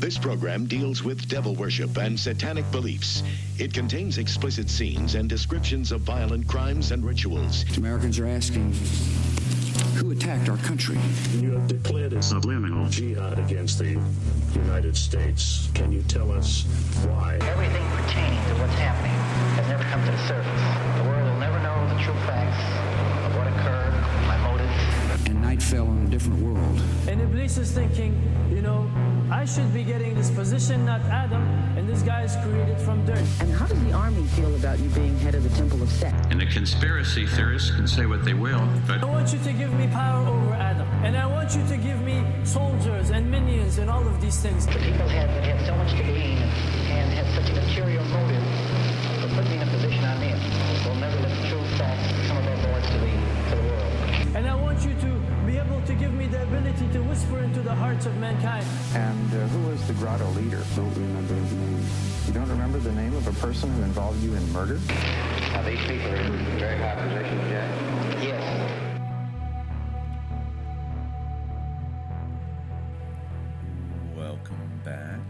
This program deals with devil worship and satanic beliefs. It contains explicit scenes and descriptions of violent crimes and rituals. Americans are asking who attacked our country? You have declared a subliminal jihad against the United States. Can you tell us why? Everything pertaining to what's happening has never come to the surface. The world will never know the true facts of what occurred, my motives. And night fell on a different world. And Iblis is thinking, you know, I should be getting this position, not Adam, and this guy is created from dirt. And how does the army feel about you being head of the Temple of Set? And the conspiracy theorists can say what they will, but I want you to give me power over Adam, and I want you to give me soldiers and minions and all of these things. The people had, that had so much to gain and had such an ulterior motive whisper into the hearts of mankind. And uh, who was the grotto leader? Don't remember his name. You don't remember the name of a person who involved you in murder? now these people are in very high positions, Jack. Yes. Welcome back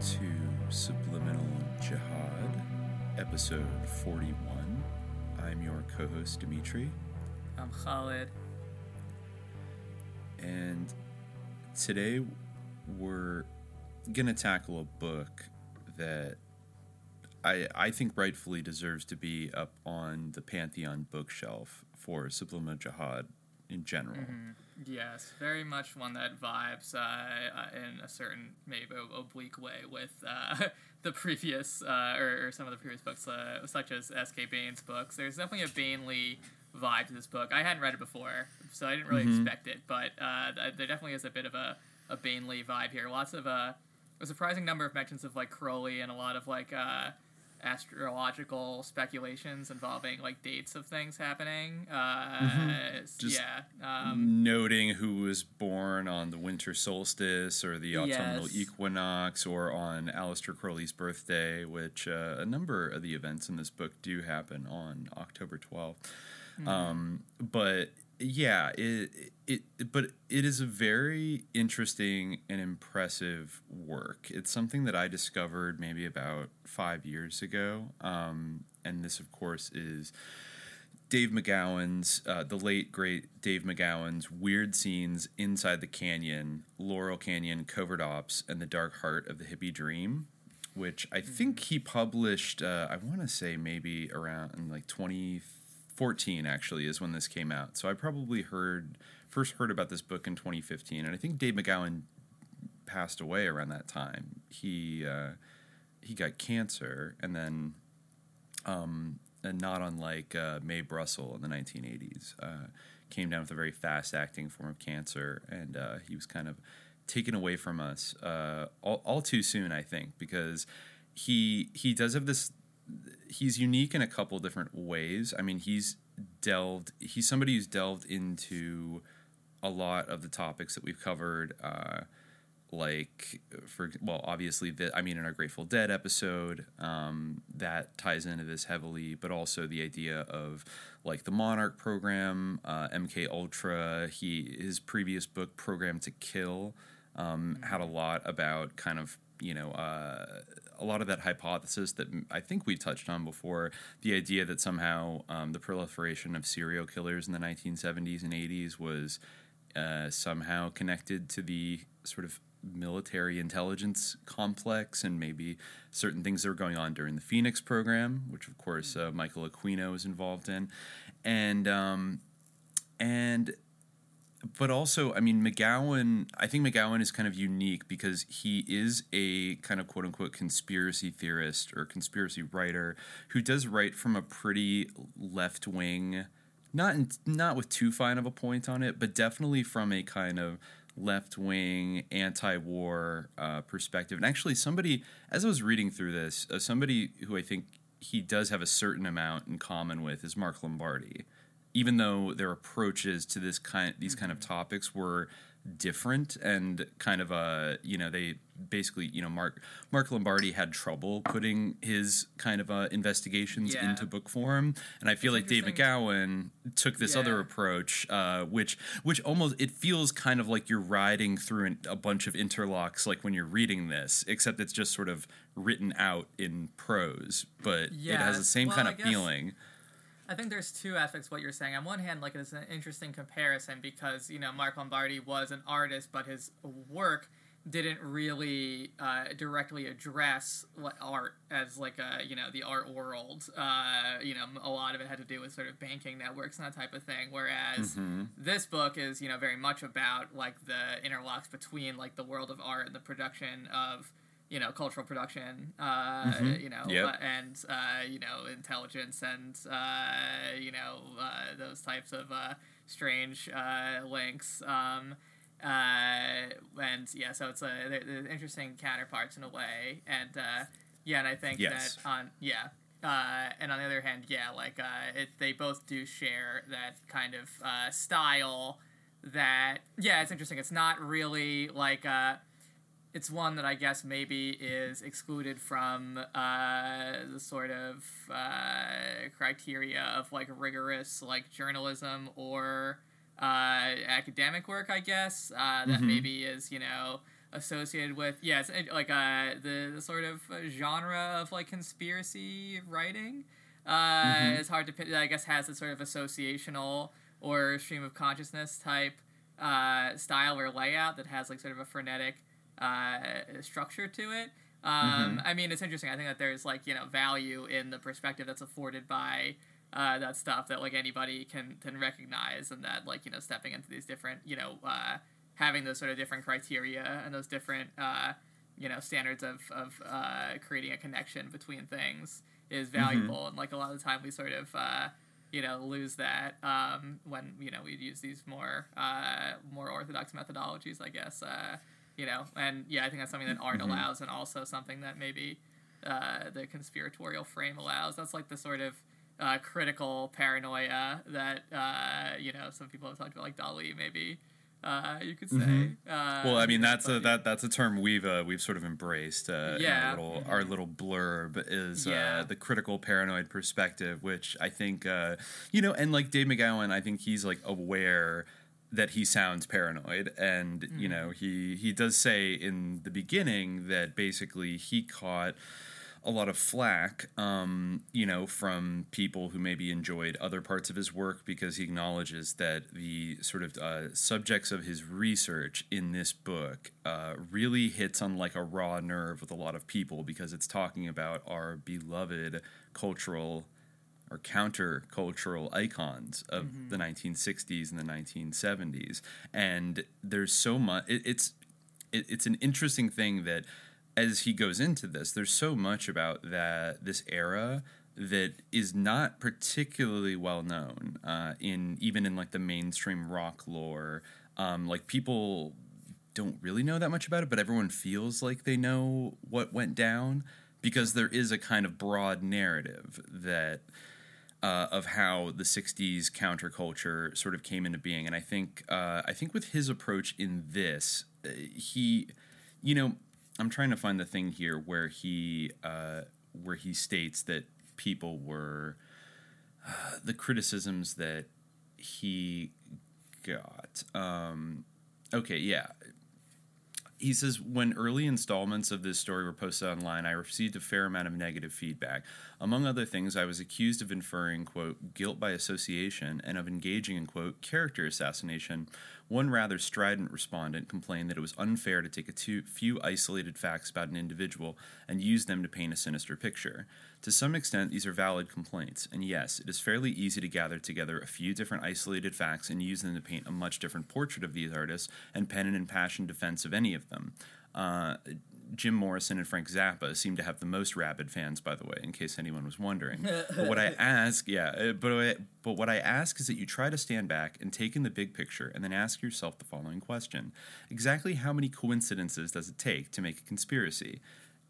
to Subliminal Jihad, episode 41. I'm your co host, Dimitri, I'm Khalid. and today we're going to tackle a book that I, I think rightfully deserves to be up on the Pantheon bookshelf for Subliminal Jihad in general. Yes, very much one that vibes uh, uh, in a certain, maybe oblique way with uh, the previous, uh, or, or some of the previous books, uh, such as S.K. Bain's books. There's definitely a Bainly vibe to this book. I hadn't read it before, so I didn't really expect it, but uh, th- there definitely is a bit of a, a Bainly vibe here. Lots of, uh, a surprising number of mentions of, like, Crowley and a lot of, like, uh, astrological speculations involving like dates of things happening. Uh, s- Just yeah, um, noting who was born on the winter solstice or the autumnal Yes. equinox or on Aleister Crowley's birthday, which uh, a number of the events in this book do happen on October 12th. Um, but yeah, it, it, it, but it is a very interesting and impressive work. It's something that I discovered maybe about five years ago. Um, and this, of course, is Dave McGowan's, uh, the late great Dave McGowan's Weird Scenes Inside the Canyon, Laurel Canyon, Covert Ops, and the Dark Heart of the Hippie Dream, which I think he published, uh, I want to say maybe around in like 2014 actually is when this came out. So I probably heard, first heard about this book in 2015. And I think Dave McGowan passed away around that time. He, uh, he got cancer and then and not unlike uh, Mae Brussell in the 1980s, uh, came down with a very fast acting form of cancer, and uh, he was kind of taken away from us uh, all, all too soon, I think, because he he does have this. He's unique in a couple different ways. I mean, he's delved. He's somebody who's delved into a lot of the topics that we've covered. Uh, like for well obviously the i mean in our grateful dead episode um, that ties into this heavily but also the idea of like the monarch program uh, mk ultra he his previous book program to kill um, had a lot about kind of you know uh, a lot of that hypothesis that I think we touched on before the idea that somehow um, the proliferation of serial killers in the 1970s and 80s was uh, somehow connected to the sort of military intelligence complex and maybe certain things that were going on during the Phoenix program, which of course uh, Michael Aquino was involved in, and um, and but also, I mean, McGowan. I think McGowan is kind of unique because he is a kind of quote unquote conspiracy theorist or conspiracy writer who does write from a pretty left wing, not not with too fine of a point on it, but definitely from a kind of left wing anti war uh, perspective. And actually, somebody as I was reading through this, uh, somebody who I think he does have a certain amount in common with is Mark Lombardi even though their approaches to this kind these kind of topics were different and kind of a you know they basically you know Mark Mark Lombardi had trouble putting his kind of uh, investigations Yeah. into book form, and I feel like Dave. McGowan took this Yeah. other approach, uh, which which almost it feels kind of like you're riding through an, a bunch of interlocks, like when you're reading this, except it's just sort of written out in prose, but it has the same well, kind of guess- feeling. I think there's two aspects what you're saying. On one hand, like it's an interesting comparison because you know Mark Lombardi was an artist, but his work didn't really uh, directly address what art as like a you know the art world. Uh, you know, a lot of it had to do with sort of banking networks and that type of thing. Whereas this book is you know very much about like the interlocks between like the world of art and the production of you know cultural production. Uh, You know, Yep. and uh, you know intelligence and uh, you know uh, those types of uh, strange uh, links. Um, uh, and yeah, so it's a they're, they're interesting counterparts in a way, and uh, yeah, and I think Yes. that on yeah. Uh, and on the other hand, yeah, like uh, it, they both do share that kind of uh, style. That yeah, it's interesting. It's not really like uh, it's one that I guess maybe is excluded from uh, the sort of uh, criteria of like rigorous like journalism or uh, academic work. I guess uh, that maybe is you know associated with yeah, uh, like uh, the, the sort of genre of like conspiracy writing. Uh, It's hard to I guess has a sort of associational or stream of consciousness type uh, style or layout that has like sort of a frenetic uh, structure to it. Um, I mean, it's interesting. I think that there's like you know value in the perspective that's afforded by uh, that stuff that like anybody can can recognize, and that like you know stepping into these different you know uh, having those sort of different criteria and those different uh, you know standards of of uh, creating a connection between things is valuable. And like a lot of the time, we sort of uh, you know lose that um, when you know we use these more uh, more orthodox methodologies, I guess. You know, and yeah, I think that's something that art allows, and also something that maybe uh, the conspiratorial frame allows. That's like the sort of uh, critical paranoia that uh, you know some people have talked about, like Dali, maybe uh, you could say. Uh, Well, I mean that's a that that's a term we've uh, we've sort of embraced. Uh, Yeah. our little our little blurb is Yeah. uh, the critical paranoid perspective, which I think uh, you know, and like Dave McGowan, I think he's like aware that he sounds paranoid, and you know he he does say in the beginning that basically he caught a lot of flack, um, you know, from people who maybe enjoyed other parts of his work because he acknowledges that the sort of uh, subjects of his research in this book uh, really hits on like a raw nerve with a lot of people because it's talking about our beloved cultural or countercultural icons of the 1960s and the 1970s and there's so much it, it's it, it's an interesting thing that as he goes into this there's so much about that this era that is not particularly well known uh, in even in like the mainstream rock lore. Um, like people don't really know that much about it but everyone feels like they know what went down because there is a kind of broad narrative that uh, of how the '60s counterculture sort of came into being, and I think uh, I think with his approach in this, uh, he, you know, I'm trying to find the thing here where he uh, where he states that people were uh, the criticisms that he got. Um, okay, yeah, he says when early installments of this story were posted online i received a fair amount of negative feedback. Among other things i was accused of inferring quote guilt by association and of engaging in quote character assassination one rather strident respondent complained that it was unfair to take a too, few isolated facts about an individual and use them to paint a sinister picture. To some extent these are valid complaints and yes it is fairly easy to gather together a few different isolated facts and use them to paint a much different portrait of these artists and pen an impassioned defense of any of them. Uh, Jim Morrison and Frank Zappa seem to have the most rabid fans, by the way, in case anyone was wondering. but what I ask, yeah, uh, but I, but what I ask is that you try to stand back and take in the big picture, and then ask yourself the following question: Exactly how many coincidences does it take to make a conspiracy?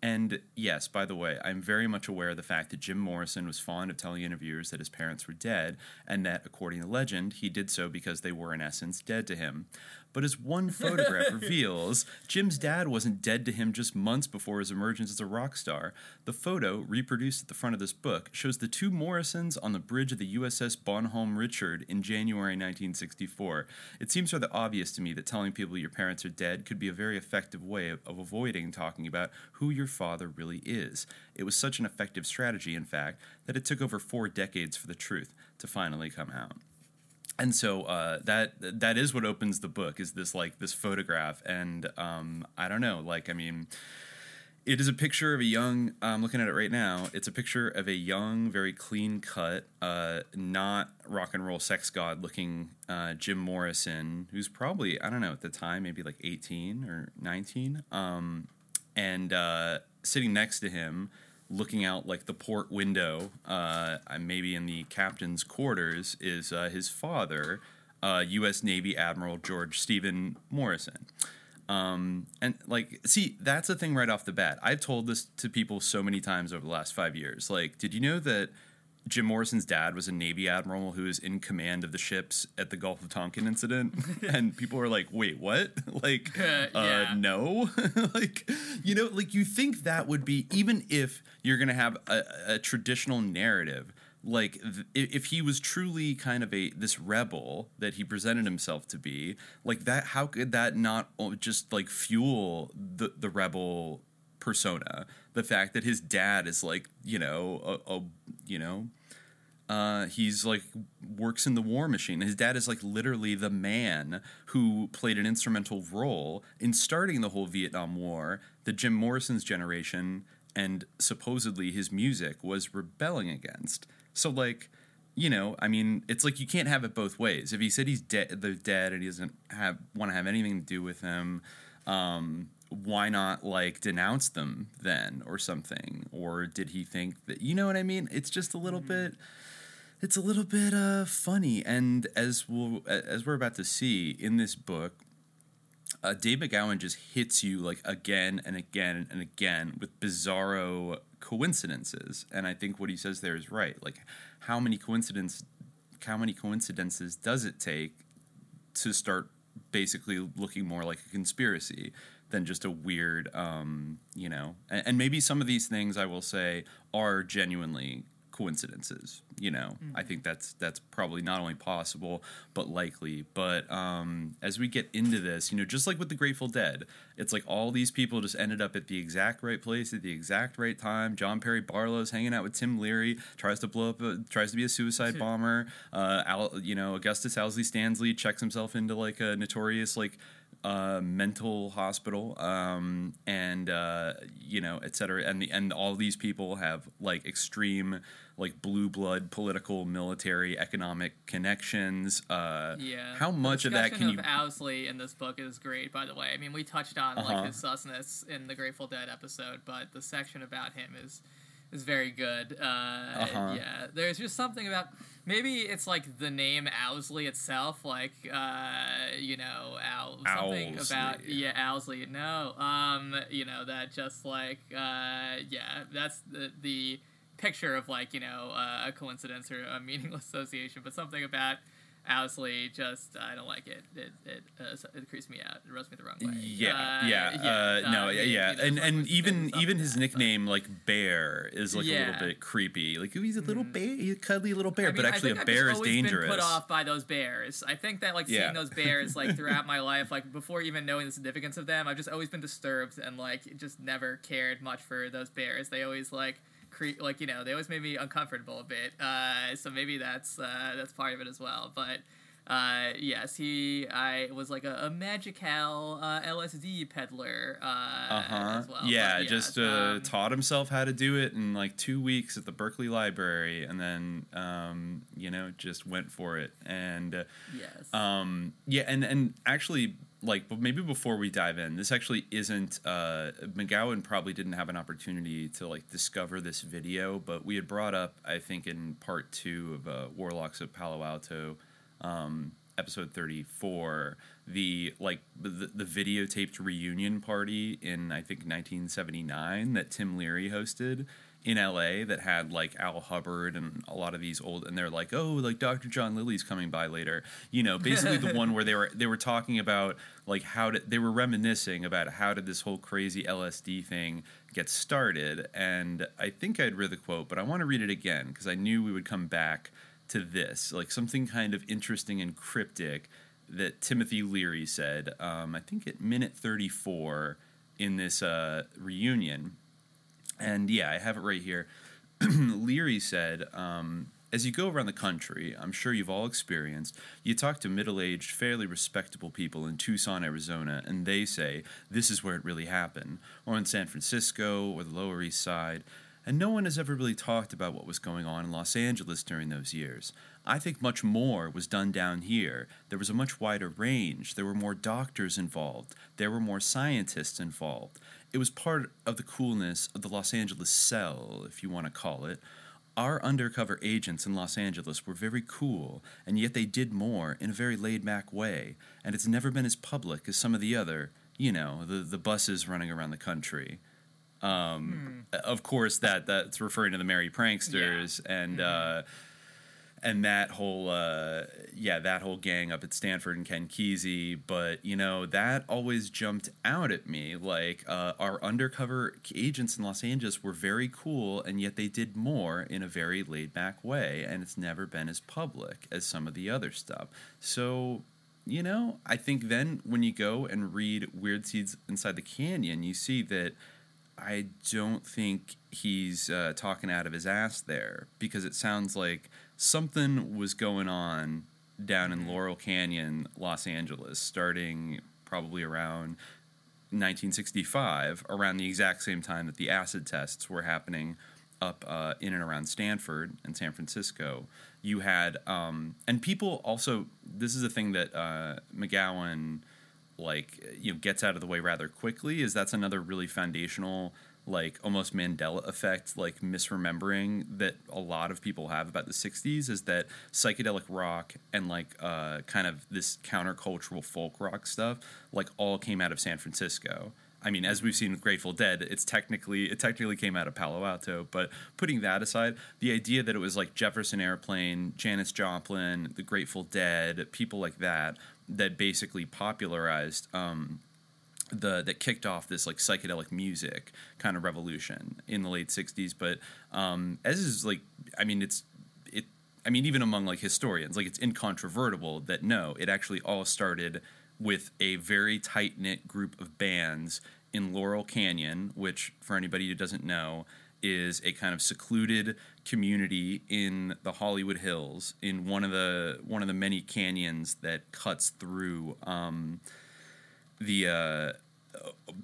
and yes, by the way, I'm very much aware of the fact that Jim Morrison was fond of telling interviewers that his parents were dead, and that, according to legend, he did so because they were, in essence, dead to him. But as one photograph reveals, Jim's dad wasn't dead to him just months before his emergence as a rock star. The photo, reproduced at the front of this book, shows the two Morrisons on the bridge of the USS Bonhomme Richard in January 1964. It seems rather obvious to me that telling people your parents are dead could be a very effective way of, of avoiding talking about who your father really is. It was such an effective strategy, in fact, that it took over four decades for the truth to finally come out and so uh, that that is what opens the book is this like this photograph. And um, i don't know like i mean it is a picture of a young i'm looking at it right now it's a picture of a young very clean cut uh, not rock and roll sex god looking uh, jim morrison who's probably i don't know at the time maybe like 18 or 19 um, and uh, sitting next to him looking out like the port window, uh, maybe in the captain's quarters, is uh, his father, uh, U.S. Navy Admiral George Stephen Morrison. Um, and like, see, that's the thing right off the bat. I've told this to people so many times over the last five years. Like, did you know that Jim Morrison's dad was a Navy admiral who was in command of the ships at the Gulf of Tonkin incident, and people were like, "Wait, what? like, uh, Yeah. no, like, you know, like you think that would be even if you're gonna have a, a traditional narrative." Like th- if if he was truly kind of a this rebel that he presented himself to be, like that, how could that not just like fuel the the rebel persona? The fact that his dad is like you know a, a you know uh, he's like works in the war machine. His dad is like literally the man who played an instrumental role in starting the whole Vietnam War that Jim Morrison's generation and supposedly his music was rebelling against. So like, you know, I mean, it's like you can't have it both ways. If he said he's dead, they're dead, and he doesn't have want to have anything to do with him, um, why not like denounce them then or something? Or did he think that you know what I mean? It's just a little bit it's a little bit uh, funny. And as we'll as we're about to see in this book uh, dave mcgowan just hits you like again and again and again with bizarro coincidences. And i think what he says there is right. Like how many coincidence how many coincidences does it take to start basically looking more like a conspiracy than just a weird um, you know and, and maybe some of these things i will say are genuinely coincidences you know? I think that's that's probably not only possible but likely. But um as we get into this you know just like with the grateful dead it's like all these people just ended up at the exact right place at the exact right time. John perry barlow's hanging out with tim leary tries to blow up a, tries to be a suicide bomber. Uh Al, you know augustus owsley stanley checks himself into like a notorious like uh, mental hospital, um, and uh, you know, et cetera. And the and all these people have like extreme, like blue blood, political, military, economic connections. Uh, Yeah. How much of that can you? of Owsley in this book is great, by the way. I mean, we touched on Uh-huh. like his susness in the Grateful Dead episode, but the section about him is is very good. Uh, Uh-huh. Yeah, there's just something about maybe it's like the name Owsley itself, like uh, you know, Ow, something about yeah, Owsley. No, um, you know that just like uh, yeah, that's the the picture of like you know uh, a coincidence or a meaningless association, but something about Owsley just I don't like it. It it, uh, it creeps me out. It rubs me the wrong way. Yeah, Uh, yeah, uh, no, uh, yeah, yeah, and and even even his that, nickname like Bear is like a little bit creepy. Like he's a little bear, he's a cuddly little bear, I mean, but actually a bear is dangerous. Been put off by those bears. I think that like Yeah. seeing those bears like throughout my life, like before even knowing the significance of them, I've just always been disturbed and like just never cared much for those bears. They always like cre- like you know they always made me uncomfortable a bit. Uh, so maybe that's uh, that's part of it as well. But uh, yes, he I was like a, a magical uh, LSD peddler uh, Uh-huh. as well. yeah, But, just uh, um, taught himself how to do it in like two weeks at the Berkeley Library, and then um, you know just went for it. And uh, yes. um, yeah, and and actually, like, but maybe before we dive in, this actually isn't. Uh, McGowan probably didn't have an opportunity to like discover this video, but we had brought up, I think, in part two of uh, Warlocks of Palo Alto. Um, episode 34 the like the, the videotaped reunion party in i think 1979 that tim leary hosted in LA that had like Al Hubbard and a lot of these old and they're like, "Oh, like Dr. John Lilly's coming by later." You know, basically the one where they were they were talking about like how did they were reminiscing about how did this whole crazy LSD thing get started and I think I'd read the quote, but I want to read it again because I knew we would come back to this, like something kind of interesting and cryptic that Timothy Leary said, um, I think at minute 34 in this uh, reunion and yeah, I have it right here. Leary said, um, as you go around the country, I'm sure you've all experienced, you talk to middle aged, fairly respectable people in Tucson, Arizona, and they say, this is where it really happened, or in San Francisco, or the Lower East Side. And no one has ever really talked about what was going on in Los Angeles during those years. I think much more was done down here. There was a much wider range. There were more doctors involved. There were more scientists involved. It was part of the coolness of the Los Angeles cell, if you want to call it. Our undercover agents in Los Angeles were very cool, and yet they did more in a very laid back way, and it's never been as public as some of the other, you know, the, the buses running around the country. Um, hmm. Of course, that that's referring to the Merry Pranksters, yeah. and mm-hmm. uh, and that whole uh, yeah that whole gang up at Stanford and Ken Kesey. But you know that always jumped out at me. Like uh, our undercover agents in Los Angeles were very cool, and yet they did more in a very laid back way, and it's never been as public as some of the other stuff. So you know, I think then when you go and read Weird Scenes Inside the Canyon, you see that I don't think he's uh, talking out of his ass there because it sounds like something was going on down in mm-hmm. Laurel Canyon, Los Angeles, starting probably around 1965, around the exact same time that the acid tests were happening up uh, in and around Stanford and San Francisco. You had, um, and people also, this is a thing that uh, McGowan like you know gets out of the way rather quickly is that's another really foundational like almost Mandela effect, like misremembering that a lot of people have about the 60s is that psychedelic rock and like uh, kind of this countercultural folk rock stuff like all came out of San Francisco. I mean, as we've seen with Grateful Dead, it's technically it technically came out of Palo Alto, but putting that aside, the idea that it was like Jefferson Airplane, Janis Joplin, the Grateful Dead, people like that that basically popularized um, the that kicked off this like psychedelic music kind of revolution in the late 60s but um as is like i mean it's it i mean even among like historians like it's incontrovertible that no it actually all started with a very tight knit group of bands in Laurel Canyon which for anybody who doesn't know is a kind of secluded community in the Hollywood Hills in one of the one of the many canyons that cuts through um, the uh,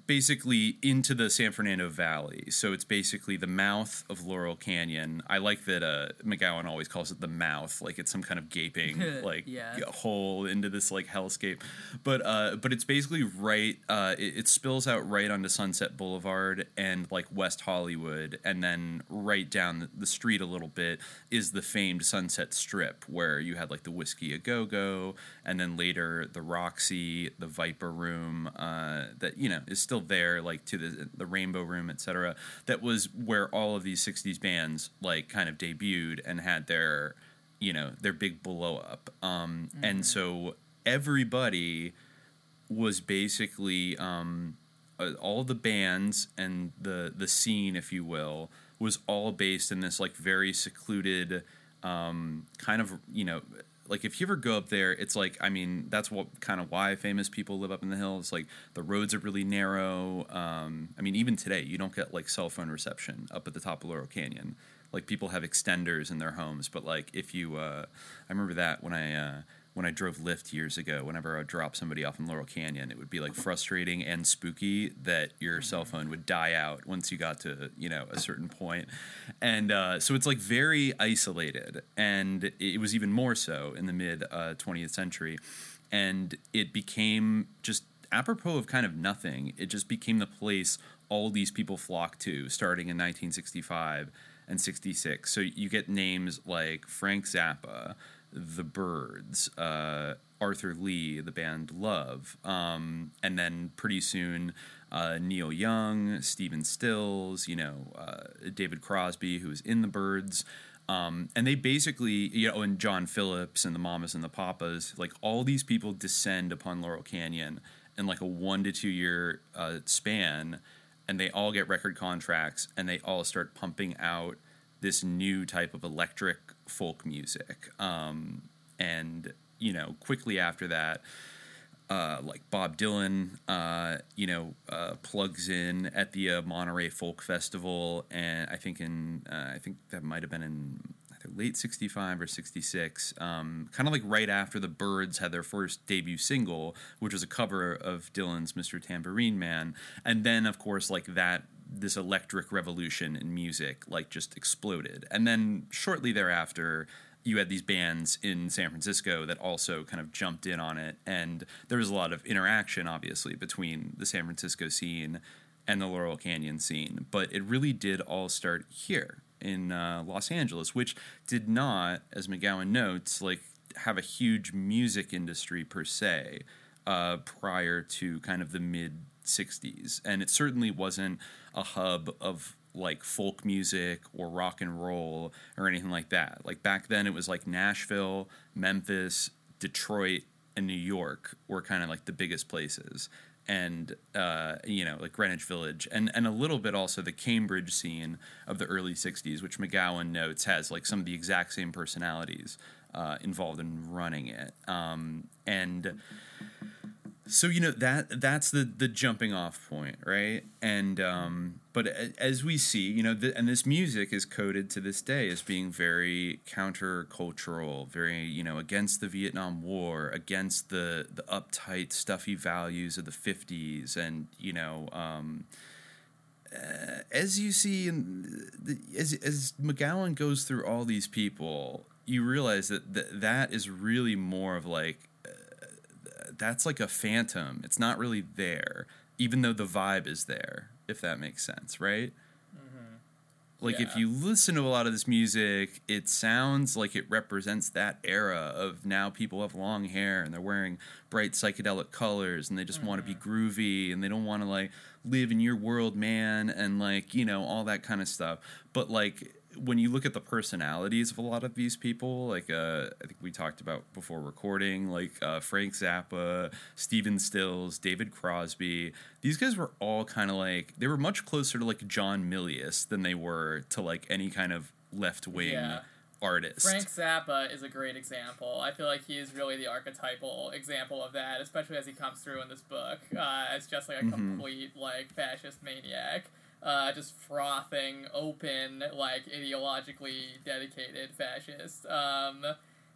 basically into the San Fernando Valley. So it's basically the mouth of Laurel Canyon. I like that uh, McGowan always calls it the mouth, like it's some kind of gaping like yeah. hole into this like hellscape. But uh, but it's basically right. Uh, it, it, spills out right onto Sunset Boulevard and like West Hollywood, and then right down the street a little bit is the famed Sunset Strip, where you had like the Whisky a Go Go, and then later the Roxy, the Viper Room. Uh, that you know is still there, like to the the Rainbow Room, etc. That was where all of these '60s bands like kind of debuted and had their you know their big blow up. Um, mm-hmm. And so everybody was basically um, uh, all the bands and the the scene, if you will, was all based in this like very secluded um, kind of you know like if you ever go up there, it's like I mean that's what kind of why famous people live up in the hills. Like the roads are really narrow. Um, I mean even today you don't get like cell phone reception up at the top of Laurel Canyon. Like people have extenders in their homes, but like if you, uh, I remember that when I uh, when I drove Lyft years ago, whenever I would drop somebody off in Laurel Canyon, it would be like frustrating and spooky that your cell phone would die out once you got to you know a certain point, and uh, so it's like very isolated, and it was even more so in the mid uh, twentieth century, and it became just apropos of kind of nothing. It just became the place all these people flocked to, starting in 1965 and 66. So you get names like Frank Zappa the Byrds, uh, Arthur Lee, the band Love. Um, and then pretty soon, uh, Neil Young, Stephen Stills, you know, uh, David Crosby, who was in the Byrds. Um, and they basically, you know, and John Phillips and the Mamas and the Papas, like all these people descend upon Laurel Canyon in like a one to two year uh, span, and they all get record contracts and they all start pumping out this new type of electric folk music. Um, and you know, quickly after that, uh, like Bob Dylan, uh, you know, uh, plugs in at the uh, Monterey Folk Festival, and I think in uh, I think that might have been in late '65 or '66, um, kind of like right after the Byrds had their first debut single, which was a cover of Dylan's "Mr. Tambourine Man," and then of course like that this electric revolution in music like just exploded, and then shortly thereafter you had these bands in San Francisco that also kind of jumped in on it, and there was a lot of interaction, obviously, between the San Francisco scene and the Laurel Canyon scene. But it really did all start here in uh, Los Angeles, which did not, as McGowan notes, like have a huge music industry per se uh, prior to kind of the mid 60s. And it certainly wasn't a hub of like folk music or rock and roll or anything like that. Like back then, it was like Nashville, Memphis, Detroit, and New York were kind of like the biggest places. And uh, you know, like Greenwich Village, and and a little bit also the Cambridge scene of the early '60s, which McGowan notes has like some of the exact same personalities uh, involved in running it. Um, and so you know that that's the the jumping off point, right? And um, but as we see, you know, and this music is coded to this day as being very countercultural, very you know against the Vietnam War, against the the uptight, stuffy values of the '50s, and you know. Um, uh, as you see, in the, as as McGowan goes through all these people, you realize that th- that is really more of like that's like a phantom. It's not really there, even though the vibe is there, if that makes sense, right? Mm-hmm. Like, yeah. if you listen to a lot of this music, it sounds like it represents that era of now people have long hair and they're wearing bright psychedelic colors and they just mm-hmm. want to be groovy and they don't want to, like, live in your world, man, and, like, you know, all that kind of stuff. But, like, when you look at the personalities of a lot of these people, like uh, I think we talked about before recording, like uh, Frank Zappa, Stephen Stills, David Crosby, these guys were all kind of like they were much closer to like John Milius than they were to like any kind of left wing. Yeah. Artist. Frank Zappa is a great example. I feel like he is really the archetypal example of that, especially as he comes through in this book uh, as just like a mm-hmm. complete like fascist maniac uh, just frothing, open, like ideologically dedicated fascist. Um,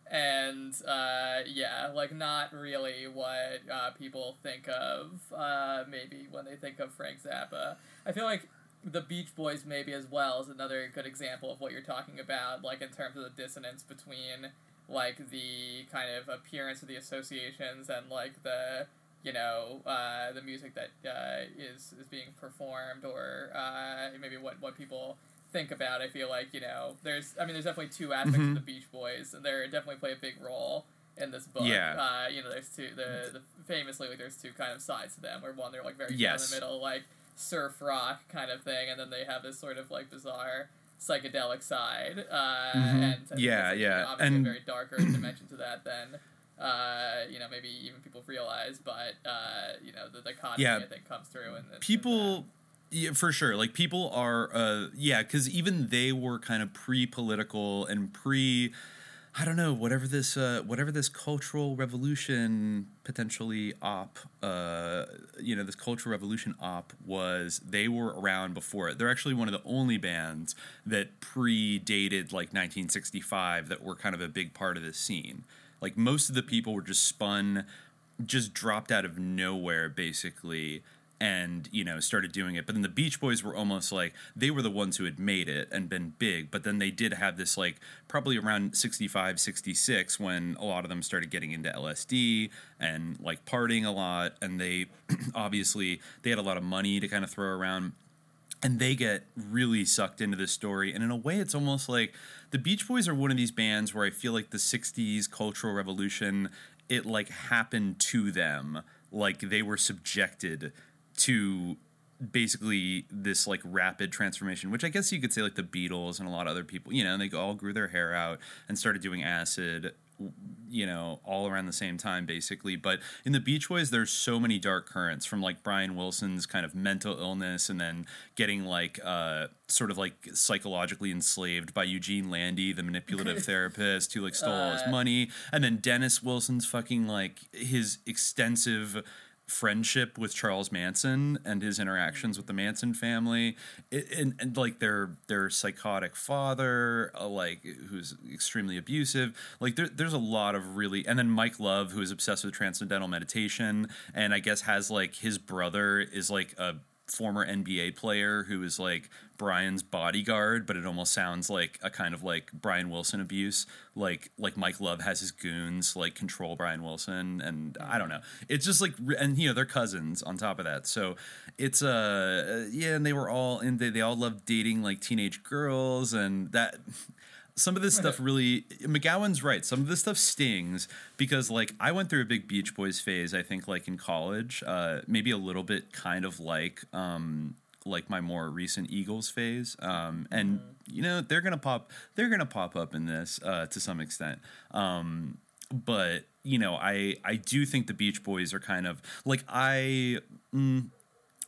and uh, yeah, like not really what uh, people think of uh, maybe when they think of Frank Zappa. I feel like the Beach Boys maybe as well is another good example of what you're talking about, like in terms of the dissonance between like the kind of appearance of the associations and like the you know uh, the music that uh, is is being performed or uh, maybe what what people think about. I feel like you know there's I mean there's definitely two aspects mm-hmm. of the Beach Boys and they definitely play a big role in this book. Yeah. Uh, you know there's two the, the famously like there's two kind of sides to them where one they're like very yes. in the middle like surf rock kind of thing and then they have this sort of like bizarre psychedelic side uh, mm-hmm. and yeah yeah obviously and a very darker dimension to that than uh, you know, maybe even people realize, but uh, you know, the dichotomy yeah. I think comes through and people. Yeah, for sure. Like people are, uh, yeah, because even they were kind of pre-political and pre, I don't know, whatever this, uh, whatever this cultural revolution potentially op, uh, you know, this cultural revolution op was. They were around before it. They're actually one of the only bands that predated like 1965 that were kind of a big part of this scene. Like most of the people were just spun, just dropped out of nowhere, basically, and you know started doing it. But then the Beach Boys were almost like they were the ones who had made it and been big. But then they did have this like probably around 65, 66 when a lot of them started getting into LSD and like partying a lot, and they obviously they had a lot of money to kind of throw around and they get really sucked into this story. And in a way it's almost like the beach boys are one of these bands where i feel like the 60s cultural revolution it like happened to them, like they were subjected to basically this like rapid transformation, which I guess you could say like the Beatles and a lot of other people, you know, they all grew their hair out and started doing acid you know, all around the same time, basically. But in the Beach Boys, there's so many dark currents from like Brian Wilson's kind of mental illness and then getting like uh, sort of like psychologically enslaved by Eugene Landy, the manipulative therapist who like stole all his Uh. money. And then Dennis Wilson's fucking like his extensive friendship with Charles Manson and his interactions with the Manson family, it, and, and like their their psychotic father, uh, like who's extremely abusive. Like there, there's a lot of really, and then Mike Love, who is obsessed with transcendental meditation, and I guess has like his brother is like a former NBA player who is like Brian's bodyguard, but it almost sounds like a kind of like Brian Wilson abuse. Like like Mike Love has his goons like control Brian Wilson, and I don't know. It's just like and you know they're cousins on top of that. So it's uh yeah, and they were all and they they all loved dating like teenage girls, and that some of this stuff really McGowan's right. Some of this stuff stings because like I went through a big Beach Boys phase, I think like in college, uh maybe a little bit kind of like um like my more recent Eagles phase. Um and you know, they're going to pop they're to pop up in this uh to some extent. Um but you know, I I do think the Beach Boys are kind of like I mm,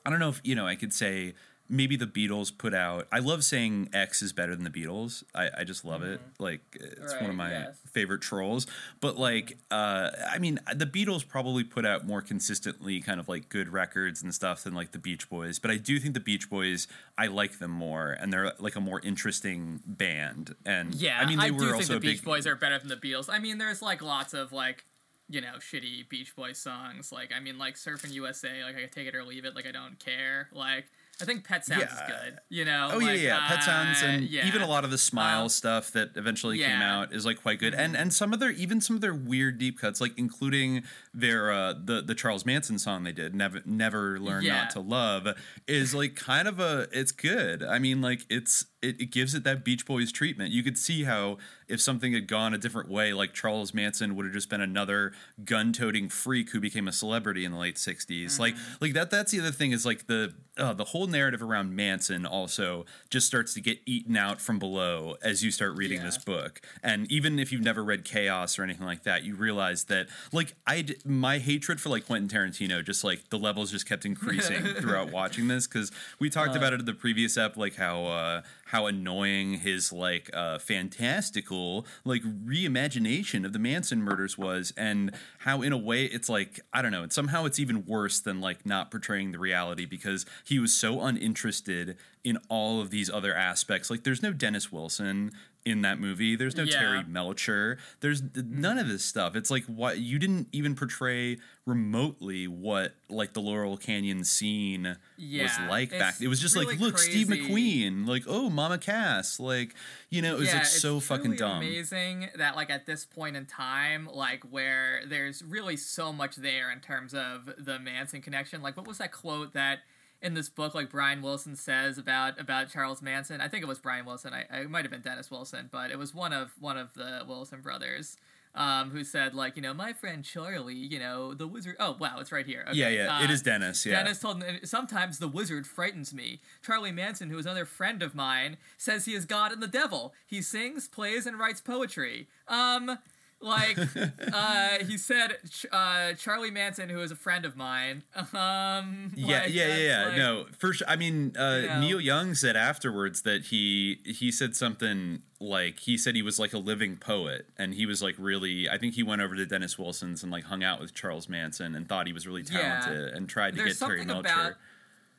I don't know if you know I could say maybe the Beatles put out. I love saying X is better than the Beatles. I, I just love it. Like it's one of my yes. favorite trolls. But like, uh, I mean, the Beatles probably put out more consistently kind of like good records and stuff than like the Beach Boys. But I do think the Beach Boys, I like them more, and they're like a more interesting band. And Yeah, I mean, they do were think also the Beach big. Boys are better than the Beatles. I mean, there's like lots of like, you know, shitty Beach Boys songs. Like, I mean, like Surfing USA. Like, I take it or leave it. Like, I don't care. Like, I think Pet Sounds is good. You know. Oh like, yeah, yeah. Pet Sounds uh, and yeah. even a lot of the Smile Um, stuff that eventually came yeah. Mm-hmm. out is like quite good, and and some of their even some of their weird deep cuts, like including their uh, the the Charles Manson song they did, never never learn Yeah. not to love, is like kind of a it's good. I mean, like it's it, it gives it that Beach Boys treatment. You could see how if something had gone a different way, like Charles Manson would have just been another gun-toting freak who became a celebrity in the late '60s. Like Mm-hmm. like that. That's the other thing is like the uh, the whole narrative around Manson also just starts to get eaten out from below as you start reading Yeah. this book. And even if you've never read Chaos or anything like that, you realize that like I my hatred for like Quentin Tarantino just like the levels just kept increasing throughout watching this because we talked about it in the previous ep like how uh how annoying his like uh fantastical like reimagination of the Manson murders was and how in a way it's like I don't know and somehow it's even worse than like not portraying the reality because he was so uninterested in all of these other aspects. Like there's no Dennis Wilson in that movie there's no Yeah. Terry Melcher there's none of this stuff it's like what you didn't even portray remotely what like the Laurel Canyon scene was Yeah, like back it was just like really look Steve. McQueen like oh Mama Cass like you know it was yeah, like it's so fucking dumb Amazing that like at this point in time, like where there's really so much there in terms of the Manson connection. Like, what was that quote that in this book, like Brian Wilson says about about Charles Manson? I think it was Brian Wilson. I, I it might have been Dennis Wilson, but it was one of one of the Wilson brothers. Um, who said like you know my friend Charlie you know the wizard oh wow it's right here yeah Okay, yeah it uh, is Dennis yeah Dennis told him, sometimes the wizard frightens me. Charlie Manson, who is another friend of mine, says he is God and the devil. He sings, plays, and writes poetry. Um, like, uh, he said, Ch- uh, Charlie Manson, who is a friend of mine. Um, yeah, like, yeah, yeah, yeah. like- no, sure. I mean, uh, You know. Neil Young said afterwards that he he said something like he said he was like a living poet, and he was like really. I think he went over to Dennis Wilson's and like hung out with Charles Manson and thought he was really Yeah. talented and tried to There's get Terry Melcher. about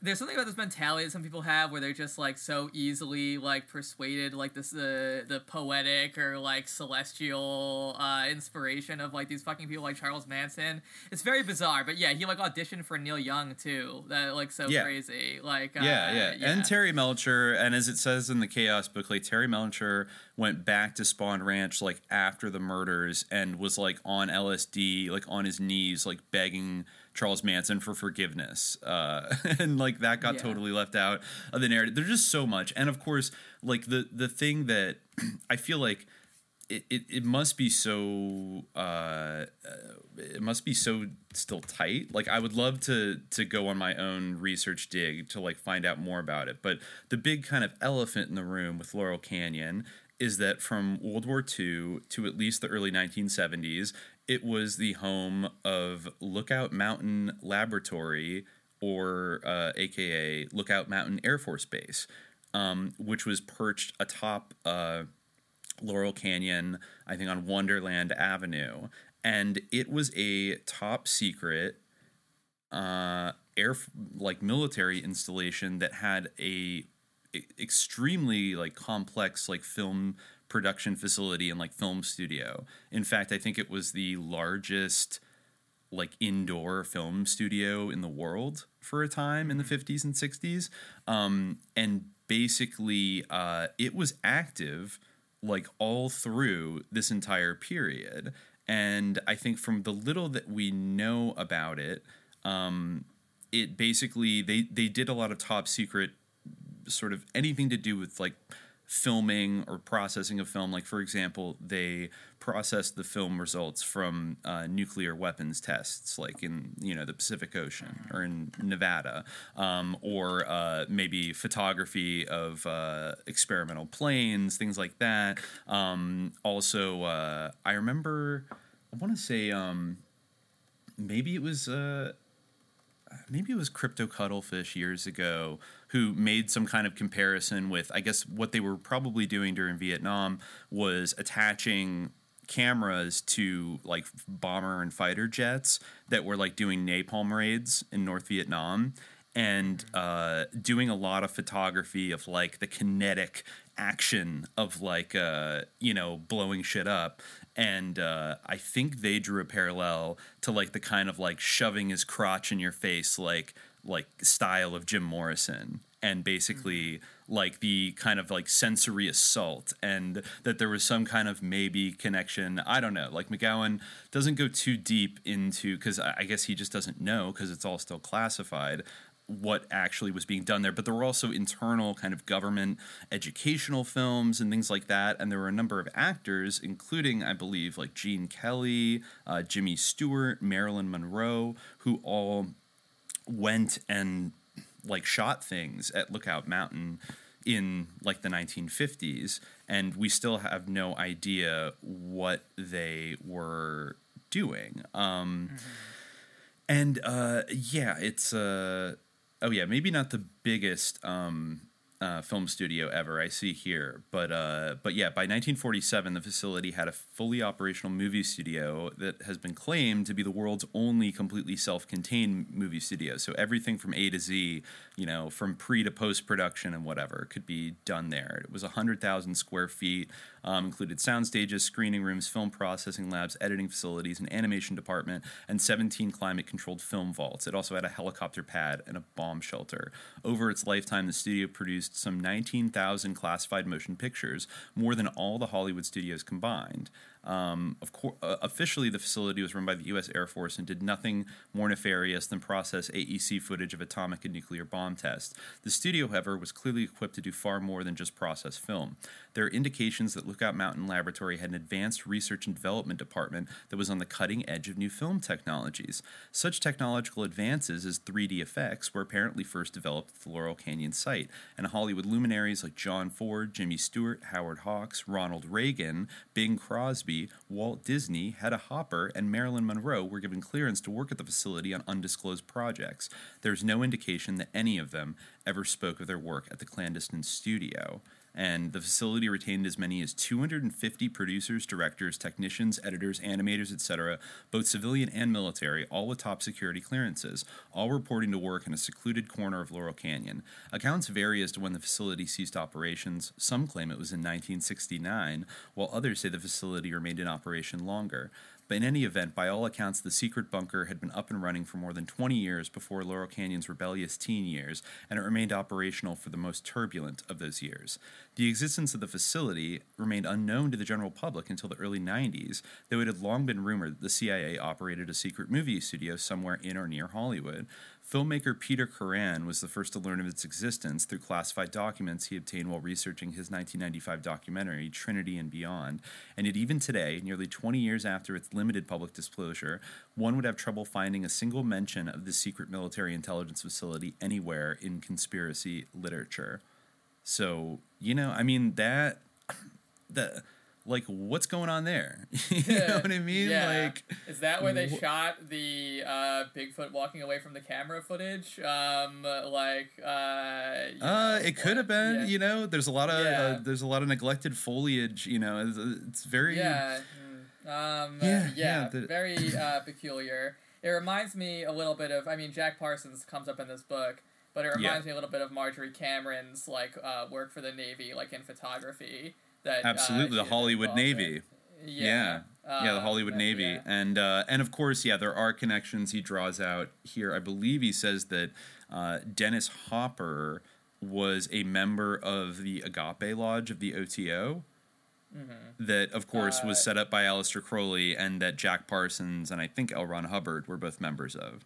there's something about this mentality that some people have where they're just like so easily like persuaded like this the the poetic or like celestial uh inspiration of like these fucking people like Charles Manson. It's very bizarre, but yeah, he like auditioned for Neil Young too. That like so Yeah. crazy. Like uh, yeah, yeah, and Terry Melcher, and as it says in the Chaos book, like Terry Melcher went back to Spahn Ranch like after the murders and was like on LSD, like on his knees, like begging Charles Manson for forgiveness, uh, and like that got Yeah. totally left out of the narrative. There's just so much, and of course, like the the thing that I feel like it, it, it must be so uh, uh, it must be so still tight like i would love to to go on my own research dig to like find out more about it but the big kind of elephant in the room with laurel canyon is that from world war ii to at least the early 1970s it was the home of lookout mountain laboratory or uh, aka lookout mountain air force base um, which was perched atop uh, Laurel Canyon, I think on Wonderland Avenue, and it was a top secret uh, air like military installation that had a, extremely like complex like film production facility and like film studio. In fact, I think it was the largest like indoor film studio in the world for a time in the 50s and 60s. Um, and basically, uh, it was active like all through this entire period. And I think from the little that we know about it, um, it basically they they did a lot of top secret sort of anything to do with like filming or processing of film. Like, for example, they processed the film results from uh, nuclear weapons tests, like in you know the Pacific Ocean or in Nevada, um, or uh, maybe photography of uh, experimental planes, things like that. Um, also, uh, I remember, I want to say, um, maybe it was uh, maybe it was crypto cuttlefish years ago who made some kind of comparison with i guess what they were probably doing during vietnam was attaching cameras to like bomber and fighter jets that were like doing napalm raids in north vietnam and uh, doing a lot of photography of like the kinetic action of like uh, you know blowing shit up. And uh, I think they drew a parallel to like the kind of like shoving his crotch in your face like like style of Jim Morrison and basically mm-hmm. like the kind of like sensory assault and that there was some kind of maybe connection i don't know like mcgowan doesn't go too deep into because i guess he just doesn't know because it's all still classified what actually was being done there. But there were also internal kind of government educational films and things like that. And there were a number of actors, including, I believe, like Gene Kelly, uh, Jimmy Stewart, Marilyn Monroe, who all went and like shot things at Lookout Mountain in like the 1950s. And we still have no idea what they were doing. Um, mm-hmm. And uh, yeah, it's uh, oh yeah, maybe not the biggest um, uh, film studio ever. I see here, but uh, but yeah, by 1947, the facility had a fully operational movie studio that has been claimed to be the world's only completely self-contained movie studio. So everything from A to Z, you know, from pre to post production and whatever, could be done there. It was 100,000 square feet um, included sound stages, screening rooms, film processing labs, editing facilities, an animation department, and 17 climate controlled film vaults. It also had a helicopter pad and a bomb shelter. Over its lifetime, the studio produced some 19,000 classified motion pictures, more than all the Hollywood studios combined. Um, of course, uh, officially, the facility was run by the U.S. Air Force and did nothing more nefarious than process AEC footage of atomic and nuclear bomb tests. The studio, however, was clearly equipped to do far more than just process film. There are indications that Lookout Mountain Laboratory had an advanced research and development department that was on the cutting edge of new film technologies. Such technological advances as 3D effects were apparently first developed at the Laurel Canyon site, and Hollywood luminaries like John Ford, Jimmy Stewart, Howard Hawks, Ronald Reagan, Bing Crosby, Walt Disney, Hedda Hopper, and Marilyn Monroe were given clearance to work at the facility on undisclosed projects. There's no indication that any of them ever spoke of their work at the clandestine studio and the facility retained as many as 250 producers, directors, technicians, editors, animators, etc., both civilian and military, all with top security clearances, all reporting to work in a secluded corner of Laurel Canyon. Accounts vary as to when the facility ceased operations. Some claim it was in 1969, while others say the facility remained in operation longer. But in any event, by all accounts, the secret bunker had been up and running for more than 20 years before Laurel Canyon's rebellious teen years, and it remained operational for the most turbulent of those years. The existence of the facility remained unknown to the general public until the early 90s, though it had long been rumored that the CIA operated a secret movie studio somewhere in or near Hollywood. Filmmaker Peter Kuran was the first to learn of its existence through classified documents he obtained while researching his 1995 documentary, Trinity and Beyond. And yet, even today, nearly 20 years after its limited public disclosure, one would have trouble finding a single mention of the secret military intelligence facility anywhere in conspiracy literature. So, you know, I mean, that. The, like what's going on there you know what i mean Yeah. like is that where they wh- shot the uh, Bigfoot walking away from the camera footage? Um, like, uh, uh it could have been yeah. you know there's a lot of Yeah. uh, there's a lot of neglected foliage you know it's, it's very Yeah. mm, Um, Yeah, yeah, yeah, the- very uh, peculiar. It reminds me a little bit of. I mean, Jack Parsons comes up in this book, but it Yeah. reminds me a little bit of Marjorie Cameron's like uh, work for the Navy, like in photography. That uh, absolutely the hollywood navy Yeah. yeah, the Um, Hollywood and- Navy, yeah. and uh, and of course, yeah, there are connections he draws out here. I believe he says that uh, Dennis Hopper was a member of the Agape Lodge of the OTO. That, of course, was Uh, set up by Aleister Crowley, and that Jack Parsons and I think L. Ron Hubbard were both members of.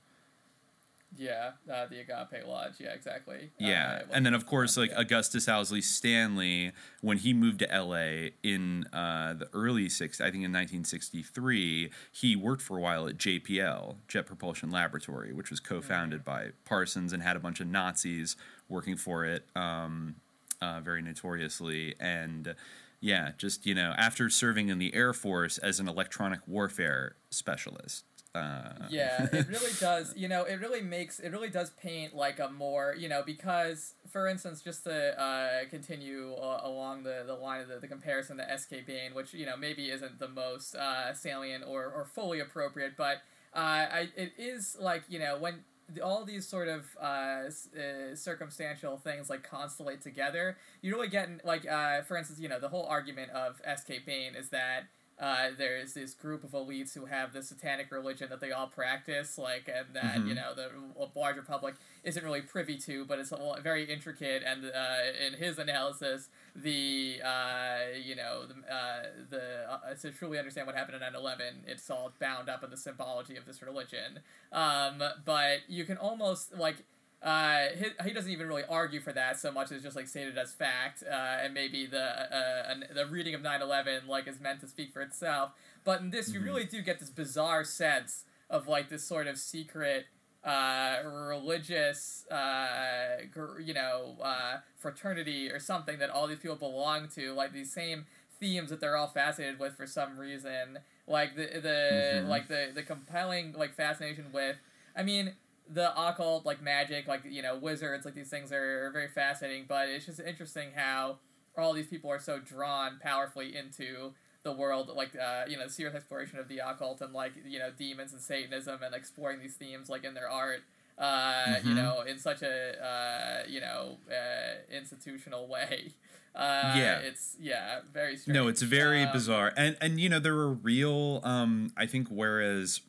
Yeah, uh, the Agape Lodge. Yeah, exactly. Yeah, Uh, and then of course, like yeah. Augustus Owsley Stanley, when he moved to L.A. in uh, the early six, I think in 1963, he worked for a while at JPL, Jet Propulsion Laboratory, which was co-founded by Parsons and had a bunch of Nazis working for it, um, uh, very notoriously, and yeah, just you know, after serving in the Air Force as an electronic warfare specialist. Uh, yeah it really does you know it really makes it really does paint like a more you know because for instance just to uh, continue uh, along the, the line of the, the comparison to sk bain which you know maybe isn't the most uh, salient or, or fully appropriate but uh, I, it is like you know when all these sort of uh, s- uh, circumstantial things like constellate together you really get in- like uh, for instance you know the whole argument of sk bain is that uh, there's this group of elites who have this satanic religion that they all practice, like, and that Mhm. you know the larger public isn't really privy to, but it's very intricate. And uh, in his analysis, the uh, you know the uh, the uh, to truly understand what happened in 9/11, it's all bound up in the symbology of this religion. Um, but you can almost like uh, he, he doesn't even really argue for that so much as just like stated as fact, uh, and maybe the uh, an, the reading of 9/11 like is meant to speak for itself. But in this, you really do get this bizarre sense of like this sort of secret uh, religious, uh, gr- you know, uh, fraternity or something that all these people belong to, like these same themes that they're all fascinated with for some reason. Like the the Mhm. like the the compelling like fascination with. I mean, the occult, like magic, like you know, wizards, like these things are very fascinating. But it's just interesting how all these people are so drawn powerfully into the world, like uh, you know, the serious exploration of the occult and like you know, demons and Satanism and exploring these themes like in their art. Uh, You Mhm. know, in such a uh, you know uh, institutional way. Uh, Yeah. it's yeah, very strange. No, it's very Um, bizarre, and and you know there are real. Um, I think whereas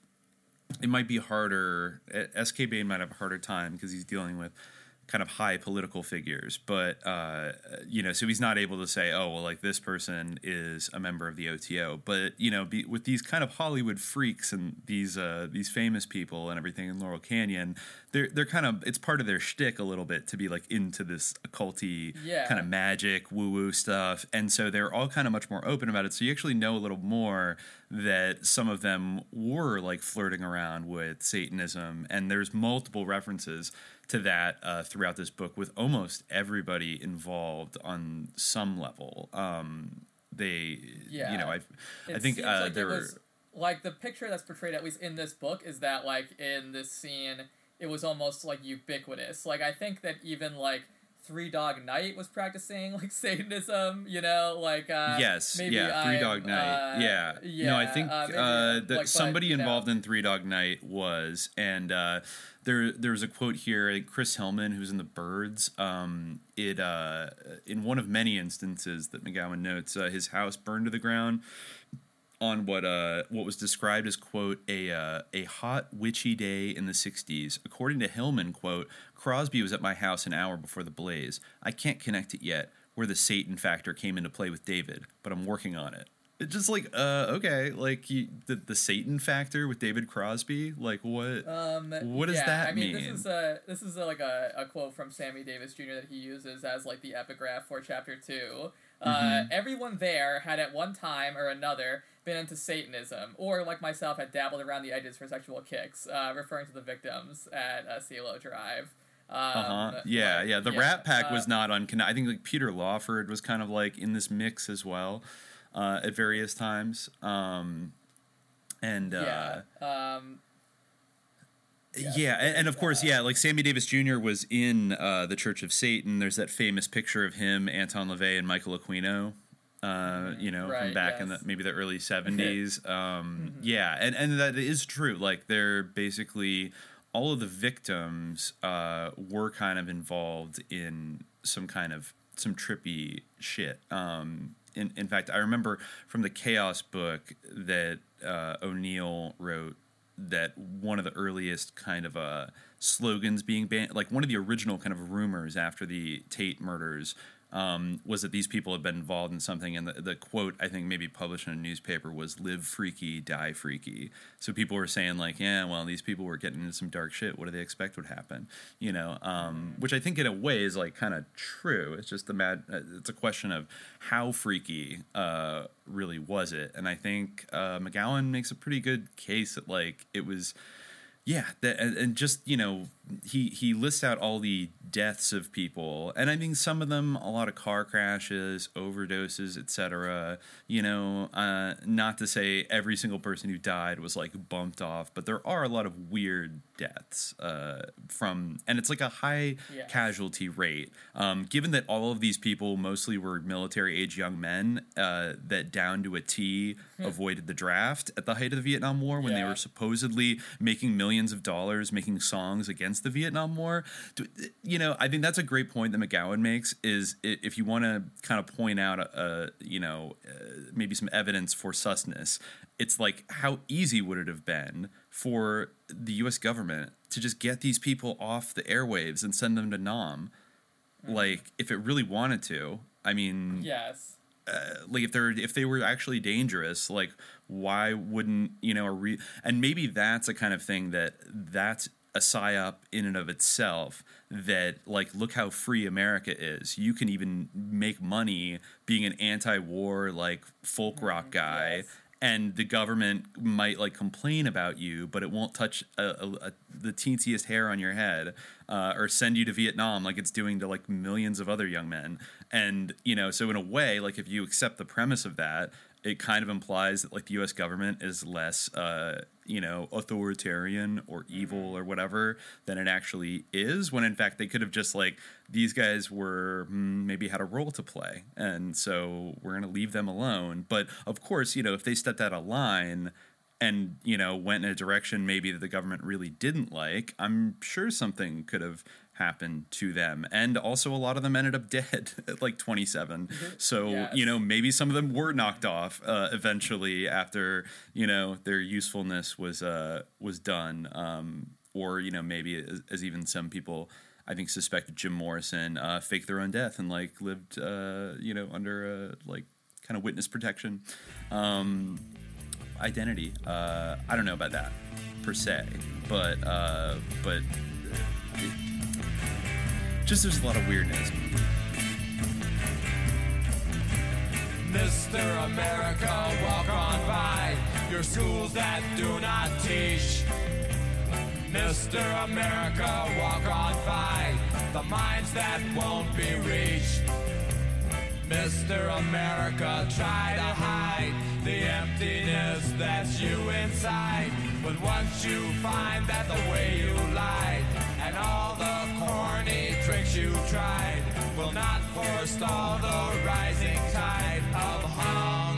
it might be harder, S.K. Might have a harder time because he's dealing with kind of high political figures, but uh, you know, so he's not able to say, oh, well, like this person is a member of the OTO. But you know, be, with these kind of Hollywood freaks and these uh, these famous people and everything in Laurel Canyon, they're they're kind of it's part of their shtick a little bit to be like into this occulty Yeah. kind of magic woo woo stuff, and so they're all kind of much more open about it. So you actually know a little more that some of them were like flirting around with Satanism, and there's multiple references to that uh, throughout this book with almost everybody involved on some level. Um, they, Yeah. you know, I, I think uh, like there it were. was, like the picture that's portrayed at least in this book is that like in this scene it was almost like ubiquitous. Like I think that even like Three Dog Night was practicing like Satanism, you know, like uh yes, maybe yeah, Three I'm, Dog Night. uh, yeah. yeah, no, I think uh, uh, that like, but, somebody know. involved in Three Dog Night was, and uh, there there was a quote here. Chris Hillman, who's in the Byrds, um, it uh, in one of many instances that McGowan notes, uh, his house burned to the ground on what uh what was described as quote a uh, a hot witchy day in the 60s according to hillman quote crosby was at my house an hour before the blaze i can't connect it yet where the satan factor came into play with david but i'm working on it It's just like, uh, okay, like he, the the Satan factor with David Crosby, like what? Um, what does yeah, that I mean, mean? this is a this is a, like a, a quote from Sammy Davis Jr. that he uses as like the epigraph for chapter 2 Uh, Mhm. everyone there had at one time or another been into Satanism, or like myself, had dabbled around the edges for sexual kicks, uh, referring to the victims at uh, Cielo Drive. Um, Uh huh. Yeah, yeah. The yeah, Rat Pack uh, was not on. I think like Peter Lawford was kind of like in this mix as well, uh, at various times. Um, and uh, yeah. Um, yeah, and, and of course, yeah, like Sammy Davis Jr. was in uh, the Church of Satan. There's that famous picture of him, Anton LaVey, and Michael Aquino. Uh, you know, from Right, back in the maybe the early '70s. Um, Yeah, and and that is true. Like they're basically all of the victims uh, were kind of involved in some kind of some trippy shit. Um, in in fact, I remember from the Chaos book that uh, O'Neill wrote that one of the earliest kind of uh, slogans being banned, like one of the original kind of rumors after the Tate murders, um, was that these people had been involved in something. And the, the quote, I think, maybe published in a newspaper was live freaky, die freaky. So people were saying, like, yeah, well, these people were getting into some dark shit. What do they expect would happen? You know, um, which I think in a way is like kind of true. It's just the mad, uh, it's a question of how freaky uh, really was it. And I think uh, McGowan makes a pretty good case that, like, it was yeah that, and, and just you know he he lists out all the deaths of people and i mean some of them a lot of car crashes overdoses etc you know uh, not to say every single person who died was like bumped off but there are a lot of weird deaths uh, from and it's like a high Yes. casualty rate. Um, given that all of these people mostly were military age young men uh, that down to a t avoided the draft at the height of the vietnam war when they were supposedly making millions of dollars making songs against the Vietnam War. You know, I think that's a great point that McGowan makes. Is if you want to kind of point out, a, a you know, uh, maybe some evidence for susness, it's like how easy would it have been for the U.S. government to just get these people off the airwaves and send them to Nam, like if it really wanted to. I mean, yes. uh, like if they're if they were actually dangerous like why wouldn't you know a re- and maybe that's a kind of thing that that's a psyop in and of itself that like look how free america is. You can even make money being an anti-war like folk rock guy and the government might like complain about you, but it won't touch a, a, a, the teensiest hair on your head, uh, or send you to Vietnam like it's doing to like millions of other young men. And you know, so in a way, like if you accept the premise of that, it kind of implies that like the U.S. government is less, uh, you know, authoritarian or evil or whatever than it actually is. When in fact they could have just like these guys were mm, maybe had a role to play, and so we're gonna leave them alone. But of course, you know, if they stepped out of line and you know went in a direction maybe that the government really didn't like, I'm sure something could have happened to them. And also, a lot of them ended up dead at like 27. So Yes. you know, maybe some of them were knocked off uh, eventually after you know their usefulness was uh, was done. Um, or you know, maybe as, as even some people. I think suspected Jim Morrison uh, faked their own death and like lived, uh, you know, under uh, like kind of witness protection. Um, identity. Uh, I don't know about that per se, but uh, but it, just there's a lot of weirdness. Mr. America, walk on by your schools that do not teach. Mr. America, walk on by the minds that won't be reached. Mr. America, try to hide the emptiness that's you inside. But once you find that the way you lied and all the corny tricks you tried will not forestall the rising tide of hungry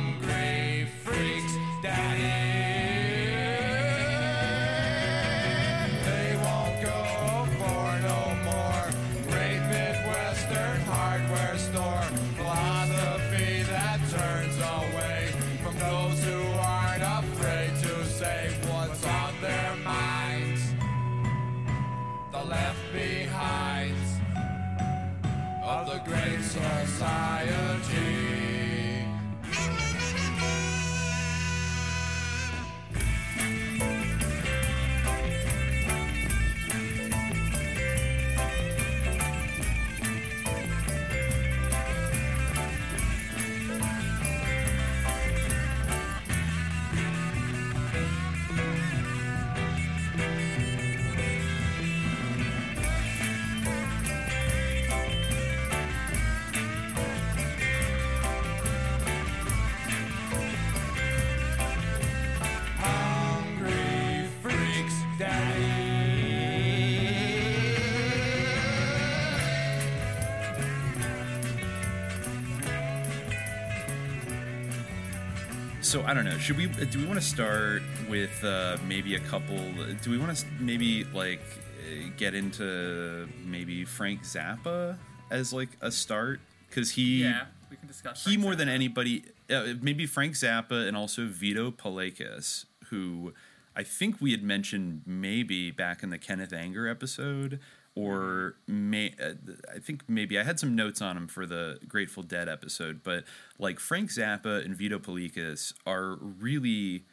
so I don't know. Should we? Do we want to start with uh, maybe a couple? Do we want to maybe like uh, get into maybe Frank Zappa as like a start? Because he, yeah, we can discuss. he more Zappa. than anybody, uh, maybe Frank Zappa and also Vito Paulekas, who I think we had mentioned maybe back in the Kenneth Anger episode, or may uh, I think maybe I had some notes on him for the Grateful Dead episode, but like Frank Zappa and Vito Paulekas are really.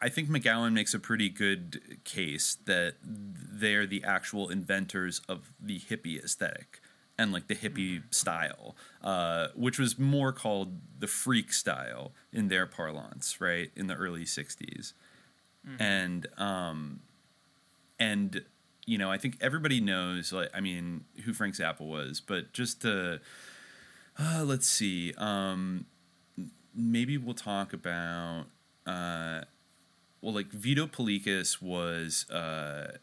I think McGowan makes a pretty good case that they're the actual inventors of the hippie aesthetic and like the hippie style, uh, which was more called the freak style in their parlance, right, in the early '60s, and um, and you know, I think everybody knows, like, I mean, who Frank Zappa was, but just to uh, let's see, um, maybe we'll talk about. Uh, well, like Vito Paulekas was uh,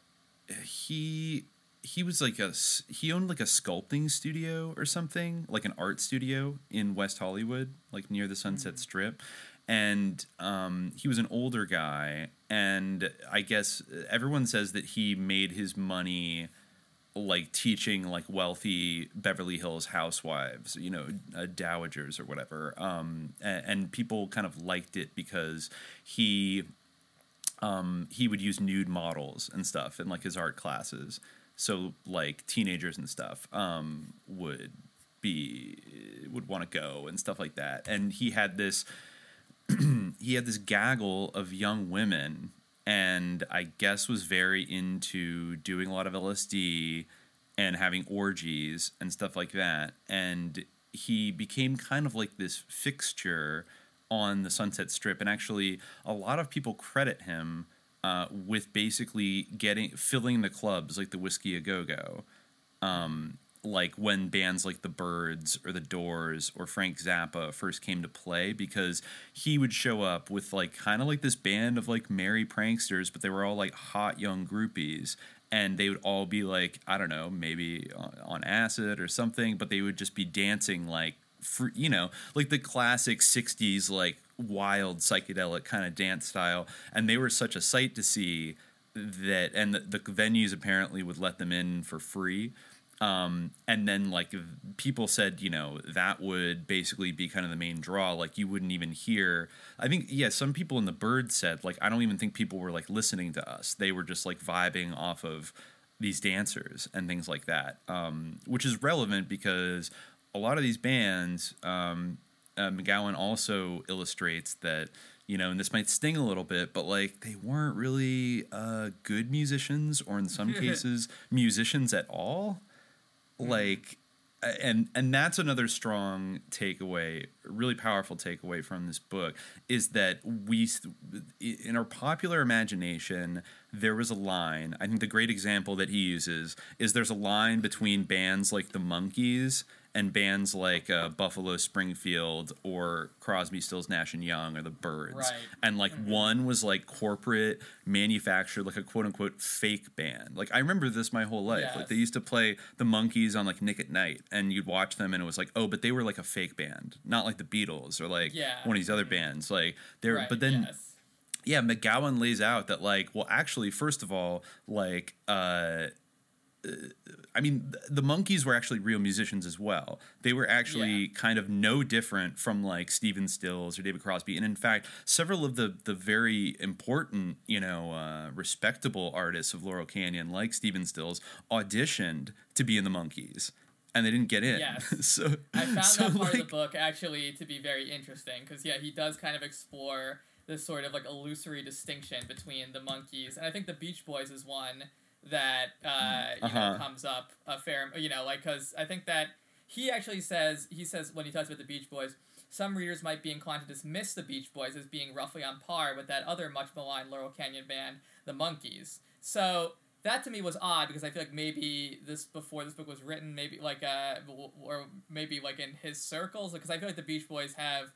he he was like a, he owned like a sculpting studio or something like an art studio in West Hollywood, like near the Sunset Strip, and um, he was an older guy, and I guess everyone says that he made his money like teaching like wealthy Beverly Hills housewives, you know, uh, dowagers or whatever. Um, and, and people kind of liked it because he um, he would use nude models and stuff in like his art classes. So like teenagers and stuff um, would be would want to go and stuff like that. And he had this he had this gaggle of young women and I guess was very into doing a lot of LSD and having orgies and stuff like that. And he became kind of like this fixture on the Sunset Strip. And actually, a lot of people credit him uh, with basically getting filling the clubs like the Whisky a Go Go. Um, like when bands like the Byrds or the Doors or Frank Zappa first came to play because he would show up with like kind of like this band of like merry pranksters, but they were all like hot young groupies and they would all be like I don't know maybe on, acid or something, but they would just be dancing like fr you know like the classic '60s like wild psychedelic kind of dance style, and they were such a sight to see that and the, the venues apparently would let them in for free um, and then like people said you know that would basically be kind of the main draw like you wouldn't even hear i think yeah some people in the Byrd said like i don't even think people were like listening to us. They were just like vibing off of these dancers and things like that um, which is relevant because a lot of these bands um, uh, mcgowan also illustrates that you know and this might sting a little bit but like they weren't really uh, good musicians or in some cases musicians at all Mm-hmm. like and and that's another strong takeaway really powerful takeaway from this book is that we in our popular imagination there was a line i think the great example that he uses is there's a line between bands like the Monkees and bands like uh, Buffalo Springfield or Crosby, Stills, Nash and Young or the Byrds, Right. and like one was like corporate manufactured, like a quote unquote fake band. Like I remember this my whole life. Like they used to play the Monkees on like Nick at Night, and you'd watch them, and it was like, oh, but they were like a fake band, not like the Beatles or like Yeah. one of these other bands. Like they're, Right, but then yes. yeah, McGowan lays out that like, well, actually, first of all, like, uh, I mean, the Monkees were actually real musicians as well. They were actually kind of no different from like Stephen Stills or David Crosby, and in fact, several of the the very important, you know, uh, respectable artists of Laurel Canyon, like Stephen Stills, auditioned to be in the Monkees. And they didn't get in. Yes. so I found so, that part like, of the book actually to be very interesting because yeah, he does kind of explore this sort of like illusory distinction between the Monkees, and I think the Beach Boys is one that uh, you Uh-huh. comes up a fair, you know, like because I think that he actually says he says when he talks about the Beach Boys. Some readers might be inclined to dismiss the Beach Boys as being roughly on par with that other much maligned Laurel Canyon band, the Monkees. So that to me was odd because I feel like maybe this before this book was written, maybe like uh, or maybe like in his circles, because I feel like the Beach Boys have.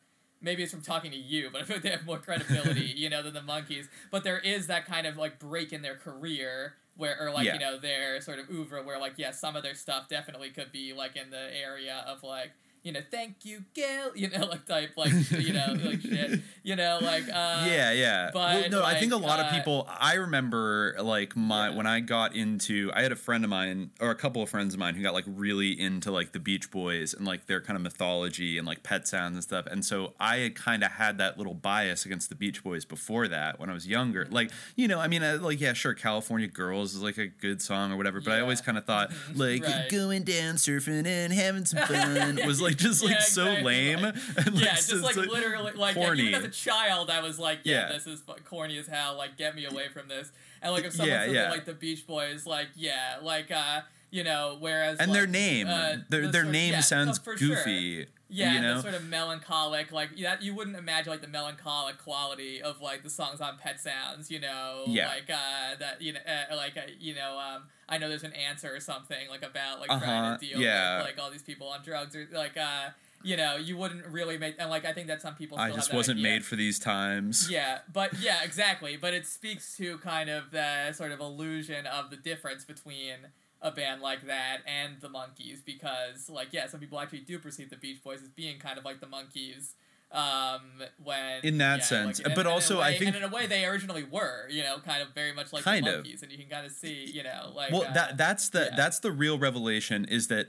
Maybe it's from talking to you, but I feel like they have more credibility, you know, than the Monkees. But there is that kind of like break in their career where, or like Yeah. you know, their sort of oeuvre, where like yeah, some of their stuff definitely could be like in the area of like you know, thank you, Gil, you know, like type, like, you know, like shit, you know, like, uh, yeah, yeah. But well, no, like, I think a lot uh, of people. I remember like my when I got into. I had a friend of mine or a couple of friends of mine who got like really into like the Beach Boys and like their kind of mythology and like pet sounds and stuff. And so I had kind of had that little bias against the Beach Boys before that when I was younger. Like you know, I mean, I, like yeah, sure, California Girls is like a good song or whatever. But I always kind of thought like Right. going down surfing and having some fun was like just like Yeah, so exactly, lame. like- and, yeah, so just like it's, literally, like yeah, corny. even as a child, I was like, yeah, Yeah. this is corny as hell. Like, get me away from this. And like, if someone Yeah, said yeah. like the Beach Boys, like, yeah, like, uh, you know, whereas and like, their name, uh, their the their sort- name yeah, sounds goofy. sure. Yeah, you know. the sort of melancholic, like that you wouldn't imagine like the melancholic quality of like the songs on Pet Sounds, you know, Yeah. like uh, that, you know, uh, like uh, you know, um, I know there's an answer or something like about like Uh-huh, trying to deal yeah. with like all these people on drugs or like uh, you know, you wouldn't really make and like I think that some people I just wasn't idea. made for these times. Yeah, but yeah, exactly. But it speaks to kind of the sort of illusion of the difference between a band like that and the Monkees, because like yeah, some people actually do perceive the Beach Boys as being kind of like the Monkees. Um, when In that yeah, sense. like, and- But and also, I think- and in a way they originally were, you know, kind of very much like Kind the of. Monkees, and you can kind of see, you know, like well, uh, that that's the yeah. that's the real revelation is that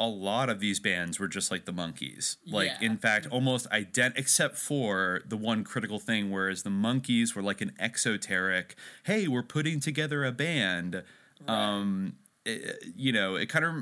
a lot of these bands were just like the Monkees. Like Yeah. in fact, almost ident except for the one critical thing, whereas the Monkees were like an exoteric. Hey, we're putting together a band. Um, it- you know, it kind of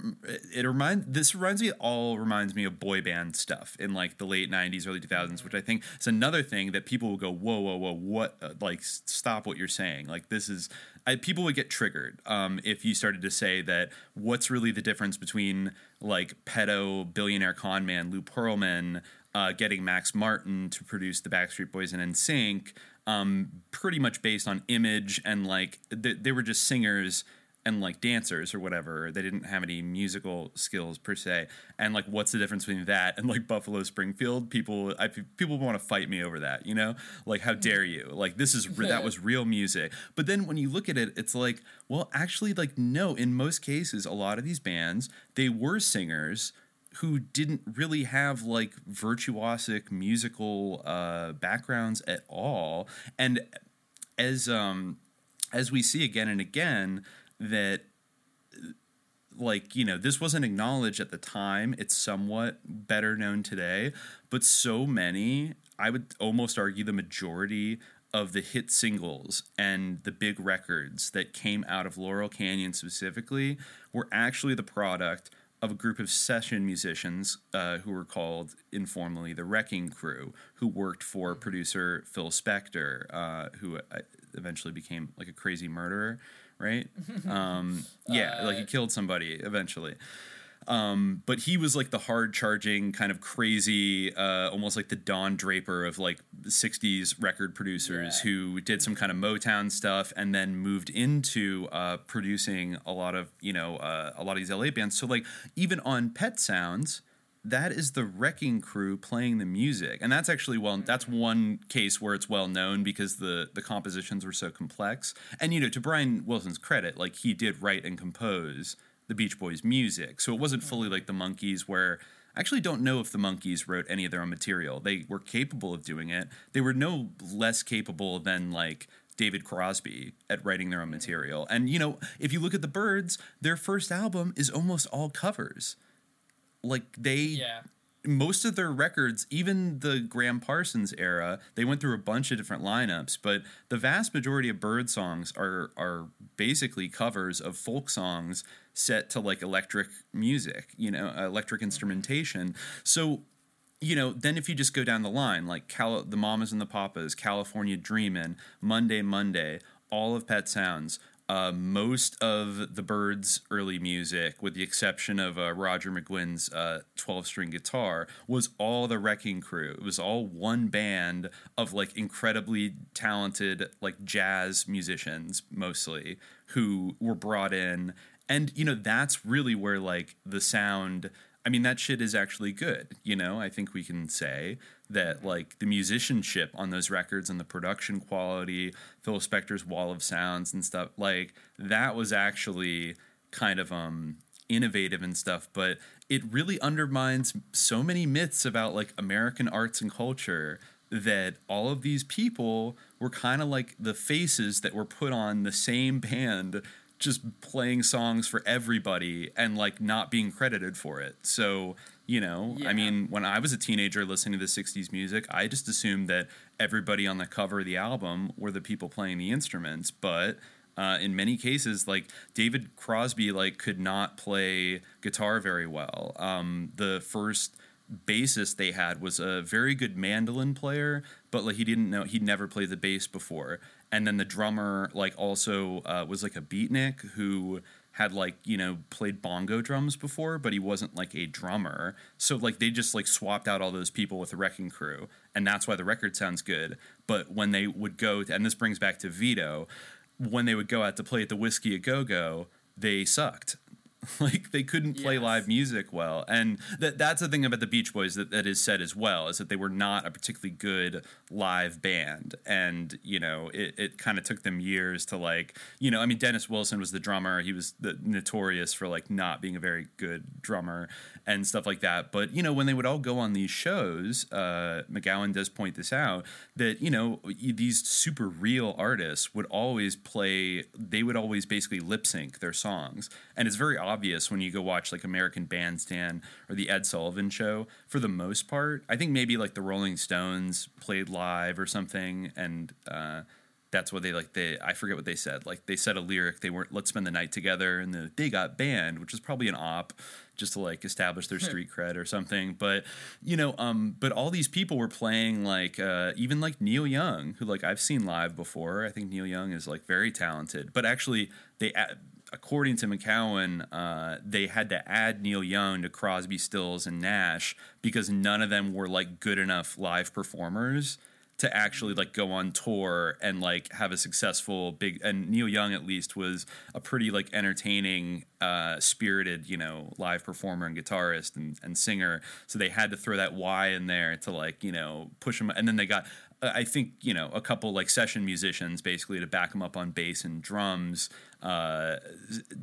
it reminds this reminds me all reminds me of boy band stuff in like the late '90s, early 2000s, which I think is another thing that people will go, "Whoa, whoa, whoa! What? Uh, like, stop what you're saying! Like, this is." I, people would get triggered um, if you started to say that. What's really the difference between like pedo billionaire con man Lou Pearlman uh, getting Max Martin to produce the Backstreet Boys and NSYNC, um, pretty much based on image and like they, they were just singers and like dancers or whatever. They didn't have any musical skills per se. And like, what's the difference between that and like Buffalo Springfield? People, I people want to fight me over that. You know, like how dare you? Like this is that was real music. But then when you look at it, it's like, well, actually, like no. In most cases, a lot of these bands they were singers who didn't really have like virtuosic musical uh, backgrounds at all, and as um as we see again and again that like you know this wasn't acknowledged at the time. It's somewhat better known today but so many i would almost argue the majority of the hit singles and the big records that came out of laurel canyon specifically were actually the product of a group of session musicians uh, who were called informally the Wrecking Crew, who worked for producer Phil Spector, uh, who uh, eventually became like a crazy murderer, right? Um, yeah, like he killed somebody eventually. Um, but he was like the hard charging, kind of crazy, uh, almost like the Don Draper of like 60s record producers who did some kind of Motown stuff and then moved into uh, producing a lot of, you know, uh, a lot of these LA bands. So, like, even on Pet Sounds, that is the wrecking crew playing the music. And that's actually well mm-hmm. that's one case where it's well known because the the compositions were so complex. And you know to brian wilson's credit like he did write and compose the beach boys music. So it wasn't fully mm-hmm. like the Monkees where I actually don't know if the Monkees wrote any of their own material. They were capable of doing it. They were no less capable than like David Crosby at writing their own mm-hmm. material. And you know, if you look at the Byrds, their first album is almost all covers like they Yeah. most of their records even the Gram Parsons era they went through a bunch of different lineups but the vast majority of Byrd songs are are basically covers of folk songs set to like electric music you know uh, electric mm-hmm. instrumentation so you know, then if you just go down the line, like Cal- the Mamas and the Papas, California Dreamin', Monday Monday, all of Pet Sounds, uh, most of the Byrds' early music, with the exception of uh, Roger McGuinn's 12 string guitar, was all the Wrecking Crew. It was all one band of like incredibly talented, like jazz musicians mostly, who were brought in. And, you know, that's really where like the sound. I mean, that shit is actually good. You know, I think we can say that like the musicianship on those records and the production quality, Phil Spector's wall of sounds and stuff, like that was actually kind of um innovative and stuff. But it really undermines so many myths about like American arts and culture that all of these people were kind of like the faces that were put on the same band just playing songs for everybody and like not being credited for it. So, you know, Yeah. I mean, when I was a teenager listening to the 60s music, I just assumed that everybody on the cover of the album were the people playing the instruments, but uh, in many cases, like David Crosby, like could not play guitar very well. Um, the first bassist they had was a very good mandolin player, but like he didn't know he'd never played the bass before. And then the drummer like also uh, was like a beatnik who had like you know played bongo drums before, but he wasn't like a drummer. So like they just like swapped out all those people with the Wrecking Crew, and that's why the record sounds good. But when they would go, to, and this brings back to Vito, when they would go out to play at the Whisky a Go Go, they sucked. like they couldn't play Yes. live music well. And that that's the thing about the beach boys that, that is said as well is that they were not a particularly good live band. And you know it, it kind of took them years to like you know i mean dennis wilson was the drummer. He was the, notorious for like not being a very good drummer and stuff like that. But you know when they would all go on these shows uh, mcgowan does point this out that you know these super real artists would always play they would always basically lip sync their songs. And it's very obvious when you go watch like american bandstand or the ed sullivan show for the most part. I think maybe like the rolling stones played live or something and uh, that's what they like they i forget what they said. Like they said a lyric they weren't let's spend the night together and the, they got banned which is probably an op just to like establish their street cred or something. But you know um but all these people were playing like uh even like neil young who like i've seen live before. I think neil young is like very talented. But actually they according to McGowan uh they had to add neil young to crosby stills and nash because none of them were like good enough live performers to actually like go on tour and like have a successful big and Neil Young at least was a pretty like entertaining uh spirited you know live performer and guitarist and, and singer. So they had to throw that Y in there to like you know push him and then they got uh, I think you know a couple like session musicians basically to back him up on bass and drums uh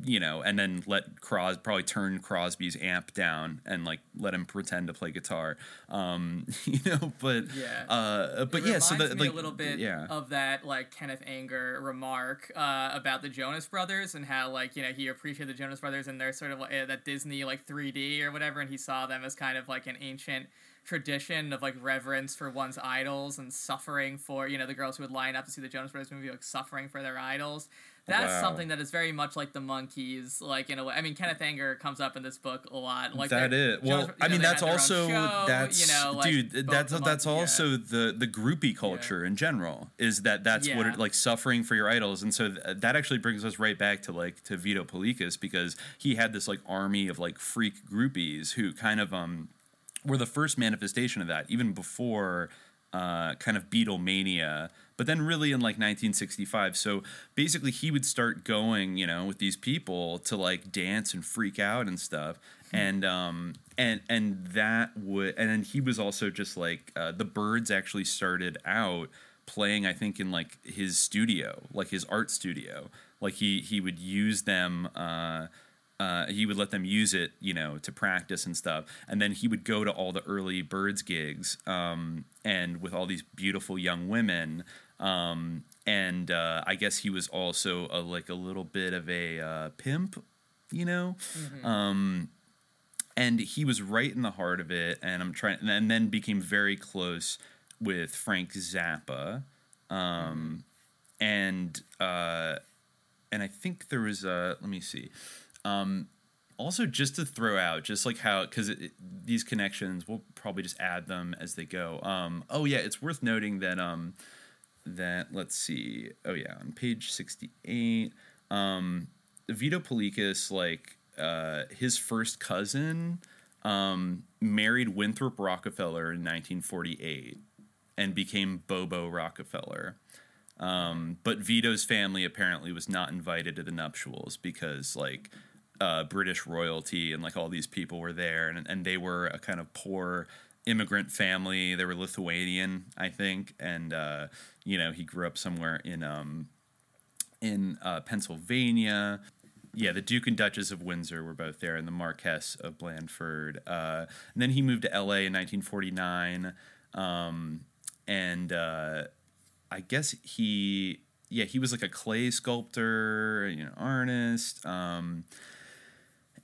you know and then let Cros probably turn Crosby's amp down and like let him pretend to play guitar um you know but Yeah. uh but yeah so that like a little bit yeah of that like Kenneth Anger remark uh, about the Jonas Brothers and how like you know he appreciated the Jonas Brothers and their sort of like, uh, that Disney like 3D or whatever, and he saw them as kind of like an ancient tradition of like reverence for one's idols and suffering for you know the girls who would line up to see the Jonas Brothers movie like suffering for their idols. That's Wow. something that is very much like the Monkees, like in a way. I mean, Kenneth Anger comes up in this book a lot. Like that well Jonas- you i know, mean that's had their own also show, that's you know, like, dude that's that's Monkees, yeah. also the the groupie culture in general is that that's what it like suffering for your idols and so th- that actually brings us right back to like to Vito Paulekas because he had this like army of like freak groupies who kind of um were the first manifestation of that even before uh, kind of Beatlemania, but then really in like 1965. So basically, he would start going, you know, with these people to like dance and freak out and stuff, and um, and and that would, and then he was also just like uh, the Byrds actually started out playing, I think, in like his studio, like his art studio, like he he would use them. Uh, uh, he would let them use it, you know, to practice and stuff. And then he would go to all the early Byrds gigs, um, and with all these beautiful young women. Um, and uh, I guess he was also a, like a little bit of a uh, pimp, you know. Um, and he was right in the heart of it. And I'm trying, and then became very close with Frank Zappa, um, and uh, and I think there was a. Let me see. Um, also, just to throw out, just like how, because these connections, we'll probably just add them as they go. Um, oh yeah, it's worth noting that um, that let's see. Oh yeah, on page sixty-eight, um, Vito Paulekas, like uh, his first cousin, um, married Winthrop Rockefeller in 1948 and became Bobo Rockefeller. Um, but Vito's family apparently was not invited to the nuptials because like uh, British royalty and like all these people were there, and and they were a kind of poor immigrant family. They were Lithuanian, I think, and uh, you know he grew up somewhere in um, in uh, Pennsylvania. yeah, the Duke and Duchess of Windsor were both there, and the Marquess of Blandford. Uh, and then he moved to L.A. in 1949, um, and uh, I guess he, yeah, he was like a clay sculptor, you know, artist. Um,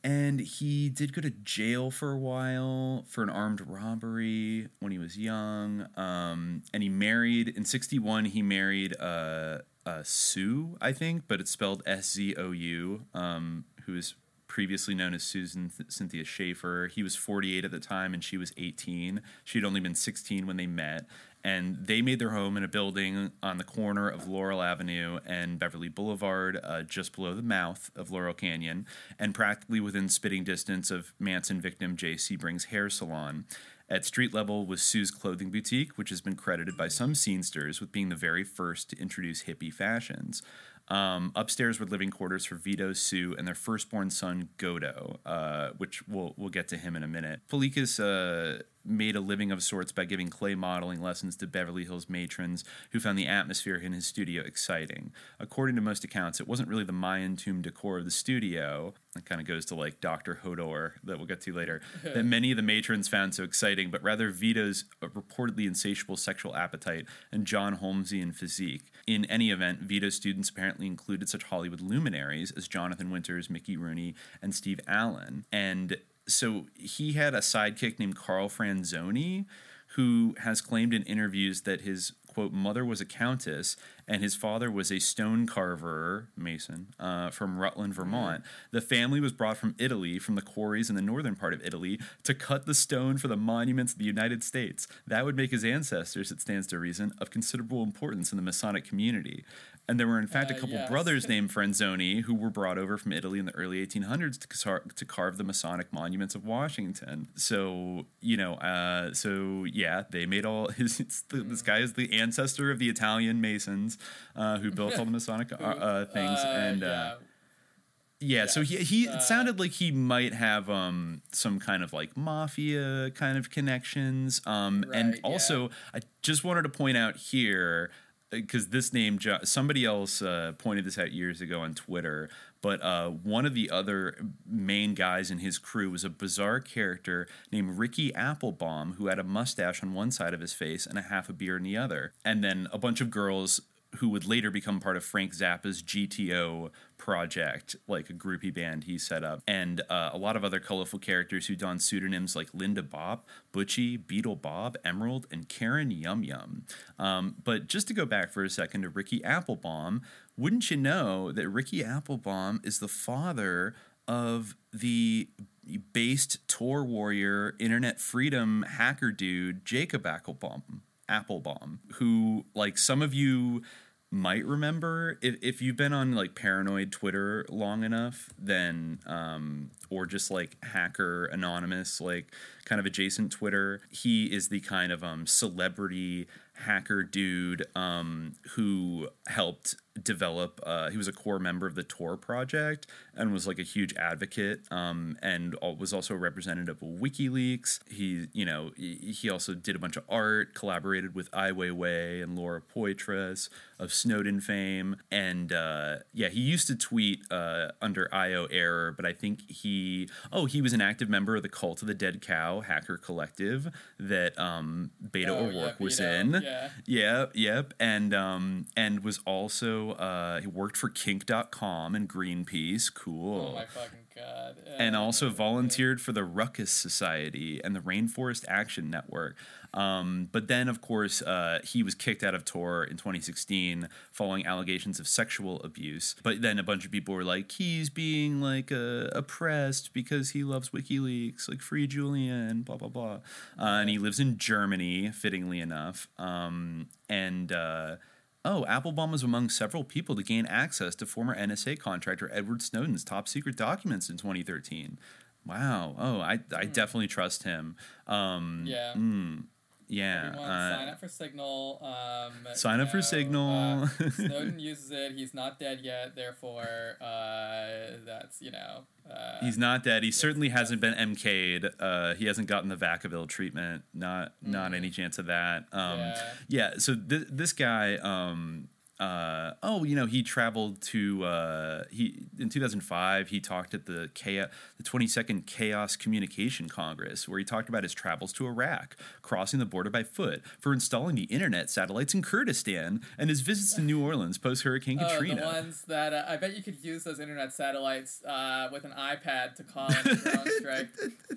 and he did go to jail for a while for an armed robbery when he was young. Um, and he married in '61. He married uh, uh, Sue, I think, but it's spelled S Z O U. Um, who is previously known as Susan Th- Cynthia Schaefer. He was 48 at the time, and she was 18. She'd only been 16 when they met, and they made their home in a building on the corner of Laurel Avenue and Beverly Boulevard, uh, just below the mouth of Laurel Canyon, and practically within spitting distance of Manson victim Jay Sebring's hair salon. At street level was Sue's clothing boutique, which has been credited by some scenesters with being the very first to introduce hippie fashions. Um, upstairs were living quarters for Vito, Sue, and their firstborn son Godo, uh, which we'll we'll get to him in a minute. Paulekas uh, made a living of sorts by giving clay modeling lessons to Beverly Hills matrons who found the atmosphere in his studio exciting. According to most accounts, it wasn't really the Mayan tomb decor of the studio. It kind of goes to like Dr. Hodel that we'll get to later. that many of the matrons found so exciting, but rather Vito's reportedly insatiable sexual appetite and John Holmesian physique. In any event, Vito's students apparently included such Hollywood luminaries as Jonathan Winters, Mickey Rooney, and Steve Allen. And so he had a sidekick named Carl Franzoni who has claimed in interviews that his quote mother was a countess and his father was a stone carver mason uh, from Rutland, Vermont. The family was brought from Italy, from the quarries in the northern part of Italy, to cut the stone for the monuments of the United States. That would make his ancestors, it stands to reason, of considerable importance in the Masonic community. And there were, in fact, a Uh, couple yes. brothers named Franzoni who were brought over from Italy in the early 1800s to, car- to carve the Masonic monuments of Washington. So, you know, uh, so yeah, they made all his. The, this guy is the ancestor of the Italian Masons uh, who built all the Masonic uh, uh, things. Uh, and yeah. uh, yeah, so he, he it sounded like he might have um some kind of like mafia kind of connections. Um and Right, yeah. also I just wanted to point out here because this name somebody else uh, pointed this out years ago on Twitter, but uh, one of the other main guys in his crew was a bizarre character named Ricky Applebaum who had a mustache on one side of his face and a half a beard in the other, and then a bunch of girls who would later become part of Frank Zappa's GTO project, like a groupie band he set up, and uh, a lot of other colorful characters who donned pseudonyms like Linda Bop, Butchie, Beetle Bob, Emerald, and Karen Yum Yum. Um, but just to go back for a second to Ricky Applebaum, wouldn't you know that Ricky Applebaum is the father of the based Tor warrior, internet freedom hacker dude, Jacob Appelbaum? Appelbaum, who like some of you might remember if, if you've been on like paranoid Twitter long enough, then um, or just like hacker anonymous, like kind of adjacent Twitter, he is the kind of um, celebrity hacker dude um, who helped develop. Uh, he was a core member of the Tor project and was like a huge advocate, um, and was also a representative of WikiLeaks. He, you know, he also did a bunch of art, collaborated with Ai Weiwei and Laura Poitras of Snowden fame, and uh, yeah, he used to tweet uh, under IO error, but I think he, oh, he was an active member of the Cult of the Dead Cow hacker collective that um, Beta Oh, yeah, O'Rourke was Beta, in. yeah. Yep, yep, and um, and was also uh, he worked for Kink.com and Greenpeace. Cool. Oh my fucking god. and also volunteered for the Ruckus Society and the Rainforest Action Network. Um, but then, of course, uh, he was kicked out of Tor in 2016 following allegations of sexual abuse. But then a bunch of people were like, he's being like uh, oppressed because he loves WikiLeaks, like free Julian, blah blah blah. Uh, and he lives in Germany, fittingly enough. Um, and uh, Oh, Appelbaum was among several people to gain access to former NSA contractor Edward Snowden's top secret documents in 2013. Wow. Oh, I, I definitely trust him. Um, Yeah. mm, yeah. Everyone, uh, sign up for Signal. Um, sign up for Signal. uh, Snowden uses it. He's not dead yet. Therefore, uh, that's you know. Uh, He's not dead. He certainly hasn't been MK'd. Uh, he hasn't gotten the Vacaville treatment. Not not any chance of that. Um, Yeah. yeah. So th- this guy, um, uh, oh, you know, he traveled to uh, he in 2005. He talked at the chaos, the 22nd Chaos Communication Congress, where he talked about his travels to Iraq, crossing the border by foot, for installing the internet satellites in Kurdistan, and his visits to New Orleans post Hurricane Oh, Katrina. the ones that uh, I bet you could use those internet satellites uh, with an iPad to call in strike.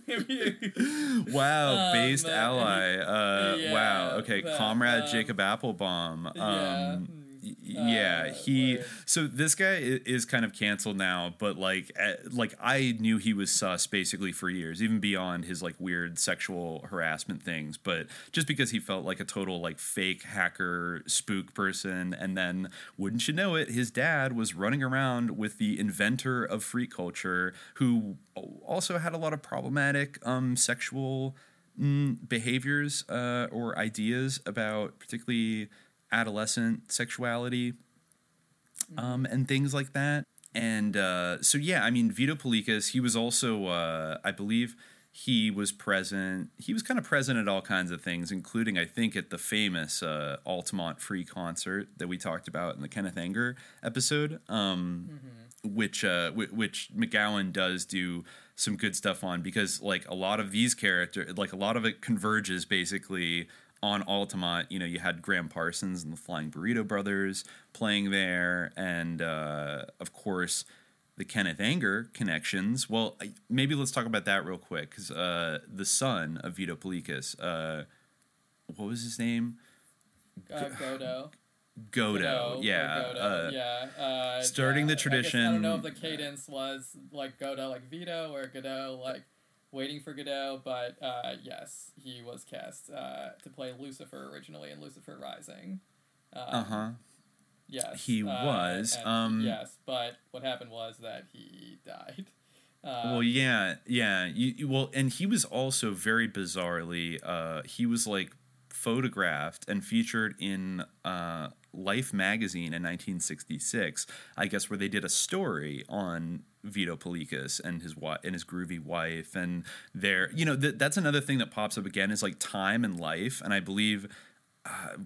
Wow, Um, based uh, ally. Uh, yeah, wow. Okay, but, comrade um, Jacob Appelbaum. Um, yeah, yeah, uh, he. word. So this guy is kind of canceled now, but like, eh, like I knew he was sus basically for years, even beyond his like weird sexual harassment things. But just because he felt like a total like fake hacker spook person, and then wouldn't you know it, his dad was running around with the inventor of freak culture, who also had a lot of problematic um, sexual mm, behaviors uh, or ideas about particularly adolescent sexuality um, and things like that. And uh, so, yeah, I mean, Vito Paulekas, he was also, uh, I believe, he was present. He was kind of present at all kinds of things, including, I think, at the famous uh, Altamont Free concert that we talked about in the Kenneth Anger episode, um, which uh, w- which McGowan does do some good stuff on because, like, a lot of these characters, like, a lot of it converges basically on Altamont, you know, you had Gram Parsons and the Flying Burrito Brothers playing there, and uh, of course the Kenneth Anger connections. Well, maybe let's talk about that real quick because uh, the son of Vito Paulekas, uh, what was his name? Uh, Godo. Godo, yeah, Godo, uh, yeah. Uh, starting the tradition. I I don't know if the cadence was like Godo, like Vito, or Godot, like waiting for Godot, but uh, yes, he was cast uh, to play Lucifer originally in Lucifer Rising. Um, Uh huh. Yes, He uh, was, and- um, yes, but what happened was that he died. Uh, well, yeah, yeah. You, you- well, and he was also very bizarrely. Uh, he was like photographed and featured in uh, Life magazine in 1966. I guess where they did a story on Vito Paulekas and his wi- and his groovy wife, and their. You know, th- that's another thing that pops up again is like time and life, and I believe. Uh,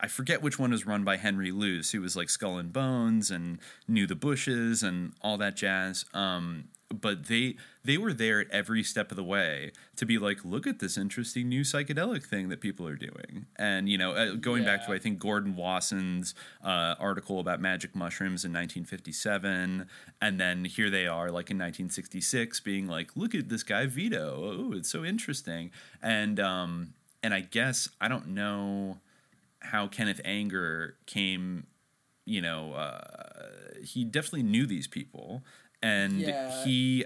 I forget which one was run by Henry Luce, who was like Skull and Bones and Knew the Bushes and all that jazz. Um, but they they were there at every step of the way to be like, look at this interesting new psychedelic thing that people are doing. And you know, uh, going back to I think Gordon Wasson's uh, article about magic mushrooms in 1957, and then here they are like in 1966, being like, look at this guy Vito. Oh, it's so interesting. And um, and I guess I don't know how Kenneth Anger came, you know, uh, he definitely knew these people. And Yeah. he,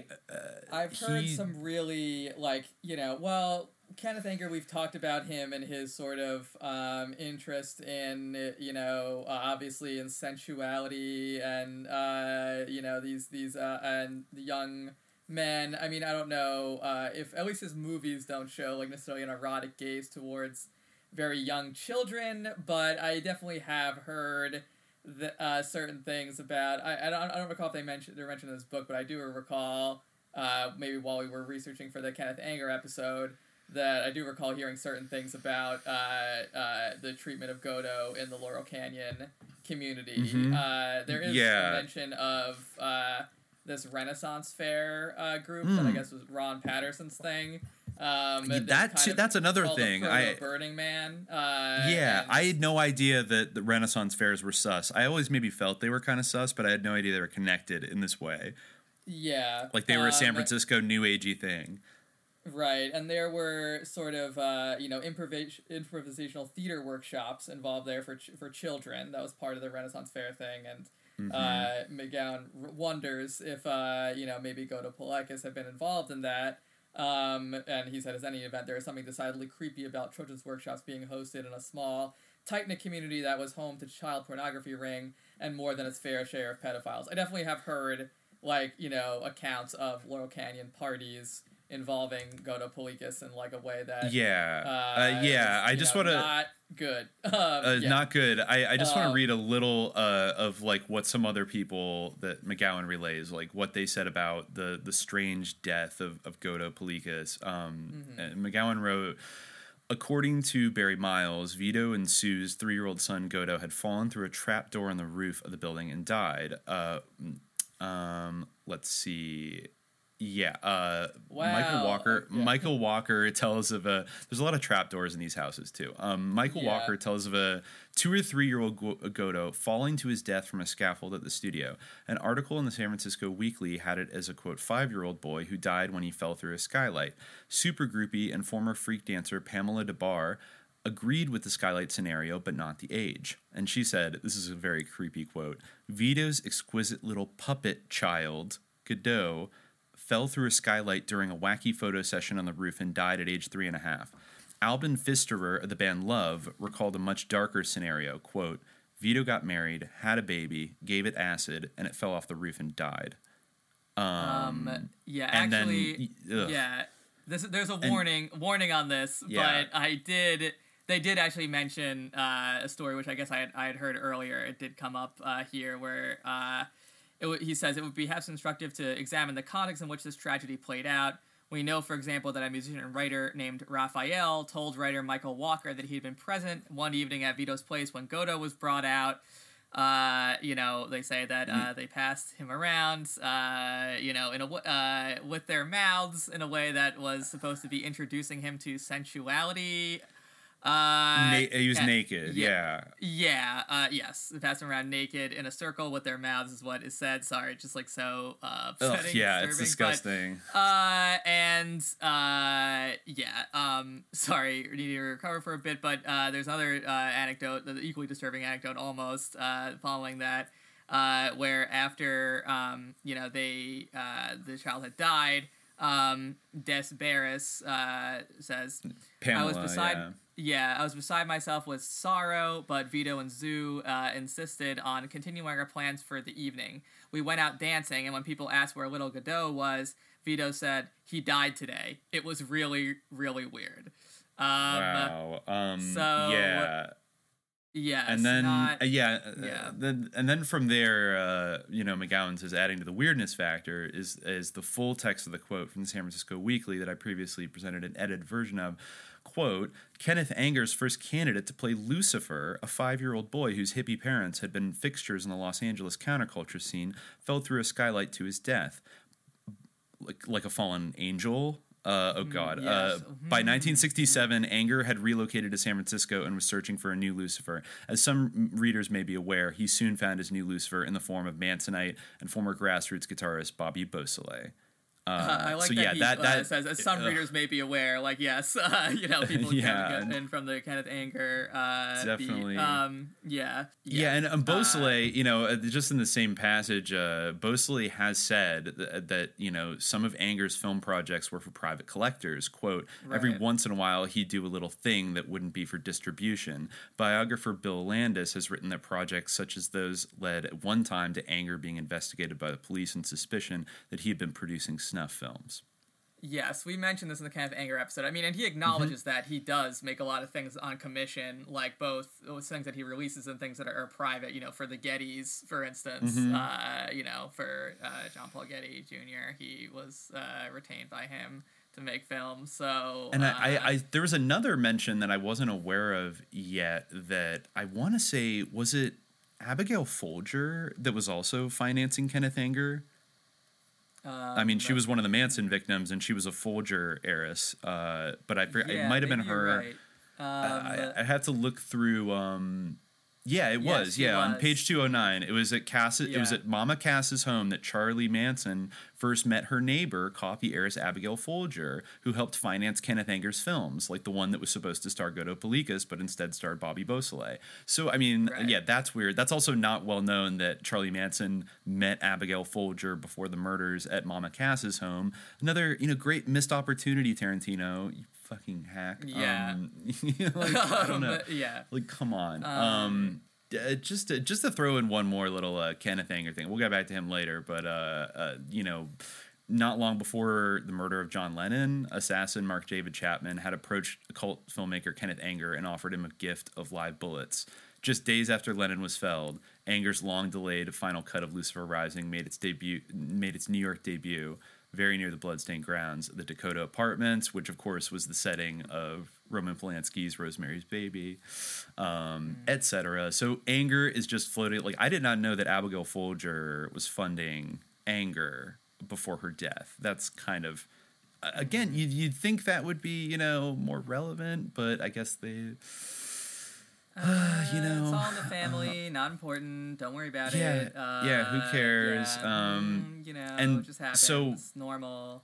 I've heard he- some really like you know well Kenneth Anger we've talked about him and his sort of um, interest in you know uh, obviously in sensuality and uh, you know these these uh, and the young men I mean I don't know uh, if at least his movies don't show like necessarily an erotic gaze towards very young children but I definitely have heard the, uh, certain things about I, I don't I don't recall if they mentioned they mentioned in this book, but I do recall uh, maybe while we were researching for the Kenneth Anger episode that I do recall hearing certain things about uh, uh, the treatment of Godo in the Laurel Canyon community. Mhm. Uh, there is Yeah. a mention of uh, this Renaissance Fair uh, group that I Mm. guess was Ron Patterson's thing. Um, that too- that's another thing. I- Burning Man. Uh, yeah, I had no idea that the Renaissance fairs were sus. I always maybe felt they were kind of sus, but I had no idea they were connected in this way. yeah, Like they were a San um, Francisco new agey thing. Right, and there were sort of uh, you know improvis- improvisational theater workshops involved there for ch- for children. That was part of the Renaissance Fair thing, and uh, McGowan r- wonders if uh, you know maybe Godo Paulekas had been involved in that. Um, and he said, as any event, there is something decidedly creepy about children's workshops being hosted in a small, tight knit community that was home to child pornography ring and more than its fair share of pedophiles. I definitely have heard like you know accounts of Laurel Canyon parties involving Godo Paulekas in like a way that Yeah, uh, uh, yeah. I just want to. not good. Um, Uh, yeah. Not good. I, I just want Um, to read a little uh, of like what some other people that McGowan relays, like what they said about the the strange death of, of Godo Paulekas. Um, Mm-hmm. McGowan wrote. According to Barry Miles, Vito and Sue's three year old son Godo had fallen through a trap door in the roof of the building and died. Uh, um, let's see. Yeah, uh, Michael Walker. yeah. Michael Walker tells of a. There's a lot of trapdoors in these houses too. Um, Michael Yeah. Walker tells of a two or three year old Go- Godo falling to his death from a scaffold at the studio. An article in the San Francisco Weekly had it as a quote five year old boy who died when he fell through a skylight. Super groupie and former freak dancer Pamela Des Barres agreed with the skylight scenario, but not the age. And she said, "This is a very creepy quote. Vito's exquisite little puppet child Godot." Fell through a skylight during a wacky photo session on the roof and died at age three and a half. Alban Pfisterer of the band Love recalled a much darker scenario. Quote, Vito got married, had a baby, gave it acid, and it fell off the roof and died. Um, yeah, and then- actually, ugh. yeah. This there's a And- warning warning on this, Yeah. but I did they did actually mention uh, a story which I guess I had, I had heard earlier. It did come up uh, here where uh, it, he says it would be perhaps instructive to examine the context in which this tragedy played out. We know, for example, that a musician and writer named Raphael told writer Michael Walker that he had been present one evening at Vito's place when Godot was brought out. Uh, you know, they say that uh, they passed him around, uh, you know, in a w- uh, with their mouths in a way that was supposed to be introducing him to sensuality. Uh, Na- he was and- naked, yeah. yeah, uh, yes. Passing around naked in a circle with their mouths, is what is said. Sorry, just like so uh, Ugh, upsetting. yeah, it's disturbing, but, disgusting. uh, and uh, yeah, um, sorry, need to recover for a bit, but uh, there's another uh, anecdote, the equally disturbing anecdote almost, uh, following that, uh, where after um, you know they uh, the child had died, um, Des Barres uh, says, "I was beside." yeah. Yeah, I was beside myself with sorrow, but Vito and Sue uh, insisted on continuing our plans for the evening. We went out dancing, and when people asked where little Godot was, Vito said, He died today. It was really, really weird. Um, wow. Um, so, yeah. Yeah, and then not- uh, yeah, uh, yeah. then and then from there, uh, you know, McGowan says adding to the weirdness factor is is the full text of the quote from the San Francisco Weekly that I previously presented an edited version of. Quote: Kenneth Anger's first candidate to play Lucifer, a five-year-old boy whose hippie parents had been fixtures in the Los Angeles counterculture scene, fell through a skylight to his death like like a fallen angel. Uh, oh God! yes. Uh, by 1967, Anger had relocated to San Francisco and was searching for a new Lucifer. As some readers may be aware, he soon found his new Lucifer in the form of Mansonite and former grassroots guitarist Bobby Beausoleil. Uh, I like so that yeah, he that uh, that says, as some readers may be aware, like yes, uh, you know, people Yeah. get and from the Kenneth Anger, uh. Definitely. um, yeah, Yeah, and um, Beausoleil, you know, uh, just in the same passage, uh, Beausoleil has said th- that, you know, some of Anger's film projects were for private collectors. Quote, every once in a while he'd do a little thing that wouldn't be for distribution. Biographer Bill Landis has written that projects such as those led at one time to Anger being investigated by the police and suspicion that he had been producing snuff films. Yes, we mentioned this in the Kenneth Anger episode. I mean, and he acknowledges Mm-hmm. that he does make a lot of things on commission, like both those things that he releases and things that are, are private. You know, for the Gettys, for instance. Mhm. Uh, you know, for uh, John Paul Getty Jr., he was uh, retained by him to make films. So, And uh, I, I, I, there was another mention that I wasn't aware of yet that I want to say was it Abigail Folger that was also financing Kenneth Anger. I mean, she Um, was one of the Manson victims, and she was a Folger heiress. Uh, but I, yeah, it might have been her. right. I, Um, I, I had to look through. Um, yeah, it Yes, was. Yeah, on page two hundred nine, it was at Cass. It was at Mama Cass's home that Charlie Manson first met her neighbor, copy heiress Abigail Folger, who helped finance Kenneth Anger's films, like the one that was supposed to star Godo Paulekas, but instead starred Bobby Beausoleil. So, I mean, yeah, that's weird. That's also not well known that Charlie Manson met Abigail Folger before the murders at Mama Cass's home. Another, you know, great missed opportunity, Tarantino. You fucking hack. Yeah. Um, like, I don't know. Yeah. Like, come on. Um, Um, uh, just to, just to throw in one more little uh, Kenneth Anger thing. We'll get back to him later, but uh, uh, you know, not long before the murder of John Lennon, assassin Mark David Chapman had approached cult filmmaker Kenneth Anger and offered him a gift of live bullets. Just days after Lennon was felled, Anger's long-delayed final cut of Lucifer Rising made its debut, made its New York debut, very near the bloodstained grounds, the Dakota Apartments, which of course was the setting of Roman Polanski's Rosemary's Baby, um, etc. So anger is just floating. Like I did not know that Abigail Folger was funding anger before her death. That's kind of again you'd, you'd think that would be you know more relevant, but I guess they. Uh, you know, it's all in the family, not important. Don't worry about yeah, it. Uh, yeah. Who cares? yeah, Um, mm, you know, and just happens. so normal.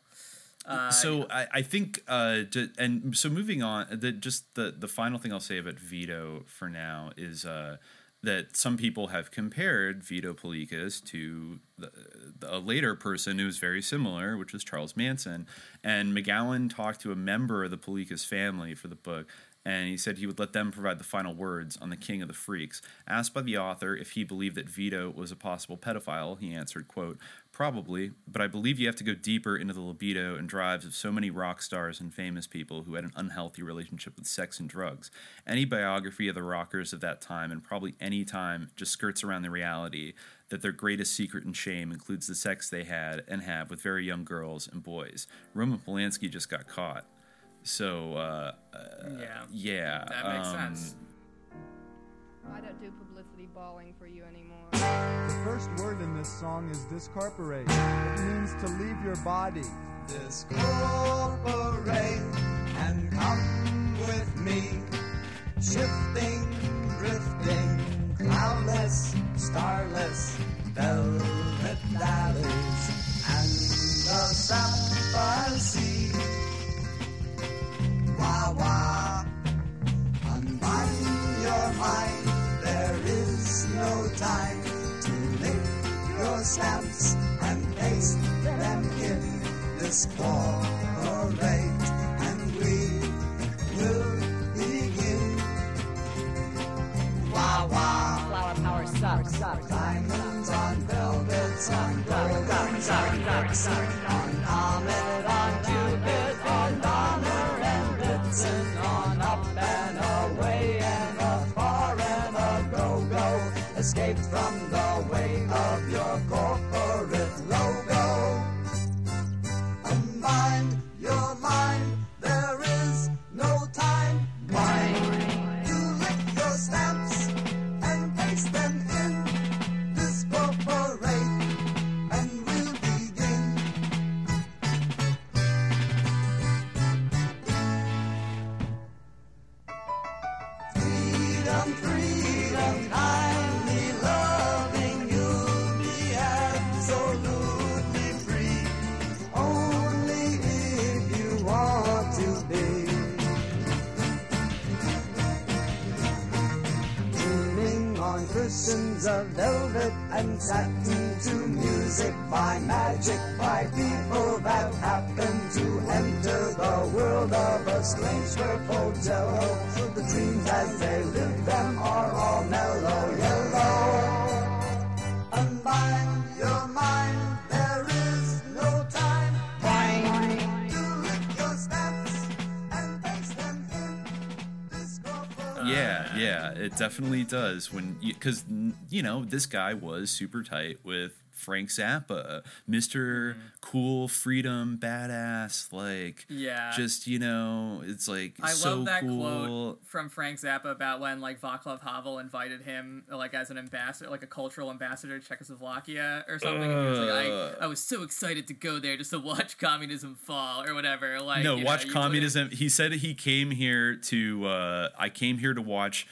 Uh, so I, I think uh, to, and so moving on the just the the final thing I'll say about Vito for now is uh, that some people have compared Vito Paulekas to the, the, a later person who was very similar, which was Charles Manson. And McGowan talked to a member of the Paulekas family for the book, and he said he would let them provide the final words on the King of the Freaks. Asked by the author if he believed that Vito was a possible pedophile, he answered, quote, Probably, but I believe you have to go deeper into the libido and drives of so many rock stars and famous people who had an unhealthy relationship with sex and drugs. Any biography of the rockers of that time, and probably any time, just skirts around the reality that their greatest secret and shame includes the sex they had and have with very young girls and boys. Roman Polanski just got caught. So, uh, uh, yeah. yeah. That makes um, sense. I don't do publicity bawling for you anymore. The first word in this song is discorporate. It means to leave your body. Discorporate and come with me. Shifting, drifting, cloudless, starless, velvet valleys, and the sapphire sea. Wah wah, unbind your mind. There is no time to lick your stamps and paste them in. Discorporate, and we will begin. Wah wah. Flower power sucks. Diamonds on velvets on golden on on Ahmed on Cupid of velvet and satin to music by magic by people that happen to enter the world of a strange purple jello. So the dreams as they live them are all mellow yellow. Yeah, it definitely does. When because you know this guy was super tight with Frank Zappa, Mister Cool, Freedom, Badass, like Yeah. just you know, it's like I so love that cool. quote from Frank Zappa about when like Václav Havel invited him like as an ambassador, like a cultural ambassador to Czechoslovakia or something. and he was like, Uh. I, I was so excited to go there just to watch communism fall or whatever. Like no, watch know, communism. He said he came here to. Uh, I came here to watch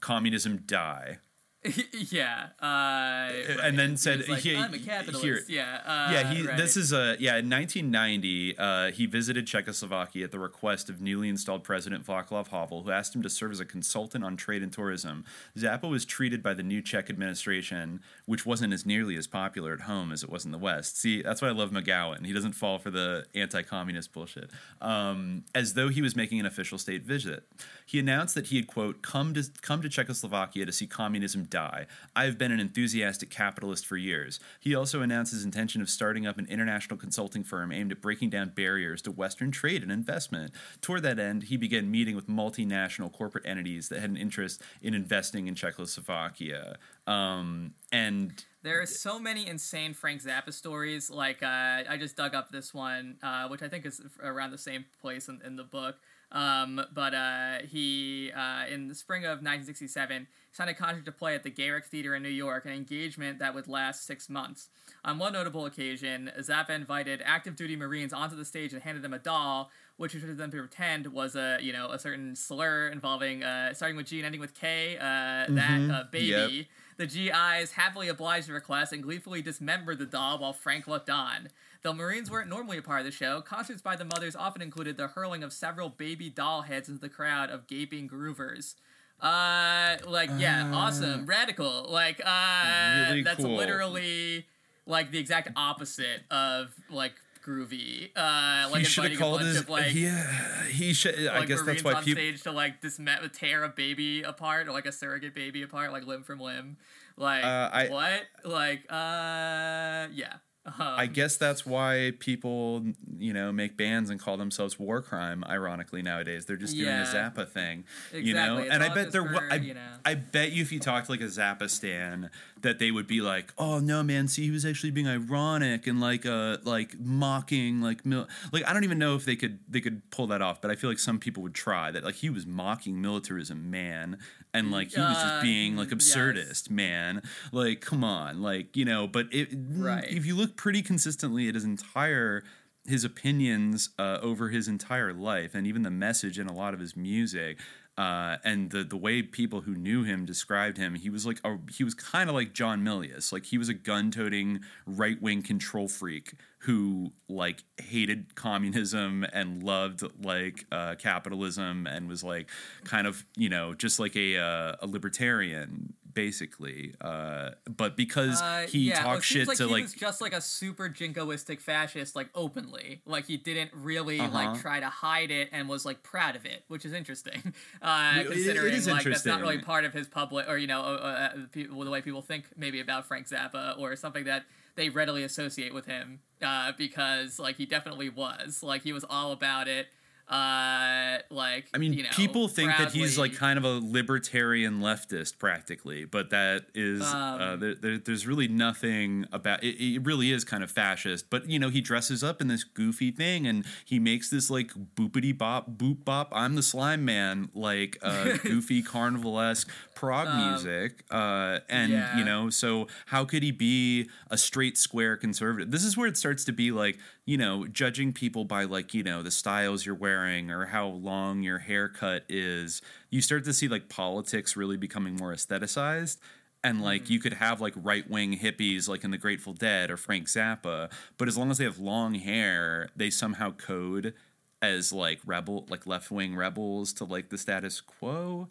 communism die. yeah. Uh, and then He said like, he, I'm a capitalist. here- yeah. Uh, yeah, he. right. This is a yeah. In 1990, uh, he visited Czechoslovakia at the request of newly installed President Václav Havel, who asked him to serve as a consultant on trade and tourism. Zappa was treated by the new Czech administration, which wasn't as nearly as popular at home as it was in the West. See, that's why I love McGowan. He doesn't fall for the anti-communist bullshit. Um, as though he was making an official state visit, he announced that he had quote come to come to Czechoslovakia to see communism die. I have been an enthusiastic capitalist for years. He also announced his intention of starting up an international consulting firm aimed at breaking down barriers to Western trade and investment. Toward that end, he began meeting with multinational corporate entities that had an interest in investing in Czechoslovakia. Um, and There are so many insane Frank Zappa stories. Like uh, I just dug up this one, uh, which I think is around the same place in, in the book. Um, but uh, he, uh, in the spring of 1967, signed a contract to play at the Garrick Theater in New York, an engagement that would last six months. On one notable occasion, Zappa invited active duty Marines onto the stage and handed them a doll, which he wanted them to pretend was a you know a certain slur involving uh, starting with G and ending with K. Uh, That Mhm. uh, baby. Yep. The GIs happily obliged the request and gleefully dismembered the doll while Frank looked on. Though Marines weren't normally a part of the show, concerts by the mothers often included the hurling of several baby doll heads into the crowd of gaping groovers. Uh, like yeah, awesome, radical. Like uh, Really that's cool. literally like the exact opposite of like groovy. Uh, like he should have called his. of like yeah, he should. I like guess Marines that's why on people. stage to like disme- tear a baby apart or like a surrogate baby apart, like limb from limb. Like Uh, I- what? Like uh, yeah. Um, I guess that's why people, you know, make bands and call themselves war crime. Ironically, nowadays they're just doing Yeah. a Zappa thing, you know. It's And I bet there, for, I, you know. I bet you if you talked to like a Zappa stan, that they would be like, "Oh no, man, see, he was actually being ironic and like, uh, like mocking, like, mil-. like I don't even know if they could they could pull that off, but I feel like some people would try that. Like he was mocking militarism, man, and like he was Uh, just being like yes. absurdist, man. Like, come on, like you know. But it, Right. if you look pretty consistently at his entire his opinions uh, over his entire life and even the message in a lot of his music uh, and the the way people who knew him described him he was like a, he was kind of like John Milius. Like he was a gun-toting right-wing control freak who like hated communism and loved like uh, capitalism and was like kind of you know just like a uh, a libertarian basically uh, but because Uh, he yeah, talked shit like to he like was just like a super jingoistic fascist, like openly. Like he didn't really Uh-huh. like try to hide it and was like proud of it, which is interesting. Uh, It- it considering is like that's not really part of his public or you know uh, uh, people, the way people think maybe about Frank Zappa or something that they readily associate with him uh, because like he definitely was like he was all about it. Uh, like I mean, you know, people think that he's like kind of a libertarian leftist, practically, but that is uh, Um, there, there, there's really nothing about it. It really is kind of fascist, but you know, he dresses up in this goofy thing and he makes this like boopity bop boop bop. I'm the slime man, like uh, goofy carnival esque prog Um, music, uh, and yeah. you know, so how could he be a straight square conservative? This is where it starts to be like you know, judging people by like, you know, the styles you're wearing or how long your haircut is, you start to see like politics really becoming more aestheticized. And like Mm-hmm. you could have like right wing hippies like in the Grateful Dead or Frank Zappa, but as long as they have long hair, they somehow code as like rebel, like left wing rebels to like the status quo.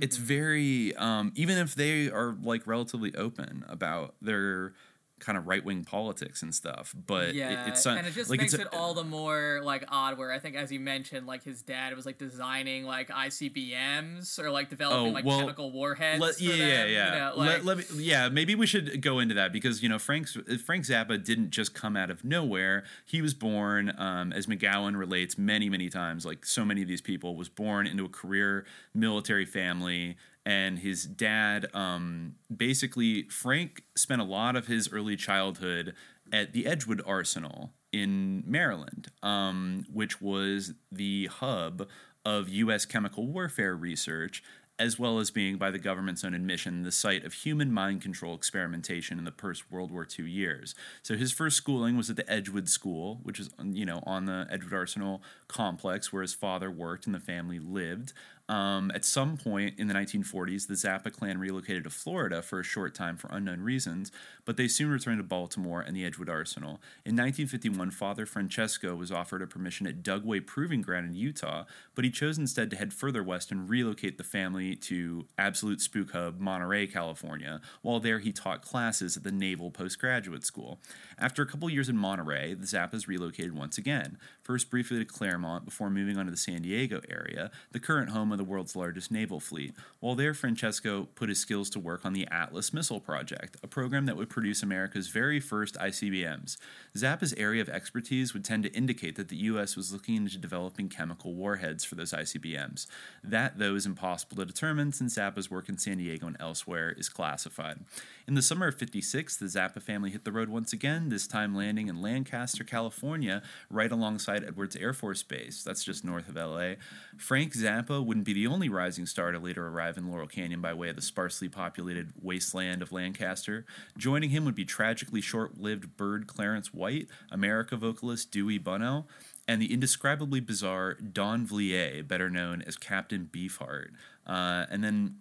It's Mm-hmm. very, um, even if they are like relatively open about their kind of right wing politics and stuff, but it- yeah, it's and it just like makes it all the more like odd. Where I think, as you mentioned, like his dad was like designing like ICBMs or like developing Oh, like well, chemical warheads. Let- yeah, them, yeah, you yeah. know, let, like- let me, yeah, maybe we should go into that because you know Frank's Frank Zappa didn't just come out of nowhere. He was born, um, as McGowan relates many, many times, like so many of these people, was born into a career military family. And his dad, um, basically, Frank spent a lot of his early childhood at the Edgewood Arsenal in Maryland, um, which was the hub of U.S. chemical warfare research, as well as being, by the government's own admission, the site of human mind control experimentation in the post World War II years. So his first schooling was at the Edgewood School, which is you know on the Edgewood Arsenal complex where his father worked and the family lived. Um, at some point in the 1940s, the Zappa clan relocated to Florida for a short time for unknown reasons, but they soon returned to Baltimore and the Edgewood Arsenal. In 1951, Father Francesco was offered a permission at Dugway Proving Ground in Utah, but he chose instead to head further west and relocate the family to absolute spook hub Monterey, California. While there, he taught classes at the Naval Postgraduate School. After a couple years in Monterey, the Zappas relocated once again, first briefly to Claremont before moving on to the San Diego area, the current home of the world's largest naval fleet. While there, Francesco put his skills to work on the Atlas Missile Project, a program that would produce America's very first ICBMs. Zappa's area of expertise would tend to indicate that the U.S. was looking into developing chemical warheads for those ICBMs. That, though, is impossible to determine since Zappa's work in San Diego and elsewhere is classified. In the summer of 56, the Zappa family hit the road once again, this time landing in Lancaster, California, right alongside Edwards Air Force Base. That's just north of LA. Frank Zappa wouldn't be the only rising star to later arrive in Laurel Canyon by way of the sparsely populated wasteland of Lancaster. Joining him would be tragically short lived Byrd Clarence White, America vocalist Dewey Bunnell, and the indescribably bizarre Don Vliet, better known as Captain Beefheart. Uh, and then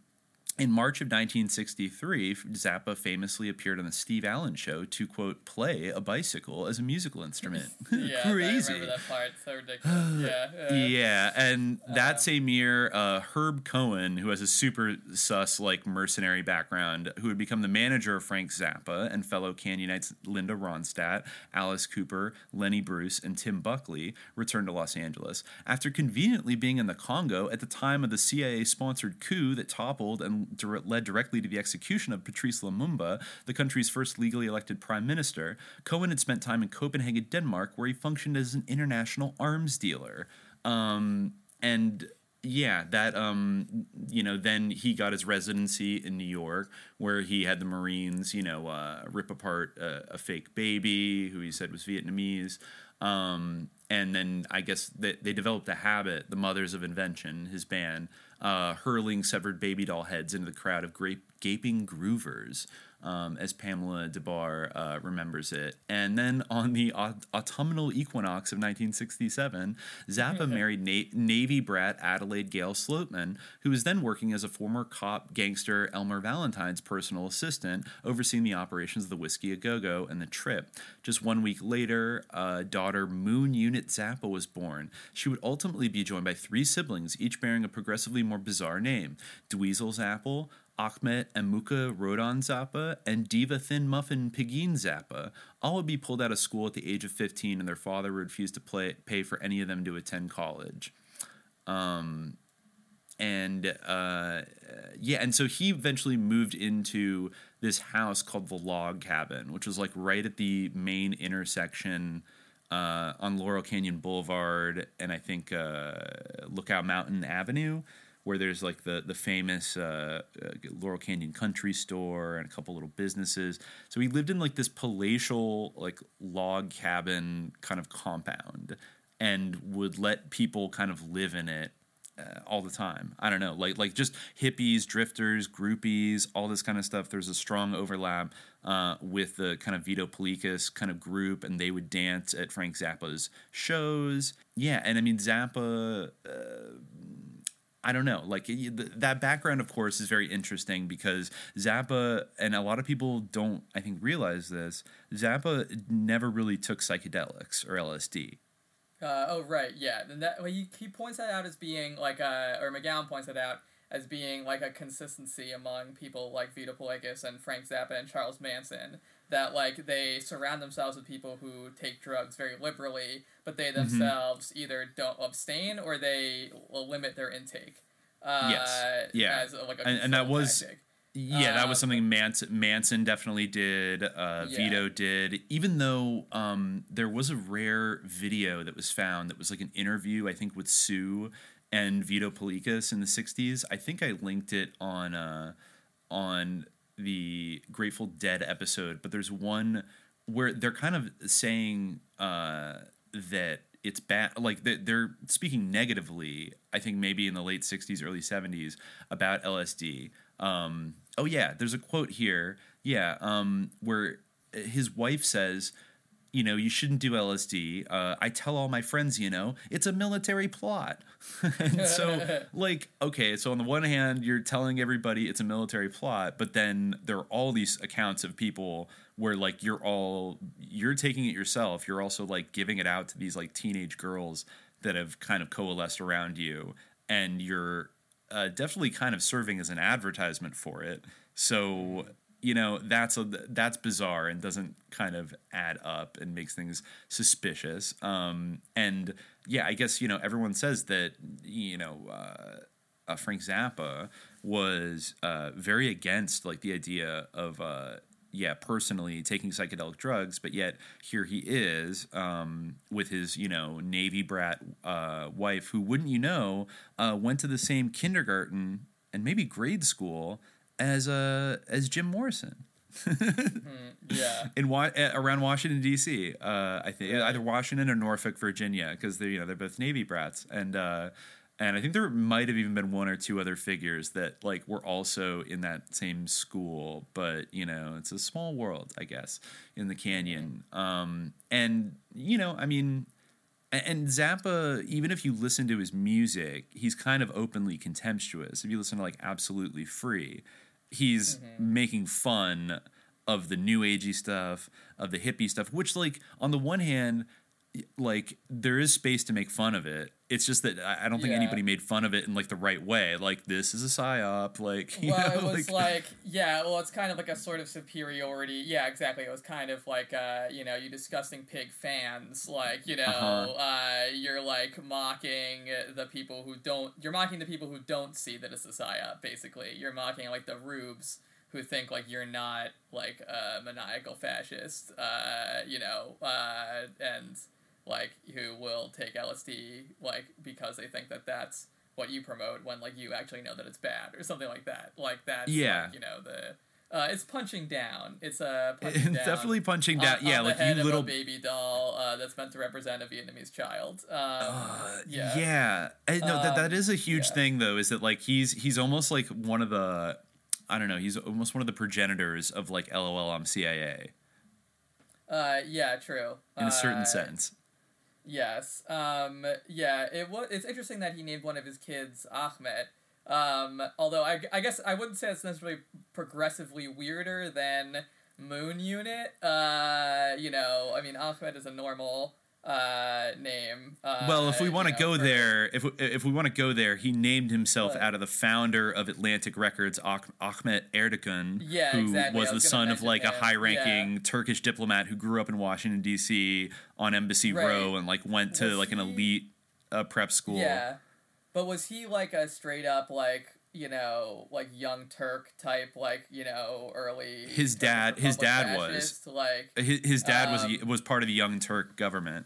in March of 1963, Zappa famously appeared on the Steve Allen Show to quote play a bicycle as a musical instrument. yeah, Crazy. I remember that part. So ridiculous. yeah. uh, yeah, and that same year, uh, Herb Cohen, who has a super sus like mercenary background, who would become the manager of Frank Zappa and fellow Canyonites Linda Ronstadt, Alice Cooper, Lenny Bruce, and Tim Buckley, returned to Los Angeles after conveniently being in the Congo at the time of the CIA-sponsored coup that toppled and led directly to the execution of Patrice Lumumba, the country's first legally elected prime minister. Cohen had spent time in Copenhagen, Denmark, where he functioned as an international arms dealer. Um, and yeah, that um, you know, then he got his residency in New York, where he had the Marines, you know, uh, rip apart a, a fake baby who he said was Vietnamese. Um, and then I guess they, they developed a habit, the Mothers of Invention, his band, uh, hurling severed baby doll heads into the crowd of gaping groovers, um, as Pamela Des Barres uh, remembers it. And then on the aut- autumnal equinox of 1967, Zappa married Na- Navy brat Adelaide Gail Sloatman, who was then working as a former cop gangster Elmer Valentine's personal assistant, overseeing the operations of the Whisky a Go Go and the Trip. Just one week later, uh, daughter Moon Unit Zappa was born. She would ultimately be joined by three siblings, each bearing a progressively more bizarre name Dweezil Zappa, Ahmet Emuukha Rodan Zappa, and Diva Thin Muffin Pigeen Zappa all would be pulled out of school at the age of 15, and their father would refuse to play, pay for any of them to attend college. Um, and uh, yeah, and so he eventually moved into this house called the Log Cabin, which was like right at the main intersection uh, on Laurel Canyon Boulevard and I think uh, Lookout Mountain Avenue, where there's like the the famous uh, uh, Laurel Canyon Country Store and a couple little businesses. So he lived in like this palatial like log cabin kind of compound, and would let people kind of live in it uh, all the time. I don't know, like like just hippies, drifters, groupies, all this kind of stuff. There's a strong overlap uh, with the kind of Vito Paulekas kind of group, and they would dance at Frank Zappa's shows. Yeah, and I mean Zappa. Uh, I don't know. Like that background, of course, is very interesting because Zappa, and a lot of people don't, I think, realize this. Zappa never really took psychedelics or LSD. Uh, oh right, yeah. And that well, he he points that out as being like a, or McGowan points it out as being like a consistency among people like Vito Paulekas and Frank Zappa and Charles Manson. That like they surround themselves with people who take drugs very liberally, but they themselves either don't abstain or they will limit their intake. Uh, yes. Yeah. As like a and, and that was. tactic. Yeah, that was Um, something Manson, Manson definitely did. Uh, Yeah. Vito did. Even though um, there was a rare video that was found that was like an interview, I think, with Sue and Vito Paulekas in the '60s. I think I linked it on uh, on the Grateful Dead episode. But there's one where they're kind of saying uh, that it's bad. Like they're, speaking negatively. I think maybe in the late '60s, early '70s about LSD. Um, oh yeah, there's a quote here. Yeah, um, where his wife says, "You know, you shouldn't do LSD." Uh, I tell all my friends, you know, it's a military plot. and so, like, okay, so on the one hand, you're telling everybody it's a military plot, but then there are all these accounts of people where like you're all you're taking it yourself. You're also like giving it out to these like teenage girls that have kind of coalesced around you, and you're uh, definitely kind of serving as an advertisement for it. So you know that's a that's bizarre and doesn't kind of add up and makes things suspicious. Um, and yeah, I guess you know everyone says that you know. Uh, uh, Frank Zappa was uh, very against like the idea of uh, yeah personally taking psychedelic drugs, but yet here he is um, with his you know Navy brat uh, wife, who wouldn't you know uh, went to the same kindergarten and maybe grade school as uh, as Jim Morrison. yeah. in Wa- uh, around Washington D.C. Uh, I think either Washington or Norfolk, Virginia, because they're you know they're both Navy brats, and uh, and I think there might have even been one or two other figures that like were also in that same school, but you know it's a small world, I guess, in the canyon. Um, and you know, I mean. And Zappa, even if you listen to his music, he's kind of openly contemptuous. If you listen to like Absolutely Free, he's mm-hmm. making fun of the new agey stuff, of the hippie stuff, which like on the one hand, like there is space to make fun of it. It's just that I don't think Yeah. anybody made fun of it in like the right way. Like this is a psyop. Like you well, know, it was like, like, yeah, well, it's kind of like a sort of superiority. Yeah, exactly. It was kind of like, uh, you know, you disgusting pig fans. Like, you know, Uh-huh. uh, you're like mocking the people who don't. You're mocking the people who don't see that it's a psyop. Basically, you're mocking like the rubes who think like you're not like a maniacal fascist. Uh, you know, uh, and like who will take LSD like because they think that that's what you promote when like you actually know that it's bad or something like that. Like that. Yeah. like, you know the uh, it's punching down. It's uh, punching down Definitely punching on- down- yeah, on like, you little- a baby doll uh, that's meant to represent a Vietnamese child. Um, yeah, yeah. And no, that, that Um, a huge yeah. thing though. Is that like he's he's almost like one of the I don't know. He's almost one of the progenitors of like LOL I'm CIA Uh, yeah, true. in a certain Uh, sense. Yes. Um, yeah. It was. It's interesting that he named one of his kids Ahmet. Um, although I, I guess I wouldn't say it's necessarily progressively weirder than Moon Unit. Uh, you know, I mean, Ahmed is a normal uh, name. Uh, well, if we want to know, go for- there, if we, if we want to go there, he named himself What? out of the founder of Atlantic Records, Ah- Ahmet Ertegun, Yeah, who exactly. was I the son of like a high-ranking Turkish diplomat who grew up in Washington D.C. on Embassy Right. Row and like went to Was like an he- elite uh, prep school. Yeah, but was he like a straight up like you know like young Turk type like you know early? His dad, his dad was like his, his dad was um, was part of the Young Turk government.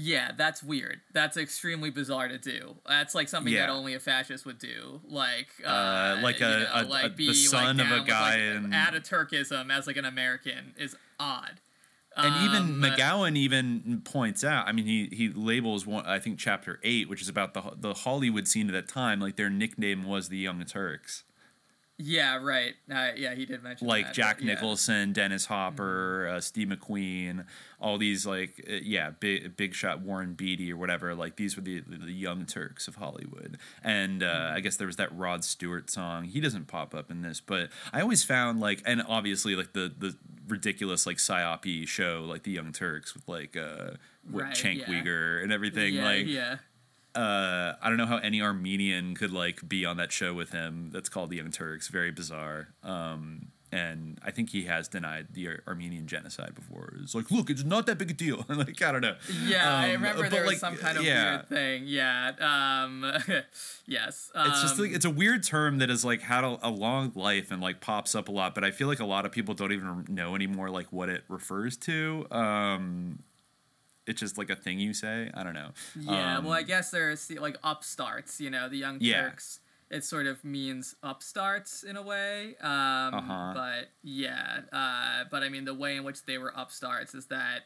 Yeah, that's weird. That's extremely bizarre to do. That's like something that only a fascist would do. Like, uh, Uh, like you a- know, a- like a- be, the son like, of a guy like, in- Ataturkism as like an American is odd. And even Um, McGowan even points out. I mean, he he labels one. I think chapter eight, which is about the the Hollywood scene at that time. Like their nickname was the Young Turks. Yeah, right. Uh, yeah, he did mention Like that, Jack but yeah. Nicholson, Dennis Hopper, uh, Steve McQueen, all these like uh, yeah, big big shot Warren Beatty or whatever. Like these were the the Young Turks of Hollywood. And uh, I guess there was that Rod Stewart song. He doesn't pop up in this, but I always found like, and obviously like the the ridiculous like psyop show like the Young Turks with like uh, with Right, Cenk yeah. Uygur and everything. Yeah, like yeah. Uh, I don't know how any Armenian could like be on that show with him. That's called the Young Turks. Very bizarre. Um, and I think he has denied the Ar- Armenian genocide before. It's like, look, it's not that big a deal. like, I don't know. Yeah, I Um, remember but, there was some kind of yeah. weird thing. Yeah. Um, yes. Um, It's just like it's a weird term that has like had a, a long life and like pops up a lot, but I feel like a lot of people don't even know anymore like what it refers to. Um, it's just like a thing you say. I don't know. Yeah, Um, well, I guess there's the, like upstarts, you know, the Young Turks. Yeah. It sort of means upstarts in a way. Um, Uh-huh. But yeah, uh, but I mean, the way in which they were upstarts is that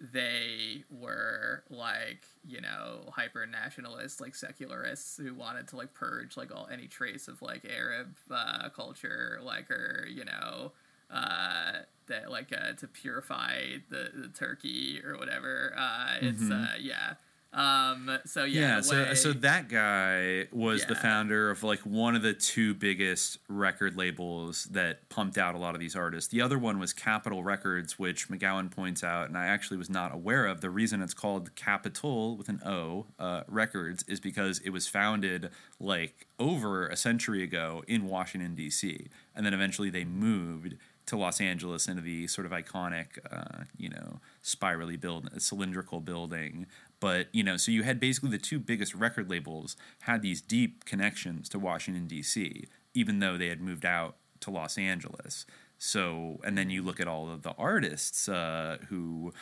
they were like, you know, hyper nationalists, like secularists who wanted to like purge like all any trace of like Arab uh, culture, like or you know, uh, that like uh, to purify the, the Turkey or whatever. Uh, it's Mhm. uh, yeah. Um, so yeah, yeah so way- so that guy was the founder of like one of the two biggest record labels that pumped out a lot of these artists the other one was capitol records which mcgowan points out and i actually was not aware of the reason it's called capitol with an o uh, records is because it was founded like over a century ago in washington d.c and then eventually they moved to Los Angeles into the sort of iconic, uh, you know, spirally build, cylindrical building. but you know, so you had basically the two biggest record labels had these deep connections to Washington D.C., even though they had moved out to Los Angeles. So, and then you look at all of the artists uh, who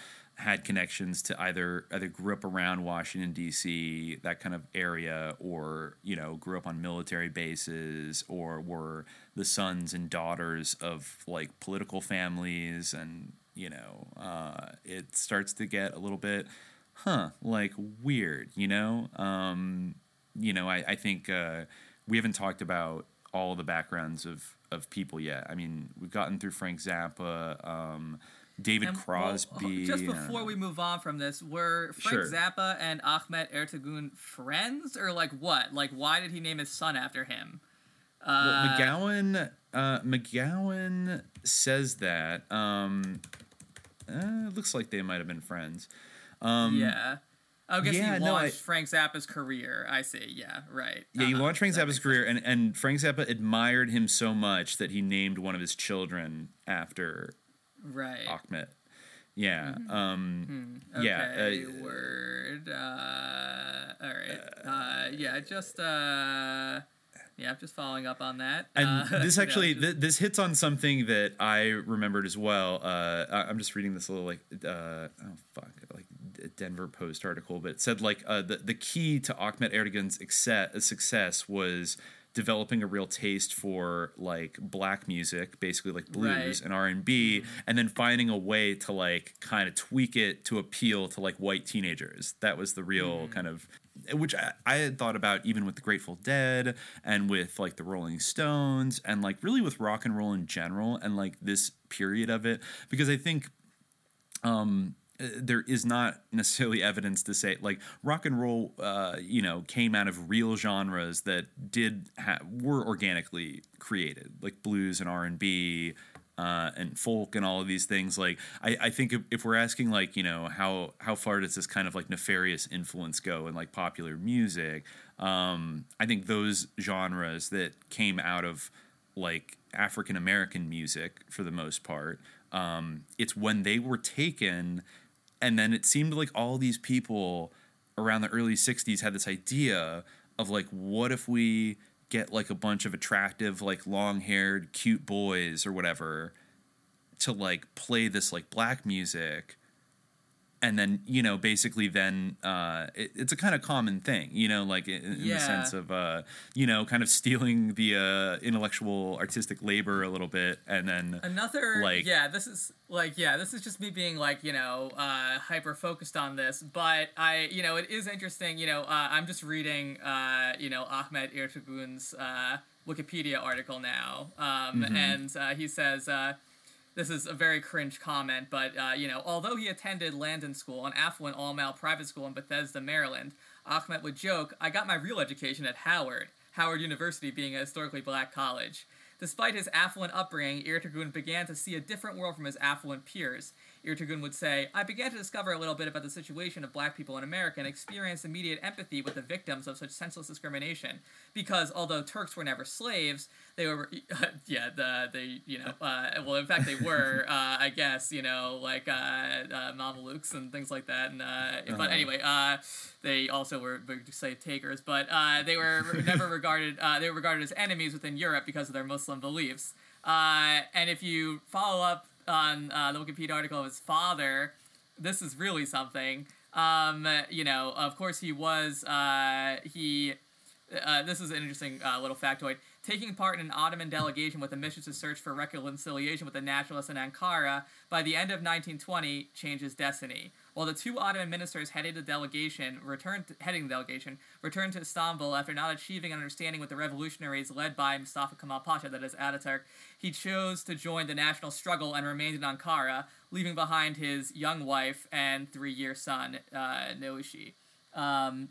had connections to either either grew up around Washington D.C. that kind of area, or you know grew up on military bases, or were the sons and daughters of like political families, and you know uh, it starts to get a little bit, huh, like weird, you know. Um, you know, I, I think uh, we haven't talked about all the backgrounds of of people yet. I mean, we've gotten through Frank Zappa. Um, David And, Crosby. just before we move on from this, were Frank Sure. Zappa and Ahmet Ertegun friends, or like what? Like, why did he name his son after him? Well, Uh, McGowan uh, McGowan says that. Um, uh, it looks like they might have been friends. Um, yeah. I guess yeah, he no, launched I- Frank Zappa's career. I see. Yeah, right. Yeah, he Uh-huh. launched Frank Zappa's career, and, and Frank Zappa admired him so much that he named one of his children after Right. Ahmet. Yeah. Um, Hmm. Yeah. Okay, uh, word. Uh, all right. Uh, yeah, just uh, yeah, I'm just following up on that. and uh, this yeah, actually just- th- this hits on something that I remembered as well. Uh, I- I'm just reading this little like uh, oh fuck like Denver Post article, but it said like uh, the the key to Ahmet Ertegun's success, success was developing a real taste for like black music, basically like blues Right. and R and B, and then finding a way to like kind of tweak it to appeal to like white teenagers. That was the real kind of which I, I had thought about even with the Grateful Dead and with like the Rolling Stones and like really with rock and roll in general and like this period of it. Because I think um uh, there is not necessarily evidence to say like rock and roll uh you know came out of real genres that did ha- were organically created like blues and R&B uh, and folk and all of these things like I, I think if, if we're asking like you know how how far does this kind of like nefarious influence go in like popular music um I think those genres that came out of like African American music for the most part. Um, it's when they were taken, and then it seemed like all these people around the early 60s had this idea of like, what if we get like a bunch of attractive, like long haired, cute boys or whatever to like play this like black music and then you know basically then uh, it, it's a kind of common thing you know like in, in the sense of uh, you know kind of stealing the uh, intellectual artistic labor a little bit and then Another like yeah, this is like yeah, this is just me being like you know uh, hyper focused on this, but I you know it is interesting. You know uh, I'm just reading uh, you know Ahmed Ertegun's uh, Wikipedia article now, um, Mhm. and uh, he says. This is a very cringe comment, but uh, you know, although he attended Landon School, an affluent all-male private school in Bethesda, Maryland, Ahmed would joke, "I got my real education at Howard, Howard University being a historically black college." Despite his affluent upbringing, Ertegun began to see a different world from his affluent peers. Ertegun would say, I began to discover a little bit about the situation of black people in America and experienced immediate empathy with the victims of such senseless discrimination. Because although Turks were never slaves, they were, yeah, the, they, you know, uh, well, in fact, they were, uh, I guess, you know, like uh, uh, Mamelukes and things like that. And, uh, Uh-huh. But anyway, uh, they also were big slave takers, but uh, they were never regarded, uh, they were regarded as enemies within Europe because of their Muslim beliefs. Uh, and if you follow up on uh, the Wikipedia article of his father, this is really something. Um, you know, of course, he was uh, he. Uh, this is an interesting uh, little factoid. Taking part in an Ottoman delegation with a mission to search for reconciliation with the nationalists in Ankara, by the end of 1920, changed his destiny. While the two Ottoman ministers heading the delegation returned, to, heading the delegation, returned to Istanbul after not achieving an understanding with the revolutionaries led by Mustafa Kemal Pasha, that is Ataturk, he chose to join the national struggle and remained in Ankara, leaving behind his young wife and three-year son, uh, Noushi. Um,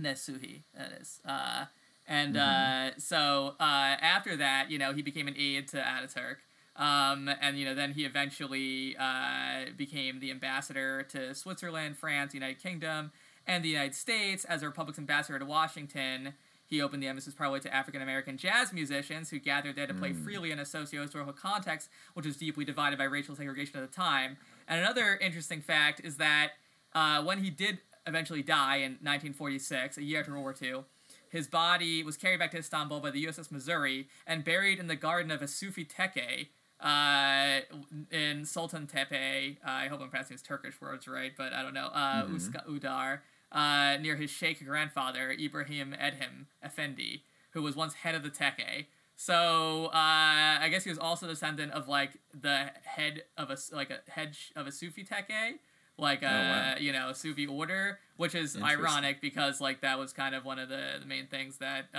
Nesuhi, that is. Uh, and uh, so uh, after that, you know, he became an aide to Ataturk. Um, and, you know, then he eventually uh, became the ambassador to Switzerland, France, United Kingdom, and the United States as a Republic's ambassador to Washington. He opened the embassies probably to African American jazz musicians who gathered there to play Mm. freely in a socio historical context, which was deeply divided by racial segregation at the time. And another interesting fact is that uh, when he did eventually die in 1946, a year after World War II. His body was carried back to Istanbul by the USS Missouri and buried in the garden of a Sufi Tekke uh, in Sultan Tepe. Uh, I hope I'm pronouncing his Turkish words right, but I don't know. Uh, Mhm. Uska Udar, uh, near his sheikh grandfather, Ibrahim Edhim Effendi, who was once head of the Tekke. So uh, I guess he was also descendant of like the head of a like a head of a Sufi Tekke, like a Oh, wow. you know Sufi order, which is ironic because like that was kind of one of the, the main things that uh,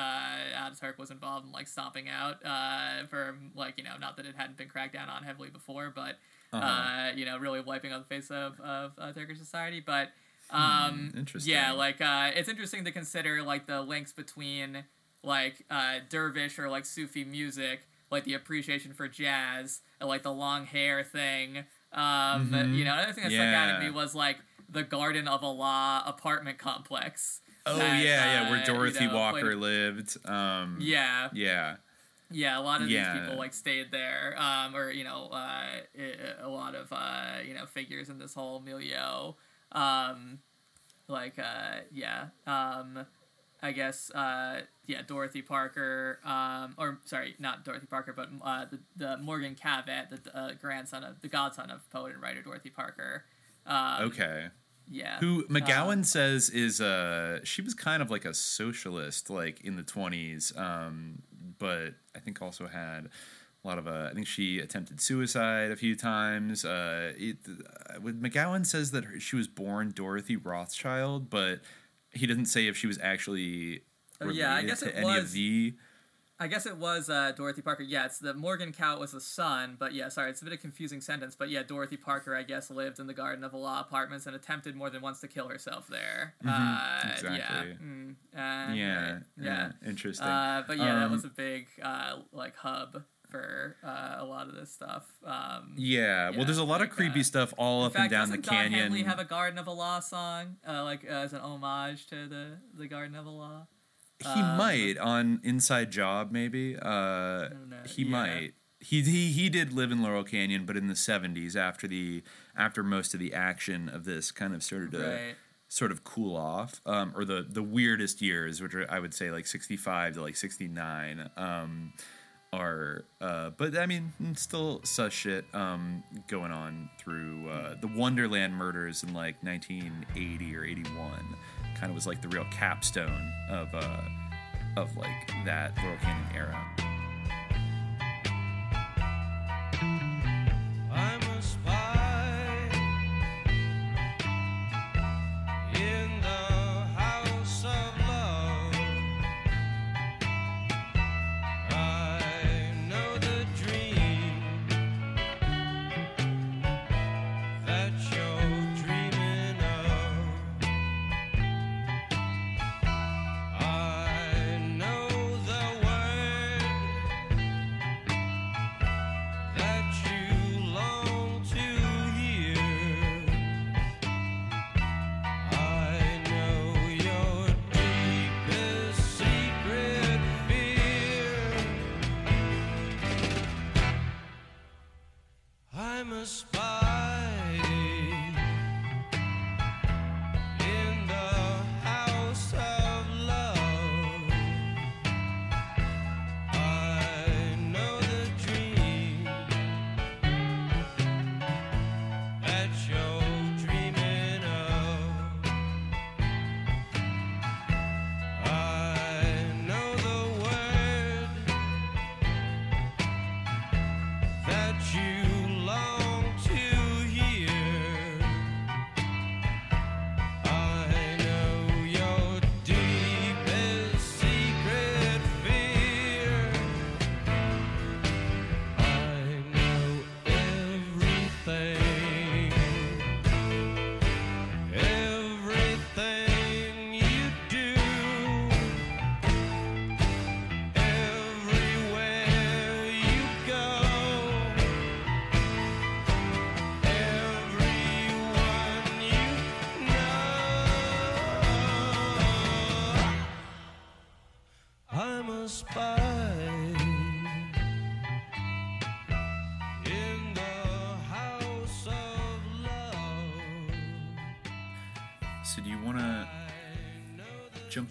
Ataturk was involved in like stomping out uh, for like you know not that it hadn't been cracked down on heavily before, but uh Uh-huh. you know really wiping out the face of of uh, Turkish society, but. Um, Hmm, interesting. Yeah, like uh, it's interesting to consider like the links between like uh, dervish or like Sufi music, like the appreciation for jazz, and like the long hair thing. Um, Mhm. You know, another thing that stuck out at me was like the Garden of Allah apartment complex. Oh that, yeah, yeah, uh, where you Dorothy know, Walker played- lived. Um, Yeah. yeah. Yeah, a lot of Yeah. these people like stayed there, um, or you know, uh, a lot of uh, you know figures in this whole milieu. Um, like, uh, yeah, um, I guess, uh, yeah, Dorothy Parker, um, or sorry, not Dorothy Parker, but uh, the, the Morgan Cavitt, the uh, grandson of the godson of poet and writer Dorothy Parker. Um, Okay. Yeah. Who McGowan Um, says is uh she was kind of like a socialist like in the 20s um but I think also had a lot of uh, I think she attempted suicide a few times uh it uh, McGowan says that her, she was born Dorothy Rothschild but he doesn't say if she was actually Oh, yeah, I related guess to it any was- of the I guess it was uh, Dorothy Parker. Yeah, it's the Morgan Cow was the son, but yeah, sorry, it's a bit of a confusing sentence. But yeah, Dorothy Parker, I guess, lived in the Garden of Allah apartments and attempted more than once to kill herself there. Mhm, Uh, exactly. Yeah. Mm, uh, Yeah, right, yeah, interesting. Uh, but yeah, that Um, was a big uh, like hub for uh, a lot of this stuff. Um, yeah, well there's a lot of creepy stuff all in up fact, and down the Don canyon Henley have a Garden of Allah song, uh, like uh, as an homage to the the Garden of Allah? He Um, might on Inside Job, maybe. Uh, he yeah. might. He, he he did live in Laurel Canyon, but in the '70s, after the after most of the action of this kind of started to Right. sort of cool off, um, or the the weirdest years, which are, I would say like '65 to like '69, um, are. Uh, but I mean, mm, still such shit um, going on through uh, the Wonderland murders in like 1980 or '81. Kind of was like the real capstone of uh, of like that Laurel Canyon era.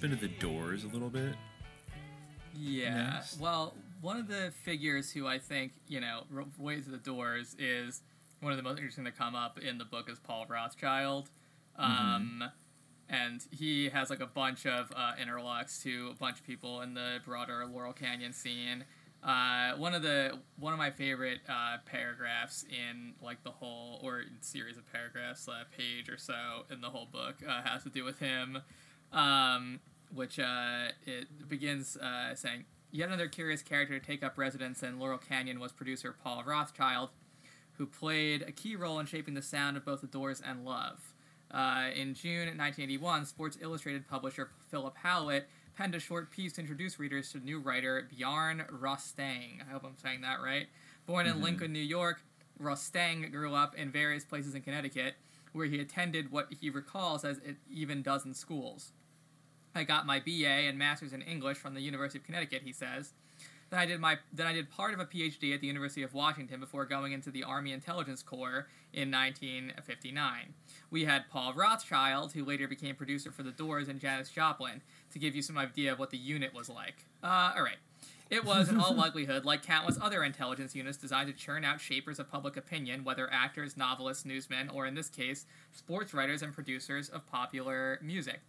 Into the doors a little bit? Yeah. Next? Well, one of the figures who I think you know ways the doors is one of the most interesting to come up in the book is Paul Rothchild. Um, and he has like a bunch of uh, interlocks to a bunch of people in the broader Laurel Canyon scene. Uh, one of the one of my favorite uh, paragraphs in like the whole or series of paragraphs, uh, page or so in the whole book uh, has to do with him, um, which uh, it begins uh, saying yet another curious character to take up residence in Laurel Canyon was producer Paul Rothchild, who played a key role in shaping the sound of both The Doors and Love. Uh, in June 1981, Sports Illustrated publisher Philip Howlett penned a short piece to introduce readers to new writer Bjarne Rostaing. I hope I'm saying that right. Born in Mhm. Lincoln, New York, Rostaing grew up in various places in Connecticut, where he attended what he recalls as an even dozen schools. I got my BA and master's in English from the University of Connecticut, he says. Then I did my then I did part of a PhD at the University of Washington before going into the Army Intelligence Corps in 1959. We had Paul Rothchild, who later became producer for The Doors and Janis Joplin, to give you some idea of what the unit was like. Uh, all right. It was, in all likelihood, like countless other intelligence units designed to churn out shapers of public opinion, whether actors, novelists, newsmen, or in this case, sports writers and producers of popular music.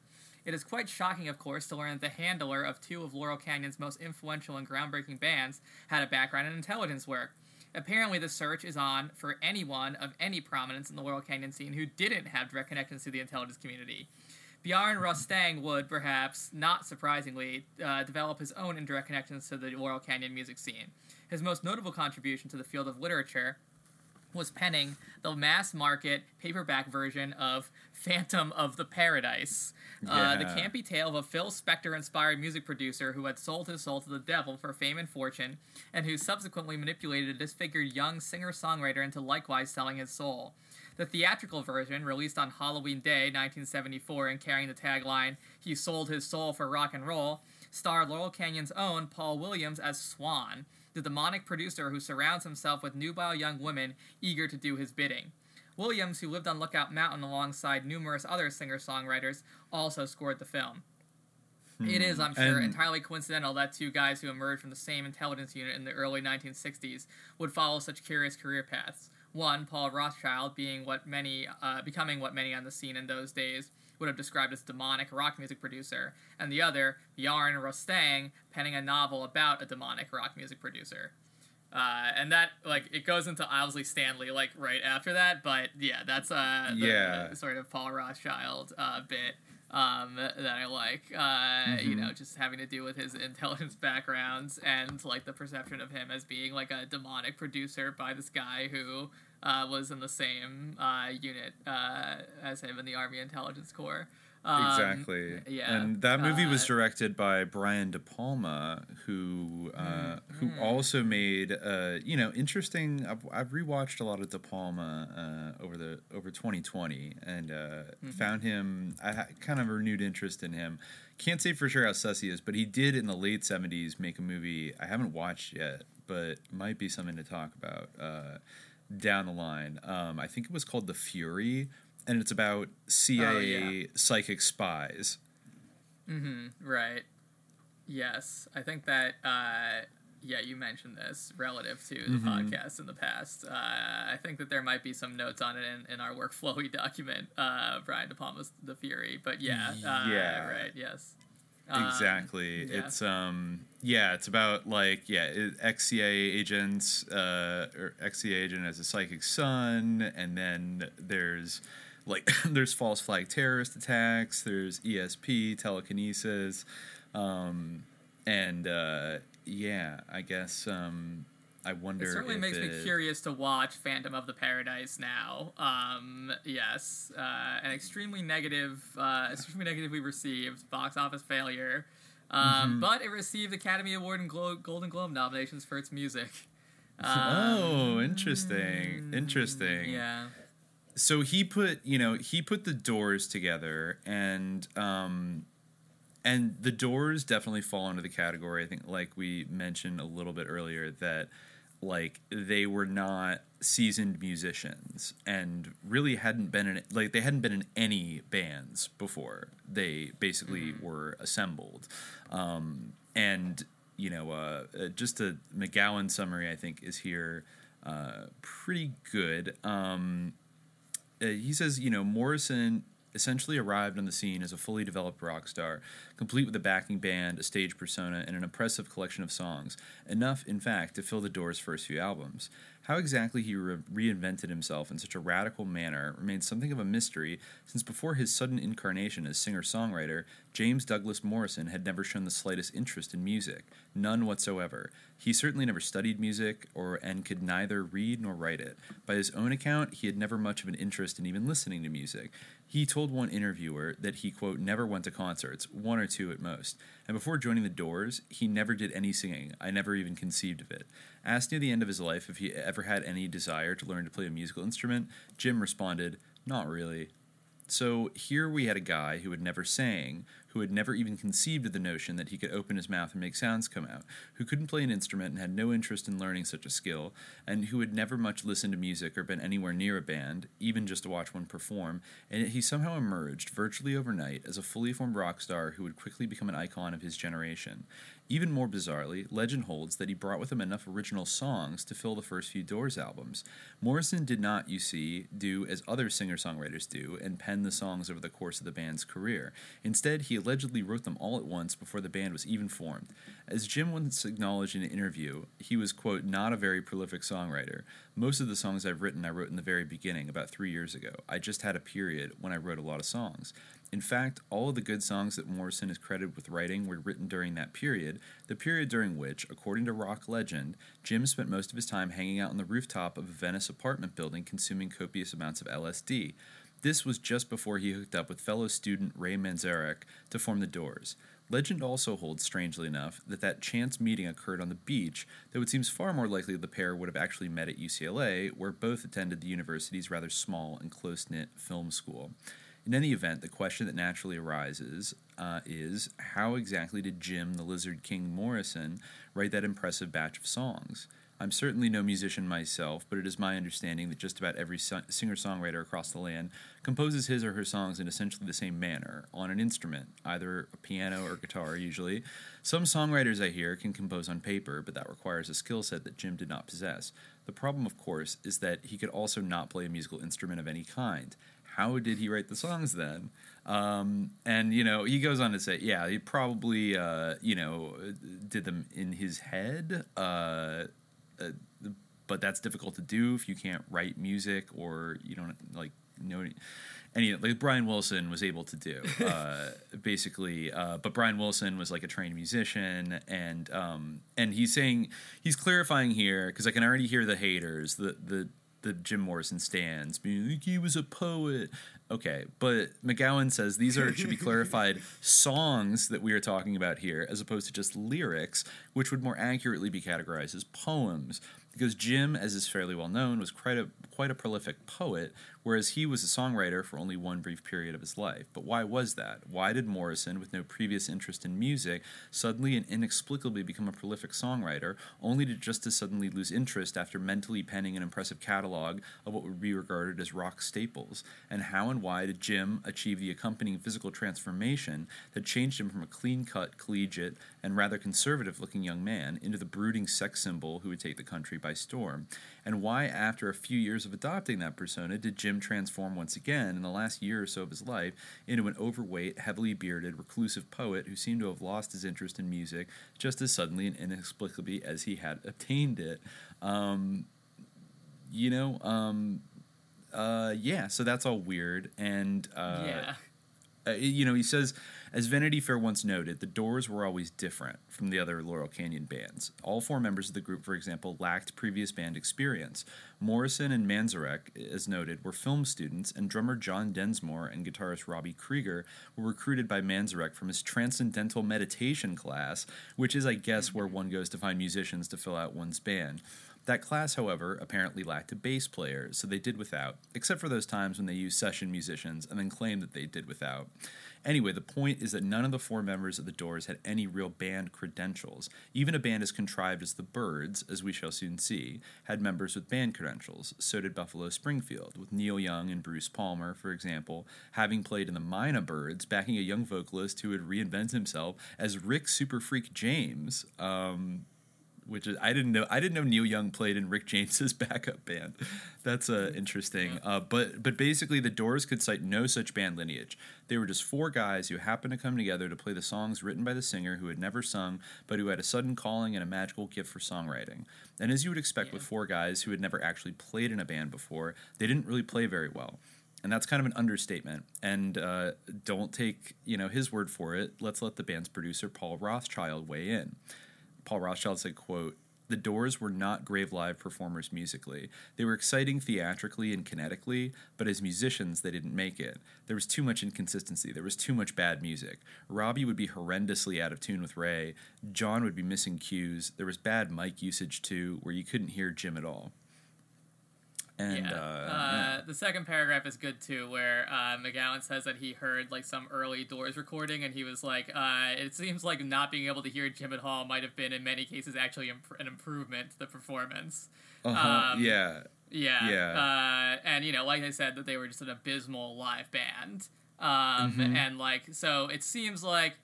It is quite shocking, of course, to learn that the handler of two of Laurel Canyon's most influential and groundbreaking bands had a background in intelligence work. Apparently, the search is on for anyone of any prominence in the Laurel Canyon scene who didn't have direct connections to the intelligence community. Bjarne Rostaing would, perhaps, not surprisingly, uh, develop his own indirect connections to the Laurel Canyon music scene. His most notable contribution to the field of literature was penning the mass market paperback version of Phantom of the Paradise, uh, the campy tale of a Phil Spector inspired music producer who had sold his soul to the devil for fame and fortune, and who subsequently manipulated a disfigured young singer songwriter into likewise selling his soul. The theatrical version, released on Halloween Day 1974 and carrying the tagline, He Sold His Soul for Rock and Roll, starred Laurel Canyon's own Paul Williams as Swan, the demonic producer who surrounds himself with nubile young women eager to do his bidding. Williams, who lived on Lookout Mountain alongside numerous other singer songwriters, also scored the film. It is, I'm sure, And- entirely coincidental that two guys who emerged from the same intelligence unit in the early 1960s would follow such curious career paths. One, Paul Rothchild, being what many, uh, becoming what many on the scene in those days would have described as demonic rock music producer, and the other, Bjarne Rostaing, penning a novel about a demonic rock music producer. Uh, and that like it goes into Owsley Stanley like right after that, but yeah, that's uh the, Yeah. the sort of Paul Rothchild uh, bit um, that I like. Uh, You Mhm. know, just having to do with his intelligence backgrounds and like the perception of him as being like a demonic producer by this guy who uh, was in the same uh, unit uh, as him in the Army Intelligence Corps. Um, exactly. Yeah. And that movie was uh, directed by Brian De Palma, who uh, who Mm-hmm. also made uh, you know interesting. I've, I've rewatched a lot of De Palma uh, over the over 2020 and uh, Mhm. found him. I ha- kind of renewed interest in him. Can't say for sure how sus he is, but he did in the late 70s make a movie I haven't watched yet, but might be something to talk about uh, down the line. Um, I think it was called The Fury, and it's about CIA psychic spies. Mm-hmm. Right. Yes, I think that. Uh, yeah, you mentioned this relative to the Mhm. podcast in the past. Uh, I think that there might be some notes on it in, in our workflowy document, uh, Brian De Palma's The Fury. But yeah, uh, Yeah. right, yes. Um, exactly. yeah. It's um yeah, it's about like yeah, ex-CIA agents uh or ex-CIA agent as a psychic son and then there's like there's false flag terrorist attacks, there's ESP, telekinesis um and uh yeah, I guess um I wonder It certainly makes me curious to watch Phantom of the Paradise now. Um, yes, uh, an extremely negative, uh, extremely negatively received box office failure, um, Mhm. but it received Academy Award and Glo- Golden Globe nominations for its music. oh, interesting. Interesting. Um, Yeah. so he put you know he put the doors together and um and the doors definitely fall into the category i think like we mentioned a little bit earlier that like they were not seasoned musicians and really hadn't been in like they hadn't been in any bands before they basically mm-hmm. were assembled um, and you know uh, uh, just a mcgowan summary i think is here uh, pretty good um, uh, he says you know morrison essentially arrived on the scene as a fully developed rock star, complete with a backing band, a stage persona, and an impressive collection of songs, enough, in fact, to fill the Doors' first few albums. How exactly he re- reinvented himself in such a radical manner remains something of a mystery, since before his sudden incarnation as singer songwriter, James Douglas Morrison had never shown the slightest interest in music, none whatsoever. He certainly never studied music, or and could neither read nor write it. By his own account, he had never much of an interest in even listening to music. He told one interviewer that he, quote, never went to concerts, one or two at most. And before joining the Doors, he never did any singing. I never even conceived of it. Asked near the end of his life if he ever had any desire to learn to play a musical instrument, Jim responded, Not really. So here we had a guy who had never sang, who had never even conceived of the notion that he could open his mouth and make sounds come out, who couldn't play an instrument and had no interest in learning such a skill, and who had never much listened to music or been anywhere near a band, even just to watch one perform, and yet he somehow emerged, virtually overnight, as a fully formed rock star who would quickly become an icon of his generation. Even more bizarrely, legend holds that he brought with him enough original songs to fill the first few Doors albums. Morrison did not, you see, do as other singer songwriters do and pen the songs over the course of the band's career. Instead, he allegedly wrote them all at once before the band was even formed. As Jim once acknowledged in an interview, he was, quote, not a very prolific songwriter. Most of the songs I've written I wrote in the very beginning, about three years ago. I just had a period when I wrote a lot of songs. In fact, all of the good songs that Morrison is credited with writing were written during that period, the period during which, according to rock legend, Jim spent most of his time hanging out on the rooftop of a Venice apartment building consuming copious amounts of LSD. This was just before he hooked up with fellow student Ray Manzarek to form the Doors. Legend also holds, strangely enough, that that chance meeting occurred on the beach, though it seems far more likely the pair would have actually met at UCLA, where both attended the university's rather small and close knit film school. In any event, the question that naturally arises uh, is how exactly did Jim the Lizard King Morrison write that impressive batch of songs? I'm certainly no musician myself, but it is my understanding that just about every singer songwriter across the land composes his or her songs in essentially the same manner, on an instrument, either a piano or guitar, usually. Some songwriters I hear can compose on paper, but that requires a skill set that Jim did not possess. The problem, of course, is that he could also not play a musical instrument of any kind how did he write the songs then? Um, and you know, he goes on to say, yeah, he probably uh, you know did them in his head, uh, uh, but that's difficult to do if you can't write music or you don't like know any, like Brian Wilson was able to do uh, basically. Uh, but Brian Wilson was like a trained musician, and um, and he's saying he's clarifying here because I can already hear the haters, the the the Jim Morrison stands, being like he was a poet. Okay, but McGowan says these are should be clarified songs that we are talking about here, as opposed to just lyrics, which would more accurately be categorized as poems because Jim, as is fairly well known, was quite a quite a prolific poet, whereas he was a songwriter for only one brief period of his life. But why was that? Why did Morrison, with no previous interest in music, suddenly and inexplicably become a prolific songwriter, only to just as suddenly lose interest after mentally penning an impressive catalog of what would be regarded as rock staples? And how and why did Jim achieve the accompanying physical transformation that changed him from a clean-cut, collegiate, and rather conservative-looking young man into the brooding sex symbol who would take the country by storm, and why, after a few years of adopting that persona, did Jim transform once again in the last year or so of his life into an overweight, heavily bearded, reclusive poet who seemed to have lost his interest in music just as suddenly and inexplicably as he had obtained it? Um, you know, um, uh, yeah, so that's all weird. And, uh, yeah. Uh, you know, he says as Vanity Fair once noted, the Doors were always different from the other Laurel Canyon bands. All four members of the group, for example, lacked previous band experience. Morrison and Manzarek, as noted, were film students, and drummer John Densmore and guitarist Robbie Krieger were recruited by Manzarek from his transcendental meditation class, which is, I guess, where one goes to find musicians to fill out one's band. That class, however, apparently lacked a bass player, so they did without, except for those times when they used session musicians and then claimed that they did without. Anyway, the point is that none of the four members of the Doors had any real band credentials. Even a band as contrived as the Byrds, as we shall soon see, had members with band credentials. So did Buffalo Springfield, with Neil Young and Bruce Palmer, for example, having played in the Mynah Birds, backing a young vocalist who would reinvent himself as Rick Superfreak James. Um, which is I didn't know I didn't know Neil Young played in Rick James's backup band. That's uh, interesting. Uh, but but basically, the Doors could cite no such band lineage. They were just four guys who happened to come together to play the songs written by the singer who had never sung, but who had a sudden calling and a magical gift for songwriting. And as you would expect with four guys who had never actually played in a band before, they didn't really play very well. And that's kind of an understatement. And uh, don't take you know his word for it. Let's let the band's producer Paul Rothchild weigh in. Paul Rothchild said, quote, the Doors were not grave live performers musically. They were exciting theatrically and kinetically, but as musicians, they didn't make it. There was too much inconsistency. There was too much bad music. Robbie would be horrendously out of tune with Ray. John would be missing cues. There was bad mic usage too, where you couldn't hear Jim at all. And yeah. uh, Uh, yeah. The second paragraph is good too, where uh, McGowan says that he heard like some early Doors recording, and he was like, uh, "It seems like not being able to hear Jim at Hall might have been, in many cases, actually imp- an improvement to the performance." Uh-huh, Um, yeah. Yeah. Yeah. Uh, and you know, like I said, that they were just an abysmal live band. Um, Mhm. and like, so it seems like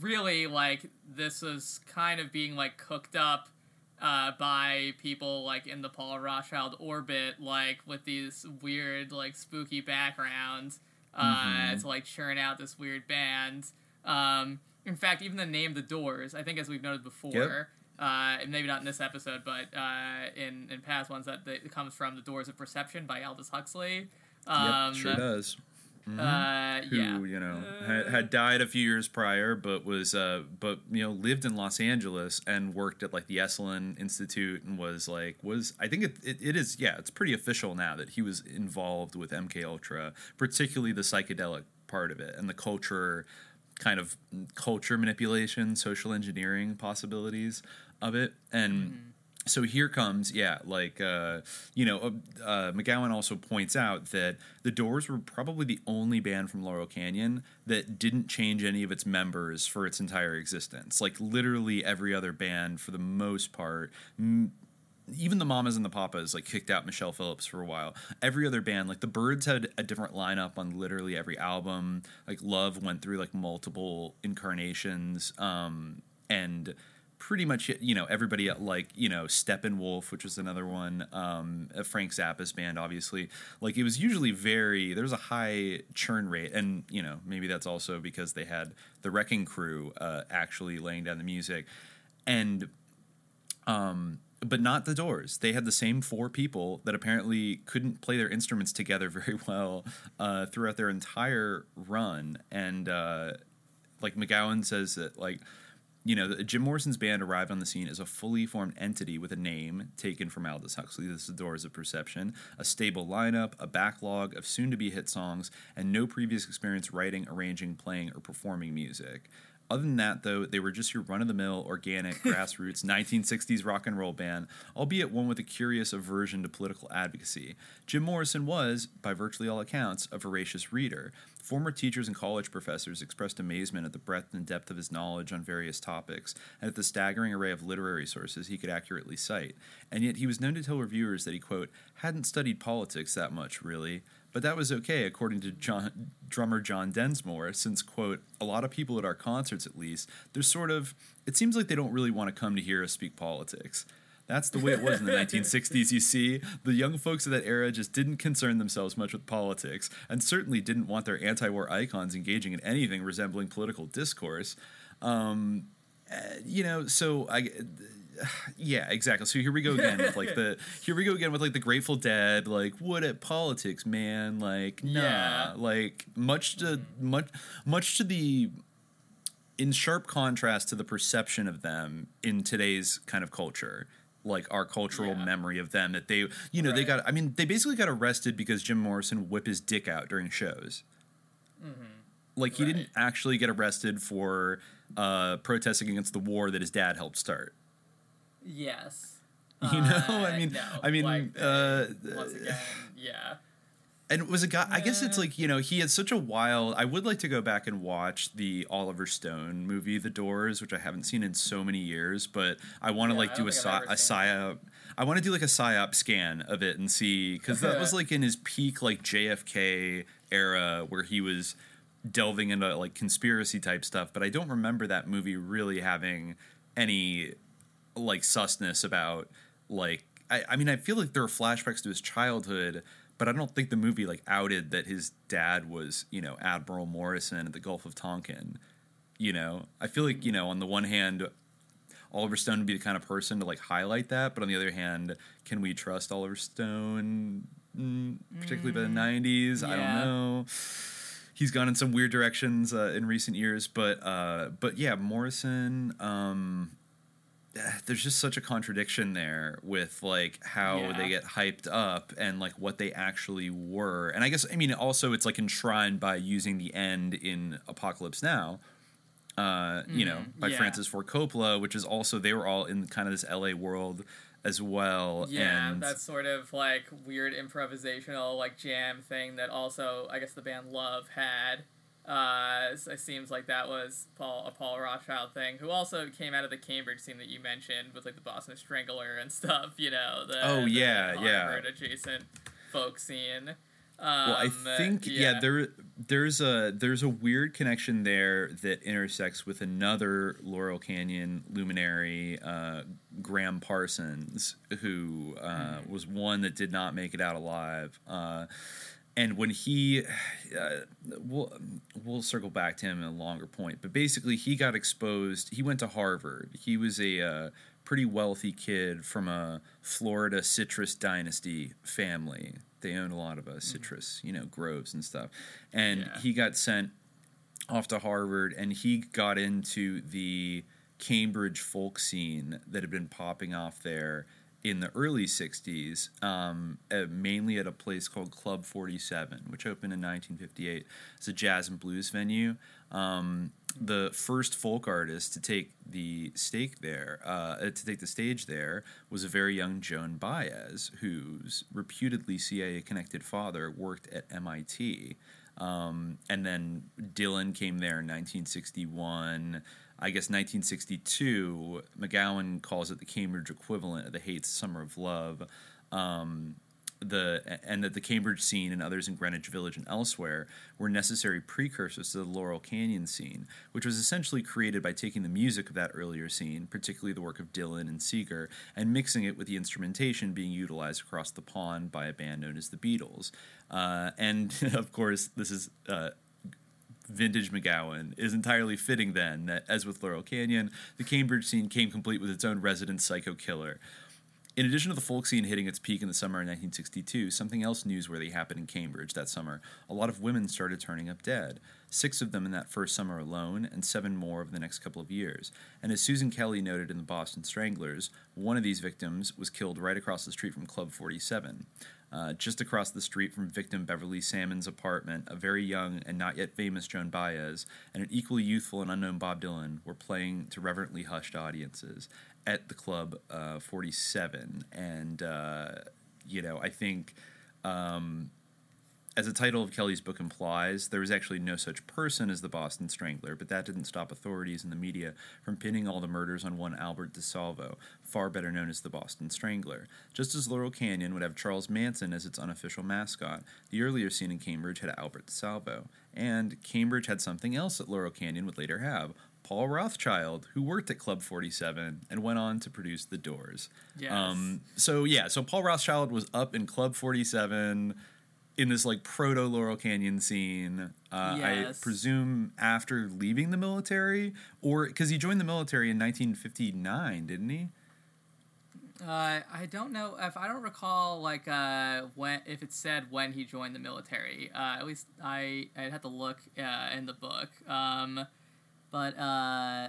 really like this was kind of being like cooked up uh, by people like in the Paul Rothchild orbit, like with these weird, like spooky backgrounds, uh, Mhm. to like churn out this weird band. Um, in fact, even the name The Doors, I think, as we've noted before, uh, and maybe not in this episode, but uh, in in past ones, that that comes from The Doors of Perception by Aldous Huxley. Um, yep, sure does. Mhm. uh, Who yeah. you know had, had died a few years prior, but was uh, but you know lived in Los Angeles and worked at like the Esalen Institute and was like was I think it, it, it is yeah it's pretty official now that he was involved with MK Ultra, particularly the psychedelic part of it and the culture kind of culture manipulation, social engineering possibilities of it and so here comes yeah like uh, you know uh, uh, mcgowan also points out that the doors were probably the only band from laurel canyon that didn't change any of its members for its entire existence. Like literally every other band for the most part m- even the mamas and the papas like kicked out michelle phillips for a while. Every other band like the Byrds had a different lineup on literally every album. Like love went through like multiple incarnations um and pretty much you know everybody at like you know Steppenwolf, which was another one, um, a Frank Zappa's band, obviously. Like it was usually very there was a high churn rate, and you know maybe that's also because they had the Wrecking Crew uh, actually laying down the music, and um. But not the Doors. They had the same four people that apparently couldn't play their instruments together very well uh, throughout their entire run. And uh, like McGowan says that like you know, Jim Morrison's band arrived on the scene as a fully formed entity with a name taken from Aldous Huxley. This is the Doors of Perception, a stable lineup, a backlog of soon to be hit songs, and no previous experience writing, arranging, playing, or performing music. Other than that, though, they were just your run of the mill, organic, grassroots 1960s rock and roll band, albeit one with a curious aversion to political advocacy. Jim Morrison was, by virtually all accounts, a voracious reader. Former teachers and college professors expressed amazement at the breadth and depth of his knowledge on various topics, and at the staggering array of literary sources he could accurately cite. And yet he was known to tell reviewers that he, quote, hadn't studied politics that much, really. But that was okay, according to John, drummer John Densmore, since, quote, a lot of people at our concerts, at least, they're sort of, it seems like they don't really want to come to hear us speak politics. That's the way it was in the 1960s, you see. The young folks of that era just didn't concern themselves much with politics, and certainly didn't want their anti war icons engaging in anything resembling political discourse. Um, uh, you know, so I. Yeah, exactly. So here we go again with like the here we go again with like the Grateful Dead, like what at politics, man? Like nah, Yeah. like much to much much to the in sharp contrast to the perception of them in today's kind of culture like our cultural memory of them that they you know they got i mean they basically got arrested because jim morrison whipped his dick out during shows. Like he didn't actually get arrested for uh protesting against the war that his dad helped start. Yes. You know, I mean, no, I mean, like, uh, again, yeah. And it was a guy. I guess it's like you know he had such a wild. I would like to go back and watch the Oliver Stone movie, The Doors, which I haven't seen in so many years. But I want to Yeah, like do a psy- a psyop. I want to do like a psyop scan of it and see because that was like in his peak like JFK era where he was delving into like conspiracy type stuff. But I don't remember that movie really having any like susness about like I, I mean I feel like there are flashbacks to his childhood, but I don't think the movie like outed that his dad was you know Admiral Morrison at the Gulf of Tonkin. You know, I feel like you know on the one hand. Oliver Stone would be the kind of person to like highlight that, but on the other hand, can we trust Oliver Stone, mm, particularly by the '90s? I don't know he's gone in some weird directions uh, in recent years, but uh, but yeah, Morrison. Um, there's just such a contradiction there with like how Yeah. they get hyped up and like what they actually were, and I guess I mean also it's like enshrined by using the end in Apocalypse Now. Uh, you know, Mhm, by yeah. Francis Ford Coppola, which is also they were all in kind of this LA world as well. Yeah, and that sort of like weird improvisational like jam thing that also I guess the band Love had. Uh, it seems like that was Paul a Paul Rothchild thing, who also came out of the Cambridge scene that you mentioned with like the Boston Strangler and stuff. You know, the Oh, the yeah, yeah. Adjacent folk scene. Um, well, I think yeah. there there's a there's a weird connection there that intersects with another Laurel Canyon luminary, uh, Gram Parsons, who uh, was one that did not make it out alive. Uh, and when he, uh, we'll we'll circle back to him in a longer point, but basically he got exposed. He went to Harvard. He was a uh, pretty wealthy kid from a Florida citrus dynasty family. They owned a lot of uh, citrus, you know, groves and stuff. And he got sent off to Harvard, and he got into the Cambridge folk scene that had been popping off there in the early 60s, um, uh, mainly at a place called Club 47, which opened in 1958. It's a jazz and blues venue. Um, the first folk artist to take the stake there, uh, to take the stage there, was a very young Joan Baez, whose reputedly CIA connected father worked at MIT. Um, and then Dylan came there in 1961. I guess 1962, McGowan calls it the Cambridge equivalent of the Haight's Summer of Love. Um, the and that the Cambridge scene and others in Greenwich Village and elsewhere were necessary precursors to the Laurel Canyon scene, which was essentially created by taking the music of that earlier scene, particularly the work of Dylan and Seeger, and mixing it with the instrumentation being utilized across the pond by a band known as the Beatles. Uh, and of course, this is. Uh, vintage McGowan is entirely fitting then that, as with Laurel Canyon, the Cambridge scene came complete with its own resident psycho killer. In addition to the folk scene hitting its peak in the summer of 1962, something else newsworthy happened in Cambridge that summer. A lot of women started turning up dead. Six of them in that first summer alone, and seven more over the next couple of years. And as Susan Kelly noted in the Boston Stranglers, one of these victims was killed right across the street from Club 47. Uh, just across the street from victim Beverly Salmon's apartment, a very young and not yet famous Joan Baez and an equally youthful and unknown Bob Dylan were playing to reverently hushed audiences at the club uh, 47. And, uh, you know, I think. Um, as the title of Kelly's book implies, there was actually no such person as the Boston Strangler, but that didn't stop authorities and the media from pinning all the murders on one Albert DeSalvo, far better known as the Boston Strangler. Just as Laurel Canyon would have Charles Manson as its unofficial mascot, the earlier scene in Cambridge had Albert DeSalvo. And Cambridge had something else that Laurel Canyon would later have. Paul Rothchild, who worked at Club 47 and went on to produce The Doors. Yes. Um, so, yeah, so Paul Rothchild was up in Club 47 in this like proto Laurel Canyon scene. Uh, Yes. I presume after leaving the military, or because he joined the military in 1959, didn't he? Uh, I don't know if I don't recall like uh, when if it said when he joined the military. Uh, at least I I'd have to look uh, in the book. Um, but uh,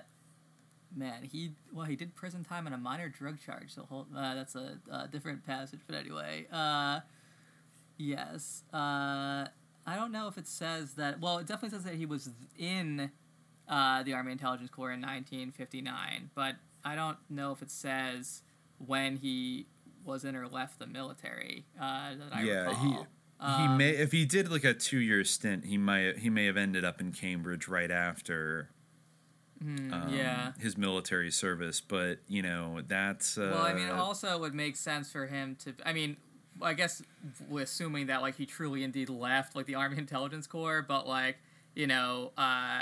man, he well he did prison time on a minor drug charge. So hold, uh, that's a, a different passage. But anyway, uh, yes. Uh, I don't know if it says that. Well, it definitely says that he was in uh, the Army Intelligence Corps in 1959, but I don't know if it says when he was in or left the military. Uh, that I yeah, recall. he he Um, may if he did like a two year stint, he might he may have ended up in Cambridge right after. Hmm, um, yeah. his military service, but you know that's uh, Well, I mean, it also would make sense for him to. I mean, I guess assuming that like he truly indeed left like the Army Intelligence Corps, but like you know, uh,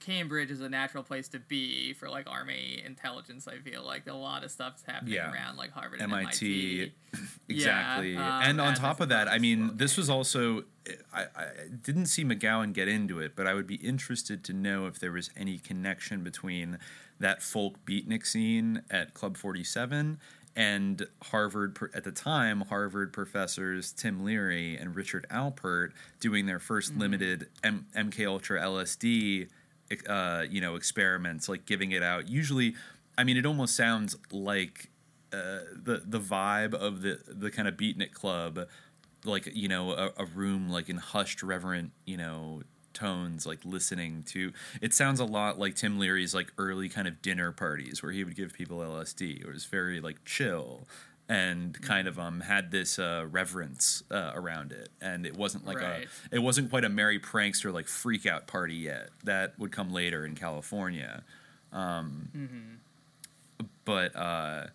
Cambridge is a natural place to be for like Army intelligence. I feel like a lot of stuff's happening Yeah. around like Harvard and MIT, MIT. exactly. Yeah, um, and on and top of that, I mean, this was also I, I didn't see McGowan get into it, but I would be interested to know if there was any connection between that folk beatnik scene at Club Forty Seven and Harvard at the time Harvard professors Tim Leary and Richard Alpert doing their 1st limited M- MK Ultra LSD uh, you know experiments like giving it out. Usually I mean it almost sounds like uh, the the vibe of the the kind of beatnik club like you know a, a room like in hushed reverent you know tones like listening to it sounds a lot like tim leary's like early kind of dinner parties where he would give people lsd it was very like chill and kind of um had this uh reverence uh, around it and it wasn't like Right. a it wasn't quite a merry prankster like freak out party yet that would come later in california um Mm-hmm. but uh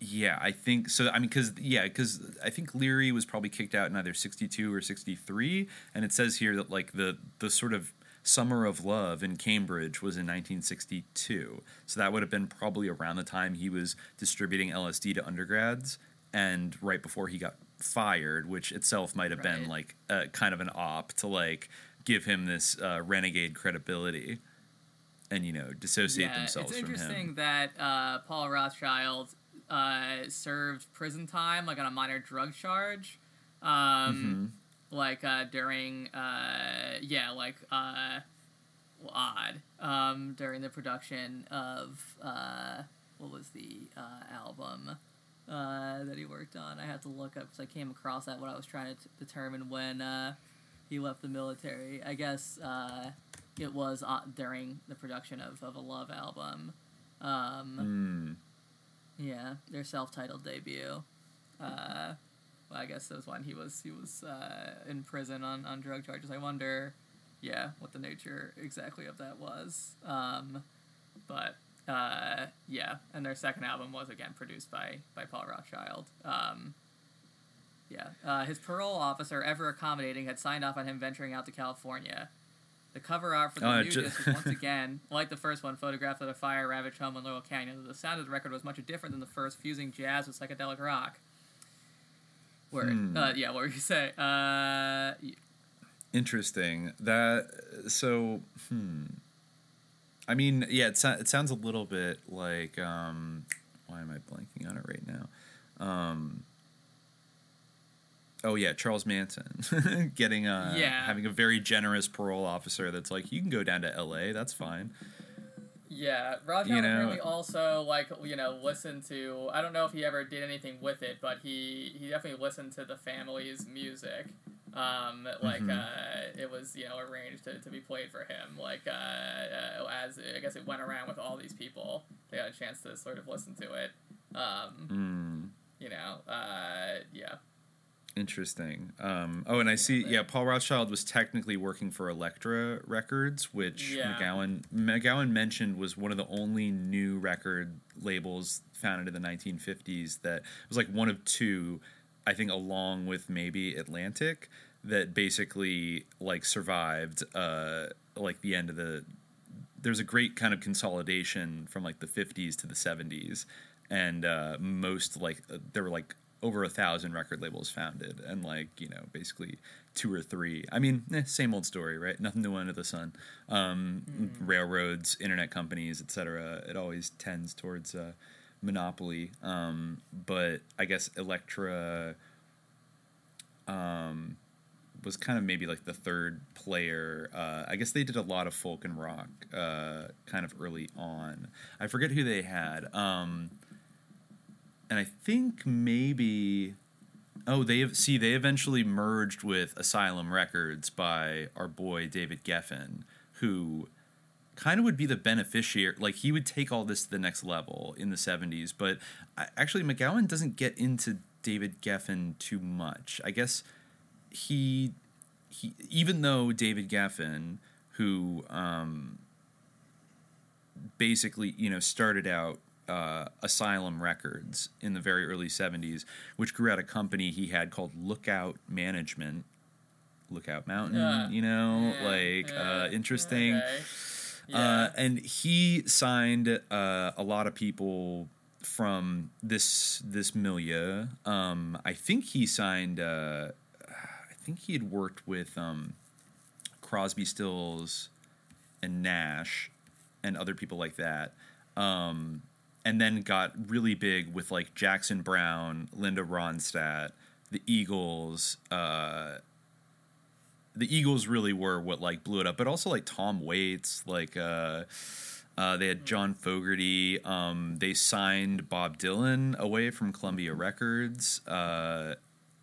yeah i think so i mean because yeah because i think leary was probably kicked out in either 62 or 63 and it says here that like the the sort of summer of love in cambridge was in 1962 so that would have been probably around the time he was distributing lsd to undergrads and right before he got fired which itself might have been like uh, kind of an op to like give him this uh, renegade credibility and you know dissociate yeah, themselves it's from interesting him that uh, Paul Rothchild uh, served prison time like on a minor drug charge, um, Mm-hmm. like uh, during uh, yeah, like uh, well, odd um, during the production of uh, what was the uh, album uh, that he worked on. I had to look up because I came across that when I was trying to t- determine when uh, he left the military. I guess uh, it was uh, during the production of, of a Love album. Um, Mm. Yeah, their self-titled debut. Uh, well, I guess that was when he was he was uh, in prison on, on drug charges. I wonder, yeah, what the nature exactly of that was. Um, but uh, yeah, and their second album was again produced by by Paul Rothchild. Um, yeah, uh, his parole officer, ever accommodating, had signed off on him venturing out to California. The cover art for the Oh, new ju- disc was once again, like the first one, photographed at a fire ravaged home in Laurel Canyon. The sound of the record was much different than the first, fusing jazz with psychedelic rock. Word. Hmm. Uh, yeah, what were you say? Uh, Interesting. That so. Hmm. I mean, yeah, it, so, it sounds a little bit like. Um, why am I blanking on it right now? Um, oh yeah, Charles Manson getting a Yeah. having a very generous parole officer that's like, you can go down to L.A. That's fine. Yeah, Rothchild You know- apparently also like you know listened to. I don't know if he ever did anything with it, but he he definitely listened to the family's music. Um, like Mhm. uh, it was you know arranged to, to be played for him. Like uh, uh, as I guess it went around with all these people, they got a chance to sort of listen to it. Um, Mm. You know, uh, yeah. Interesting. Um, oh, and I see. Yeah, Paul Rothchild was technically working for Elektra Records, which Yeah. McGowan McGowan mentioned was one of the only new record labels founded in the 1950s that was like one of two, I think, along with maybe Atlantic, that basically like survived uh, like the end of the. There's a great kind of consolidation from like the 50s to the 70s, and uh, most like uh, there were like over a thousand record labels founded and like you know basically two or three i mean eh, same old story right nothing new under the sun um, railroads internet companies etc it always tends towards uh, monopoly um, but i guess Elektra um, was kind of maybe like the third player. Uh, I guess they did a lot of folk and rock uh, kind of early on. I forget who they had. Um, and I think maybe. Oh, they have, see they eventually merged with Asylum Records by our boy David Geffen, who kind of would be the beneficiary. Like he would take all this to the next level in the 70s. But actually, McGowan doesn't get into David Geffen too much. I guess he, he even though David Geffen, who um, basically, you know, started out uh, Asylum Records in the very early 70s, which grew out of a company he had called Lookout Management. Lookout Mountain, Yeah. you know, Yeah, like yeah, uh, interesting. okay. Uh, and he signed uh, a lot of people from this this milieu. Um, I think he signed. Uh, I think he had worked with um, Crosby, Stills, and Nash, and other people like that. Um, and then got really big with like Jackson Browne, Linda Ronstadt, the Eagles. Uh, the Eagles really were what like blew it up, but also like Tom Waits, like uh, uh, they had John Fogerty. Um, they signed Bob Dylan away from Columbia Records, uh,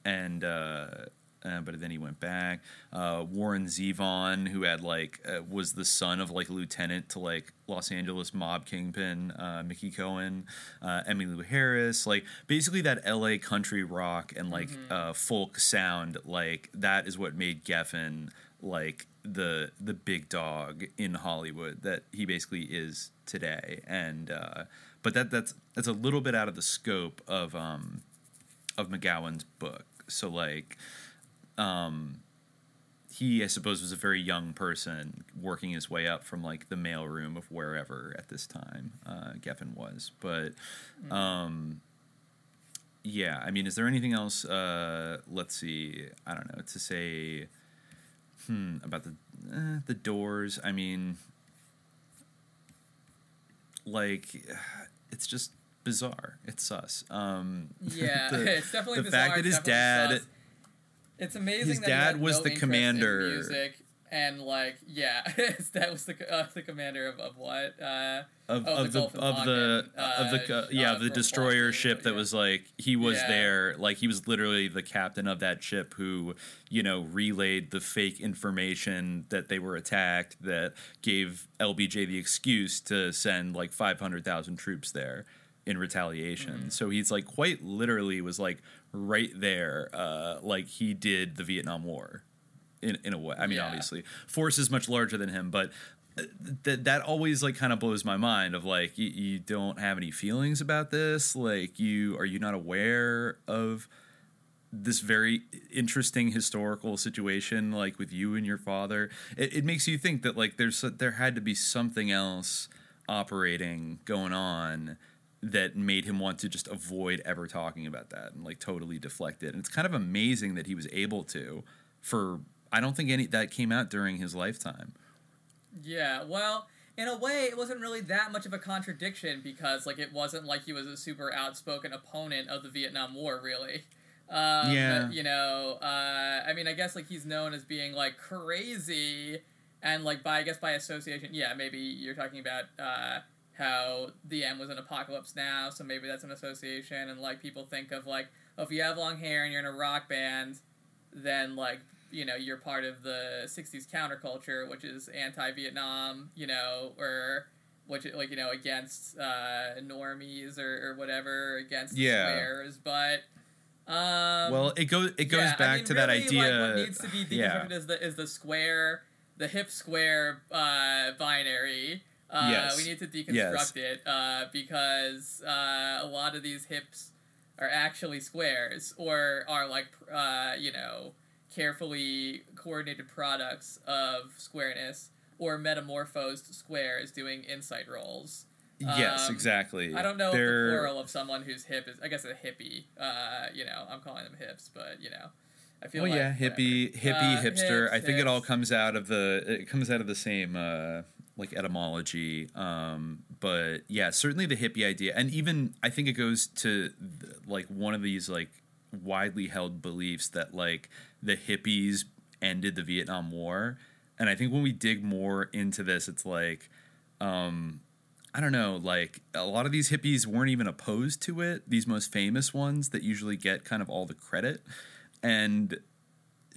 and uh, but then he went back. Uh, Warren Zevon, who had like uh, was the son of like a lieutenant to like Los Angeles mob kingpin uh, Mickey Cohen, uh, Emmylou Harris, like basically that L.A. country rock and like uh, folk sound, like that is what made Geffen like the the big dog in Hollywood that he basically is today. And uh, but that that's that's a little bit out of the scope of um, of McGowan's book. So like um he I suppose was a very young person working his way up from like the mailroom of wherever at this time uh Geffen was. But um yeah, I mean is there anything else uh let's see, I don't know, to say hmm about the eh, the doors. I mean like it's just bizarre. It's sus. Um Yeah, the- it's definitely the bizarre, fact that his dad sus. It's amazing His that dad was no the commander. music and like yeah, his dad was the uh, the commander of, of what uh, of, oh, of the, of the Tonkin, of the uh, uh, yeah uh, the destroyer ship that was like he was Yeah. there like he was literally the captain of that ship who you know relayed the fake information that they were attacked that gave LBJ the excuse to send like 500,000 troops there in retaliation Mm-hmm. so he's like quite literally was like right there uh like he did the Vietnam War in in a way. I mean, Yeah. obviously, force is much larger than him, but that that always like kind of blows my mind. Of like, you, you don't have any feelings about this. Like, you are you not aware of this very interesting historical situation, like with you and your father? It, it makes you think that like there's there had to be something else operating going on that made him want to just avoid ever talking about that and like totally deflect it. And it's kind of amazing that he was able to for I don't think any that came out during his lifetime. Yeah, well, in a way, it wasn't really that much of a contradiction because, like, it wasn't like he was a super outspoken opponent of the Vietnam War, really. Um, Yeah. You know, uh, I mean, I guess like he's known as being like crazy, and like by I guess by association, yeah, maybe you're talking about uh, how the M was an apocalypse now, so maybe that's an association, and like people think of like, oh, if you have long hair and you're in a rock band, then like you know you're part of the 60s counterculture which is anti-vietnam you know or which like you know against uh normies or, or whatever against Yeah. squares but um well, it goes it goes yeah, I back mean, to that idea. like, what needs to be yeah. is the is the square the hip square uh binary uh, Yes. we need to deconstruct Yes. it uh, because uh, a lot of these hips are actually squares or are like uh, you know carefully coordinated products of squareness or metamorphosed squares doing insight rolls. Yes, Um, exactly. I don't know They're- if the plural of someone who's hip is I guess a hippie. Uh, you know, I'm calling them hips, but you know, I feel Oh like yeah, hippie, whatever. hippie, Uh, hipster. hips, I think it all comes out of the it comes out of the same uh, like etymology. Um, but yeah, certainly the hippie idea, and even I think it goes to th- like one of these like widely held beliefs that like the hippies ended the Vietnam War, and I think when we dig more into this, it's like. Um, I don't know, like a lot of these hippies weren't even opposed to it, these most famous ones that usually get kind of all the credit. And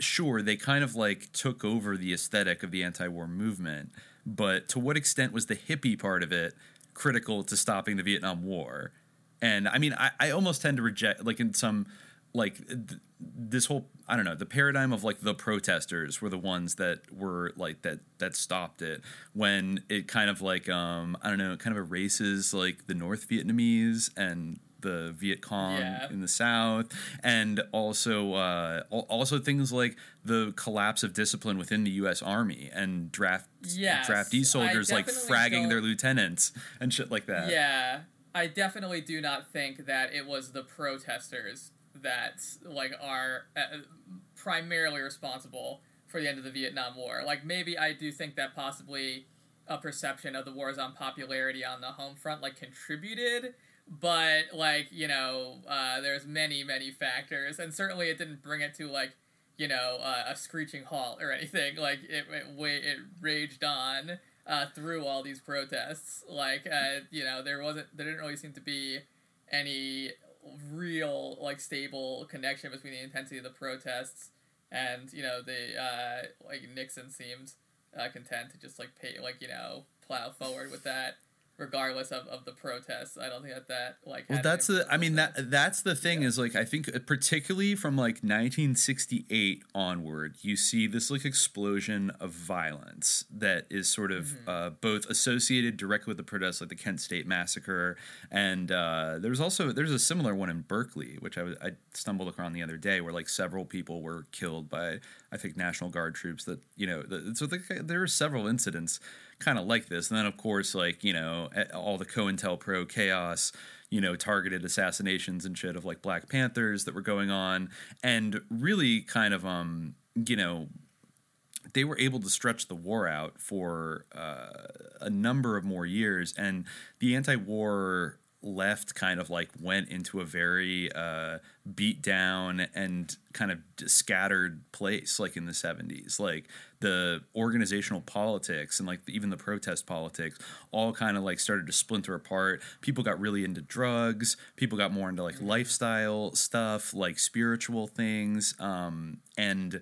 sure, they kind of like took over the aesthetic of the anti war movement. But to what extent was the hippie part of it critical to stopping the Vietnam War? And I mean, I, I almost tend to reject, like in some, like th- this whole, I don't know, the paradigm of like the protesters were the ones that were like that that stopped it when it kind of like um I don't know, it kind of erases like the North Vietnamese and the Viet Cong Yeah. in the South, and also uh, also things like the collapse of discipline within the U.S. Army and draft Yes, draftee soldiers like fragging don't- their lieutenants and shit like that. Yeah, I definitely do not think that it was the protesters that like are uh, primarily responsible for the end of the Vietnam War. Like maybe I do think that possibly a perception of the war's unpopularity on the home front like contributed, but like you know uh, there's many many factors, and certainly it didn't bring it to like you know uh, a screeching halt or anything. Like it it, it raged on uh, through all these protests. Like uh, you know there wasn't there didn't really seem to be any real like stable connection between the intensity of the protests and you know the uh, like Nixon seemed uh, content to just like pay like you know plow forward with that regardless of, of the protests. I don't think that that like Well, that's the. I mean that that's the thing is like I think particularly from like 1968 onward, you see this like explosion of violence that is sort of Mm-hmm. uh, both associated directly with the protests, like the Kent State massacre, and uh, there's also there's a similar one in Berkeley, which I, was- I stumbled upon the other day, where like several people were killed by I think National Guard troops. That you know, the, so the, there are several incidents kind of like this, and then of course like you know eh, all the COINTELPRO chaos you know, targeted assassinations and shit of like Black Panthers that were going on, and really kind of, um, you know, they were able to stretch the war out for uh, a number of more years, and the anti-war left kind of like went into a very uh, beat down and kind of scattered place like in the 70s like the organizational politics and like even the protest politics all kind of like started to splinter apart. People got really into drugs. People got more into like lifestyle stuff like spiritual things. Um, and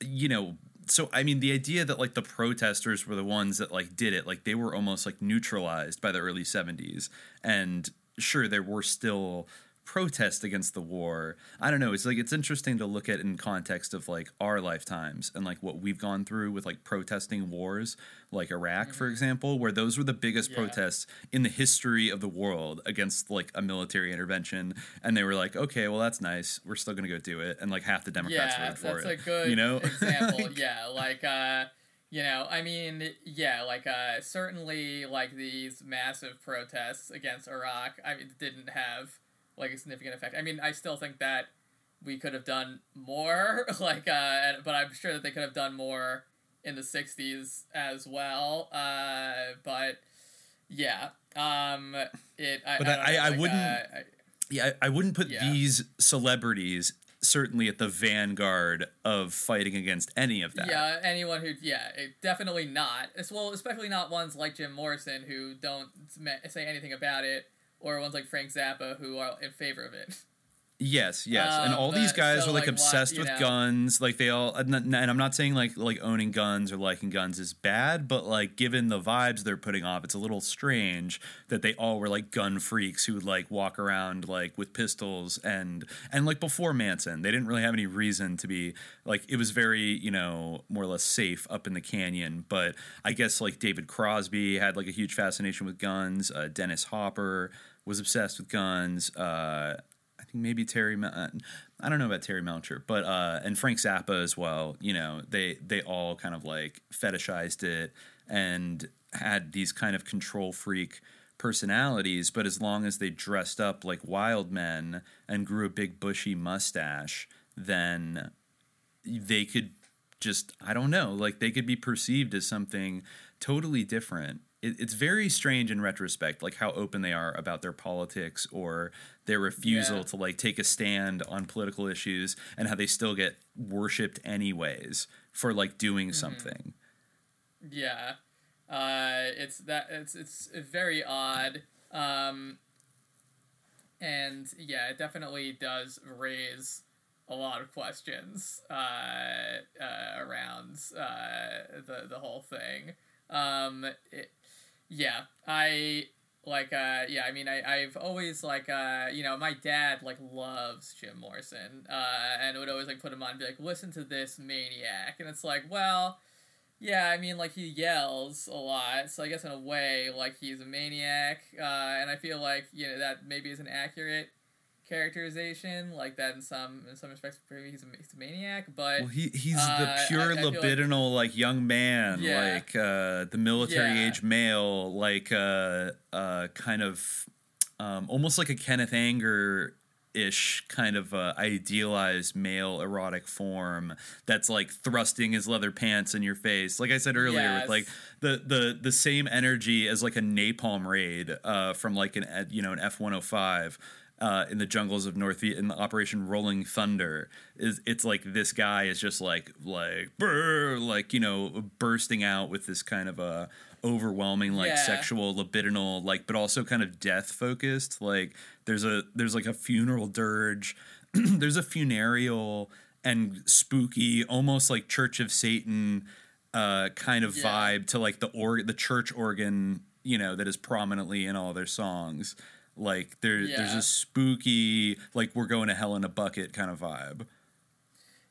you know so i mean the idea that like the protesters were the ones that like did it like they were almost like neutralized by the early 70s and sure there were still protests against the war. I don't know it's like it's interesting to look at in context of like our lifetimes and like what we've gone through with like protesting wars like iraq for example where those were the biggest protests in the history of the world against like a military intervention. And they were like okay well that's nice. We're still gonna go do it. And like half the democrats yeah, voted for it. that's a good you know? example. yeah, like uh, you know, I mean, yeah, like uh, certainly like these massive protests against Iraq, I mean, didn't have like a significant effect. I mean, I still think that we could have done more, like, uh, but I'm sure that they could have done more in the '60s as well. Uh, but yeah, um, it. I, But I, I- know, I like, wouldn't- uh, I- Yeah, I, wouldn't put Yeah. these celebrities certainly at the vanguard of fighting against any of that. Yeah, anyone who, yeah, it, definitely not. As well, especially not ones like Jim Morrison who don't say anything about it, or ones like Frank Zappa who are in favor of it. Yes, yes, and Um, all these guys so, are like, like, obsessed with know- guns. Like they all, and and I'm not saying like like owning guns or liking guns is bad, but like given the vibes they're putting off, it's a little strange that they all were like gun freaks who would like walk around like with pistols and and like before Manson, they didn't really have any reason to be like it was very you know more or less safe up in the canyon. But I guess like David Crosby had like a huge fascination with guns. Uh, Dennis Hopper was obsessed with guns. Uh, I think maybe Terry. Uh, I don't know about Terry Melcher, but uh, and Frank Zappa as well. You know, they they all kind of like fetishized it and had these kind of control freak personalities. But as long as they dressed up like wild men and grew a big bushy mustache, then they could just I don't know, like they could be perceived as something totally different. It, it's very strange in retrospect, like how open they are about their politics or their refusal Yeah. to like take a stand on political issues, and how they still get worshipped anyways for like doing something. Yeah, uh, it's that it's it's very odd, um, and yeah, it definitely does raise a lot of questions uh, uh, around uh, the the whole thing. Um, it, yeah, I like uh yeah i mean i i've always like uh you know my dad like loves jim morrison uh and would always like put him on and be like listen to this maniac. And it's like well yeah i mean like he yells a lot so i guess in a way like he's a maniac uh and i feel like you know that maybe isn't accurate characterization like that in some in some respects maybe he's a, he's a maniac but well, he he's uh, the pure I, I libidinal like, like, young man Yeah. like uh the military Yeah. age male like uh uh kind of um almost like a Kenneth Anger ish kind of uh, idealized male erotic form that's like thrusting his leather pants in your face like i said earlier Yes. with like the the the same energy as like a napalm raid uh from like an you know an f-105 uh, in the jungles of North Viet in the Operation Rolling Thunder is it's like this guy is just like like brr, like you know bursting out with this kind of a overwhelming like Yeah. sexual libidinal like but also kind of death focused like there's a there's like a funeral dirge there's a funereal and spooky almost like Church of Satan uh kind of Yeah. vibe to like the org the church organ you know that is prominently in all their songs like there there's Yeah. a spooky like we're going to hell in a bucket kind of vibe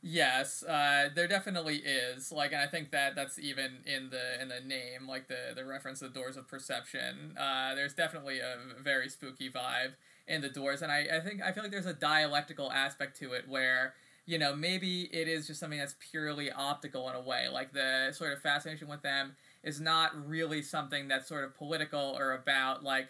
Yes, uh, there definitely is. Like, and I think that that's even in the in the name, like the the reference to Doors of Perception. Uh, there's definitely a very spooky vibe in the Doors, and I I think I feel like there's a dialectical aspect to it where you know maybe it is just something that's purely optical in a way. Like the sort of fascination with them is not really something that's sort of political or about like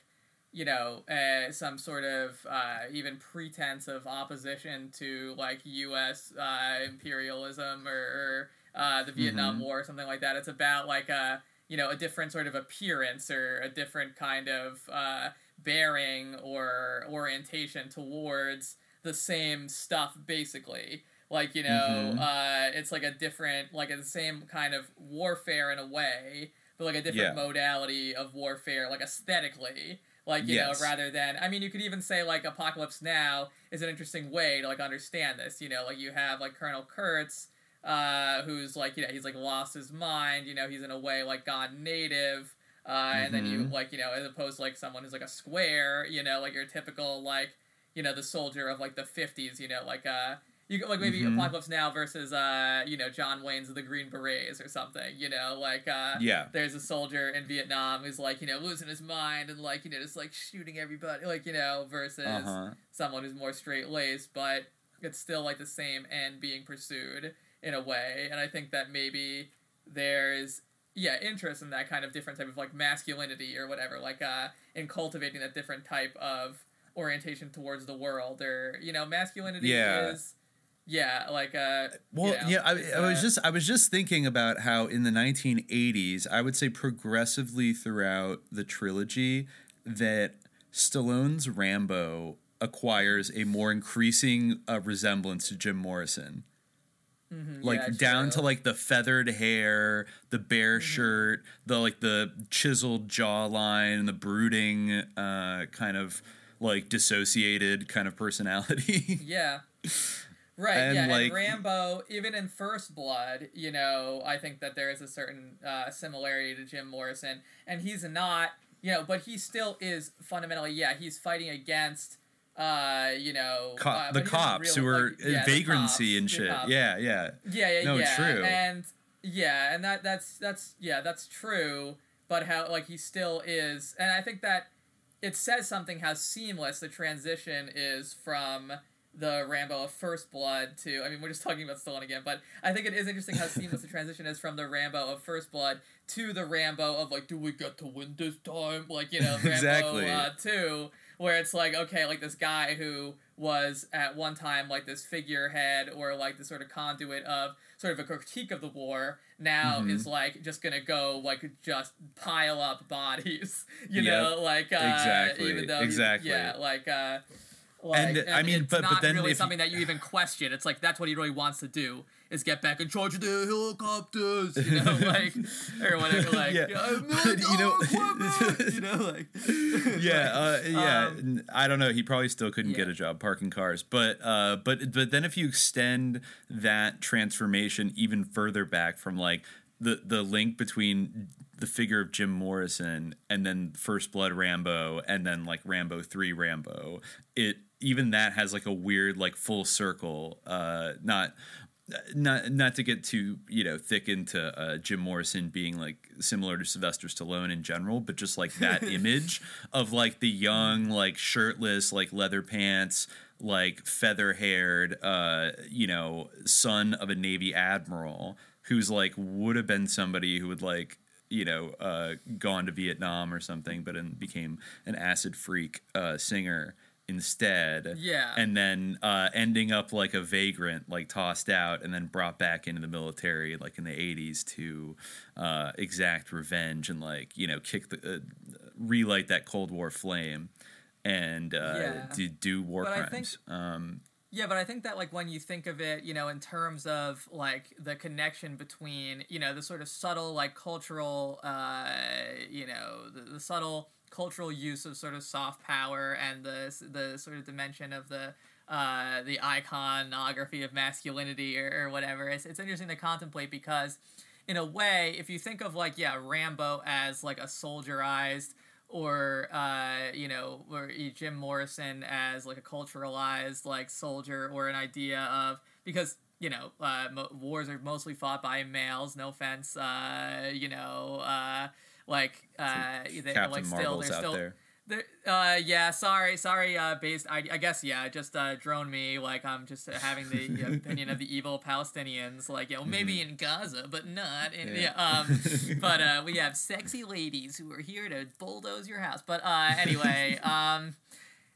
you know, uh, some sort of uh, even pretense of opposition to like U.S. Uh, imperialism or, or uh, the Vietnam Mhm. War or something like that. It's about like a you know a different sort of appearance or a different kind of uh, bearing or orientation towards the same stuff, basically. Like you know, Mhm. uh, it's like a different, like the same kind of warfare in a way, but like a different Yeah. modality of warfare, like aesthetically. Like you Yes. know, rather than I mean, you could even say like Apocalypse Now is an interesting way to like understand this. You know, like you have like Colonel Kurtz, uh, who's like you know he's like lost his mind. You know, he's in a way like gone native. Uh, and then you Mhm. like you know as opposed to like someone who's like a square. You know, like your typical like you know the soldier of like the fifties. You know, like uh. You like maybe Mhm. Apocalypse Now versus uh you know John Wayne's The Green Berets or something you know like uh Yeah. there's a soldier in Vietnam who's like you know losing his mind and like you know just like shooting everybody like you know versus Uh-huh. someone who's more straight laced but it's still like the same end being pursued in a way and I think that maybe there's yeah interest in that kind of different type of like masculinity or whatever like uh in cultivating that different type of orientation towards the world or you know masculinity Yeah. is yeah like uh Well, you know, yeah, I, I was uh, just I was just thinking about how in the 1980s, I would say progressively throughout the trilogy that Stallone's Rambo acquires a more increasing uh, resemblance to Jim Morrison. mhm, Like yeah, down to like the feathered hair, the bare shirt, the like the chiseled jawline, and the brooding uh, kind of like dissociated kind of personality. Yeah. Right, And, yeah, like- and Rambo, even in First Blood, you know, I think that there is a certain uh, similarity to Jim Morrison, and he's not, you know, but he still is fundamentally, yeah, he's fighting against, uh, you know, Co- uh, the but he doesn't cops really, who are like- yeah, vagrancy cops, and shit. Yeah, yeah. Yeah, yeah, No, yeah. true. And yeah, and that that's that's yeah, that's true. But how like he still is, and I think that it says something how seamless the transition is from the Rambo of First Blood to. I mean, we're just talking about Stallone again, but I think it is interesting how seamless the transition is from the Rambo of First Blood to the Rambo of like, do we get to win this time? Like you know, Rambo Exactly. uh, two, where it's like, okay, like this guy who was at one time like this figurehead or like the sort of conduit of sort of a critique of the war now Mhm. is like just gonna go like just pile up bodies you Yep. know like uh, Exactly, even though exactly. yeah like uh like, And, I mean, it's but- but then really if- something that you even question. It's like that's what he really wants to do is get back in charge of the helicopters, you know, like or whatever. Like, Yeah. "I'm But, you know- you know, like yeah, uh, yeah. Um, I don't know. He probably still couldn't get a job parking cars, but uh, but but then if you extend that transformation even further back from like the the link between the figure of Jim Morrison and then First Blood Rambo and then like Rambo 3 Rambo it even that has like a weird like full circle uh not not not to get too you know thick into uh, Jim Morrison being like similar to Sylvester Stallone in general, but just like that image of like the young like shirtless like leather pants like feather haired uh you know son of a navy admiral who's like would have been somebody who would like you know uh gone to Vietnam or something, but and became an acid freak uh singer instead. Yeah. And then uh, ending up like a vagrant, like tossed out and then brought back into the military, like in the 80s to uh, exact revenge and like, you know, kick the, uh, relight that Cold War flame and uh, Yeah. do, do war But I crimes. think- um, Yeah, but I think that like when you think of it, you know, in terms of like the connection between, you know, the sort of subtle like cultural, uh, you know, the, the subtle cultural use of sort of soft power and the the sort of dimension of the uh, the iconography of masculinity or, or whatever. It's, it's interesting to contemplate because, in a way, if you think of like yeah, Rambo as like a soldierized or uh, you know, or Jim Morrison as like a culturalized like soldier or an idea of because you know uh, wars are mostly fought by males. No offense, uh, you know, uh, like uh, they, Captain like still Marvel's they're out still. there. Uh, yeah, sorry, sorry. Uh, based, I, I guess, yeah, just uh, drone me. Like I'm just having the opinion of the evil Palestinians. Like, you know, maybe in Gaza, but not in. Yeah. Yeah. um, but uh, we have sexy ladies who are here to bulldoze your house. But uh, anyway, um,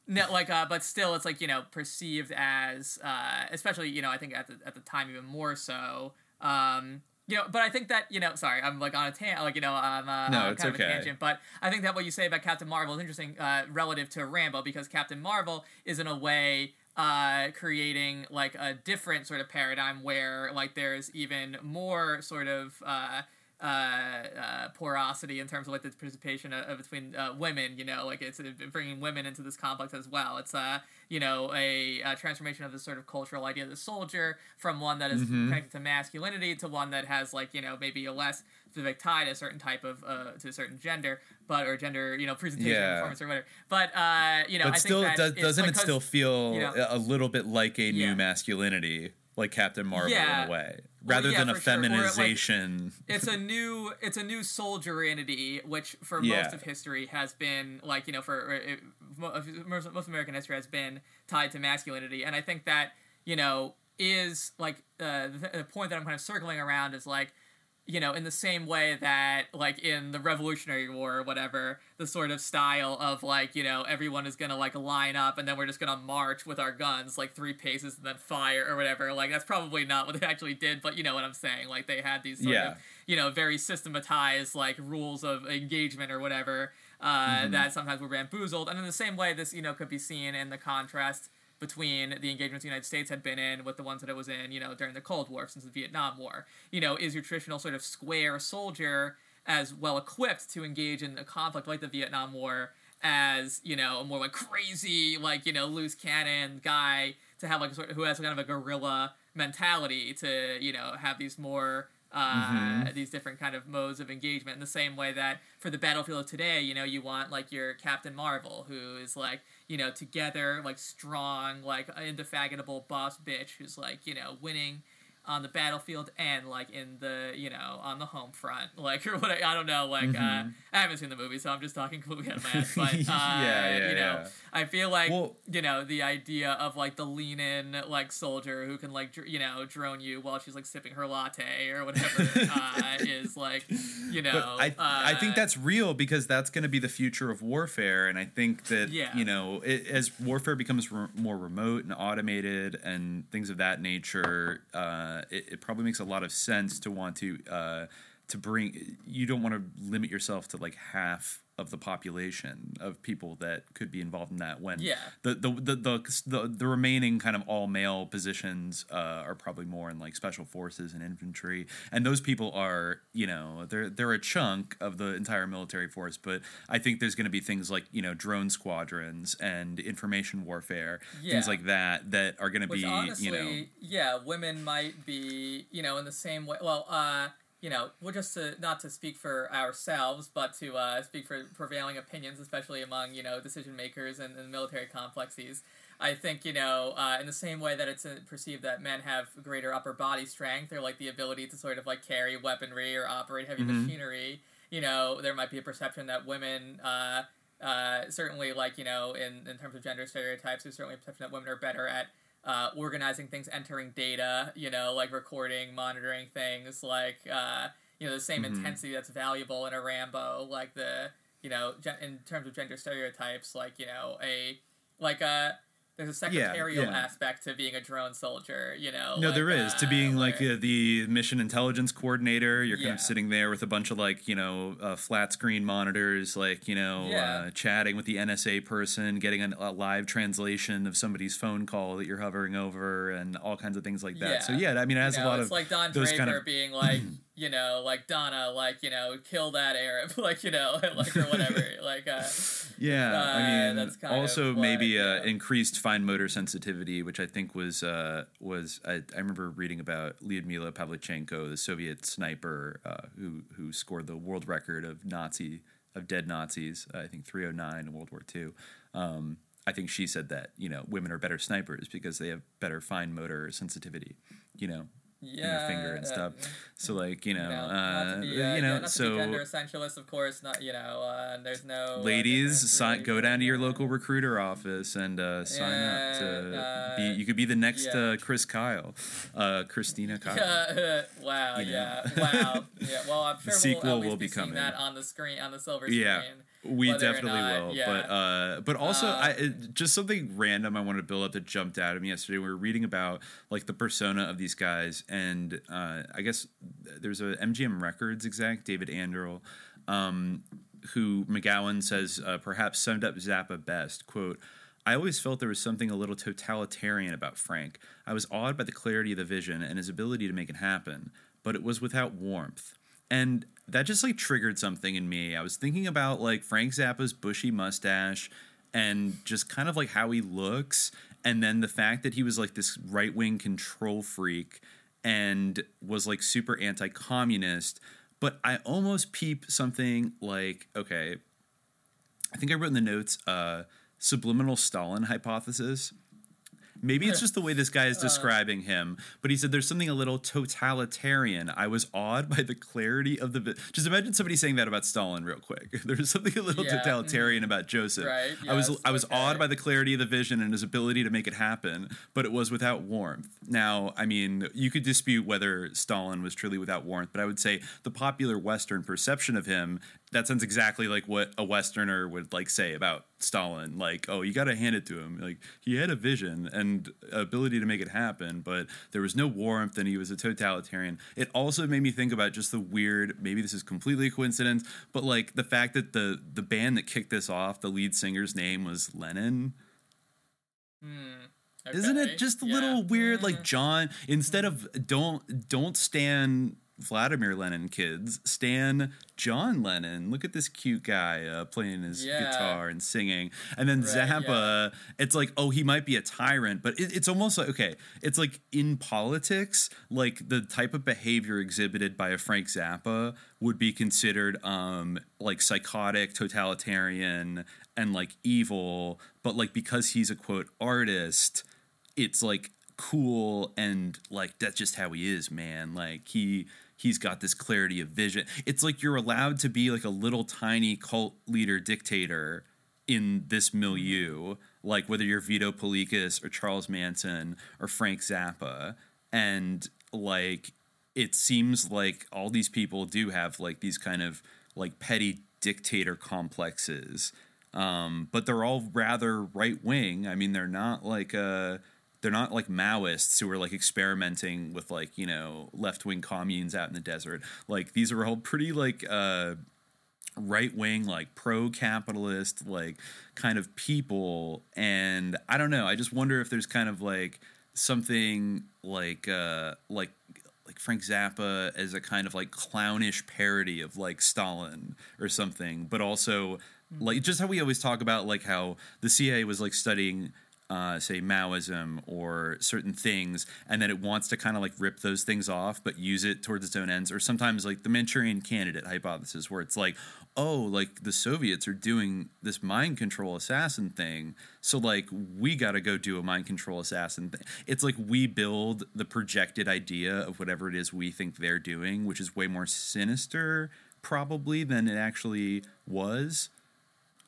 no, like, uh, but still, it's like you know perceived as, uh, especially you know, I think at the at the time even more so. Um, you know, but I think that you know, sorry, I'm like on a tangent, like you know, I'm uh, No, kind of a tangent. But I think that what you say about Captain Marvel is interesting uh, relative to Rambo because Captain Marvel is in a way uh, creating like a different sort of paradigm where like there's even more sort of uh, uh, uh, porosity in terms of like the participation of, of between uh, women. You know, like it's uh, bringing women into this complex as well. It's uh, you know a, a transformation of the sort of cultural idea of the soldier from one that is Mhm. connected to masculinity to one that has like you know maybe a less specific tie to a certain type of uh, to a certain gender, but or gender you know presentation, Yeah. performance or whatever. But uh, you know, but I still, think that does. Doesn't like, it still feel you know- a little bit like a Yeah. new masculinity, like Captain Marvel Yeah. in a way, rather yeah, than a for sure. Like, feminization? it's a new it's a new soldier soldieranity which for Yeah. most of history has been like you know for mo- most, most american history has been tied to masculinity and i think that you know is like uh, the, the point that i'm kind of circling around is like you know in the same way that like in the revolutionary war or whatever the sort of style of like you know everyone is gonna like line up and then we're just gonna march with our guns like three paces and then fire or whatever like that's probably not what they actually did but you know what i'm saying like they had these sort Yeah. of you know very systematized like rules of engagement or whatever uh, Mhm. that sometimes were bamboozled and in the same way this you know could be seen in the contrast between the engagements the United States had been in with the ones that it was in, you know, during the Cold War since the Vietnam War. You know, is your traditional sort of square soldier as well equipped to engage in a conflict like the Vietnam War as, you know, a more like crazy, like, you know, loose cannon guy to have like a sort of, who has kind of a guerrilla mentality to, you know, have these more uh, Mhm. these different kind of modes of engagement in the same way that for the battlefield of today, you know, you want like your Captain Marvel, who is like, you know, together, like strong, like indefatigable boss bitch who's like, you know, winning on the battlefield and like in the, you know, on the home front, like or what I don't know, like uh, Mhm. I haven't seen the movie, so I'm just talking completely out of my ass, but uh, Yeah, yeah, you know, yeah. I feel like Well- you know the idea of like the lean in like soldier who can like dr- you know drone you while she's like sipping her latte or whatever uh, is like you know I, I think uh, that's real because that's going to be the future of warfare, and I think that Yeah. you know it, as warfare becomes re- more remote and automated and things of that nature, uh, it, it probably makes a lot of sense to want to uh, to bring. You don't want to limit yourself to like half of the population of people that could be involved in that when Yeah. the the the the, the, the remaining kind of all male positions uh, are probably more in like special forces and infantry and those people are you know they're they're a chunk of the entire military force but i think there's going to be things like you know drone squadrons and information warfare Yeah. things like that that are going to be honestly, you know yeah, women might be, you know, in the same way. Well, uh, you know, well, just to not to speak for ourselves, but to uh, speak for prevailing opinions, especially among you know decision makers and, and military complexes. I think you know, uh, in the same way that it's uh, perceived that men have greater upper body strength or like the ability to sort of like carry weaponry or operate heavy Mhm. machinery, you know, there might be a perception that women. Uh, uh, certainly, like you know, in, in terms of gender stereotypes, there's certainly a perception that women are better at uh, organizing things, entering data, you know, like recording, monitoring things, like uh, you know, the same Mhm. intensity that's valuable in a Rambo, like the you know, gen- in terms of gender stereotypes, like you know, a like a there's a Yeah, secretarial yeah. aspect to being a drone soldier, you know. No, like, there is to uh, being like uh, the mission intelligence coordinator. You're kind Yeah. of sitting there with a bunch of like you know uh, flat screen monitors, like you know Yeah. uh, chatting with the NSA person, getting an, a live translation of somebody's phone call that you're hovering over, and all kinds of things like that. So yeah, I mean, it has you a lot it's of like Don those Draper kind of being like, you know, like Donna, like you know, kill that Arab, like you know, like or whatever, like uh, Yeah, uh, I mean, that's kind also of what, maybe uh, increased fine motor sensitivity, which I think was uh, was I, I remember reading about Lyudmila Pavlichenko, the Soviet sniper uh, who who scored the world record of Nazi of dead Nazis, I think 309 in World War II. Um, I think she said that you know women are better snipers because they have better fine motor sensitivity, you know, their finger Yeah, and uh, stuff. So like you know, you know, uh, be, uh, you know, so gender essentialist, of course, not you know, uh, there's no uh, ladies sign, go down to your local recruiter office and uh, sign up to uh, be you could be the next yeah. uh, chris kyle uh, christina kyle wow, You know. yeah, wow, yeah. Well, I'm sure The sequel we'll, will be seeing coming. that on the screen, on the silver screen. yeah screen. We definitely not- will yeah. but uh but also Uh, i just something random i wanted to build up that jumped out at me yesterday we were reading about like the persona of these guys and uh i guess there's a mgm records exec david anderle um who mcgowan says uh, perhaps summed up zappa best quote I always felt there was something a little totalitarian about Frank. I was awed by the clarity of the vision and his ability to make it happen, but it was without warmth. And that just like triggered something in me. I was thinking about like Frank Zappa's bushy mustache and just kind of like how he looks and then the fact that he was like this right-wing control freak and was like super anti-communist, but I almost peep something like okay, I think I wrote in the notes uh, subliminal Stalin hypothesis. Maybe it's just the way this guy is describing him, but he said there's something a little totalitarian. I was awed by the clarity of the. Just imagine somebody saying that about Stalin, real quick. There's something a little Yeah, mm-hmm. totalitarian about Joseph. Right, I was I was okay. awed by the clarity of the vision and his ability to make it happen, but it was without warmth. Now, I mean, you could dispute whether Stalin was truly without warmth, but I would say the popular Western perception of him that sounds exactly like what a Westerner would like say about Stalin. Like, oh, you got to hand it to him. Like, he had a vision and ability to make it happen, but there was no warmth, and he was a totalitarian. It also made me think about just the weird. Maybe this is completely a coincidence, but like the fact that the the band that kicked this off, the lead singer's name was Lennon. Hmm, Isn't it just a yeah. little weird? Like John, instead of don't don't stand Vladimir Lenin, kids, stan John Lennon. Look at this cute guy uh, playing his Yeah. guitar and singing. And then Right, Zappa, it's like, oh, he might be a tyrant, but it, it's almost like okay, it's like in politics, like the type of behavior exhibited by a Frank Zappa would be considered um like psychotic, totalitarian, and like evil, but like because he's a quote artist it's like cool and like that's just how he is man like he he's got this clarity of vision. It's like you're allowed to be like a little tiny cult leader dictator in this milieu like whether you're Vito Paulekas or Charles Manson or Frank Zappa. And like it seems like all these people do have like these kind of like petty dictator complexes. Um, but they're all rather right wing. I mean, they're not like uh, they're not like Maoists who are like experimenting with like you know left wing communes out in the desert. Like these are all pretty like uh, right wing, like pro capitalist, like kind of people. And I don't know. I just wonder if there's kind of like something like uh, like like Frank Zappa as a kind of like clownish parody of like Stalin or something, but also like just how we always talk about like how the CIA was like studying uh, say Maoism or certain things, and then it wants to kind of like rip those things off, but use it towards its own ends. Or sometimes like the Manchurian Candidate hypothesis, where it's like, oh, like the Soviets are doing this mind control assassin thing, so like we got to go do a mind control assassin thing. It's like we build the projected idea of whatever it is we think they're doing, which is way more sinister probably than it actually was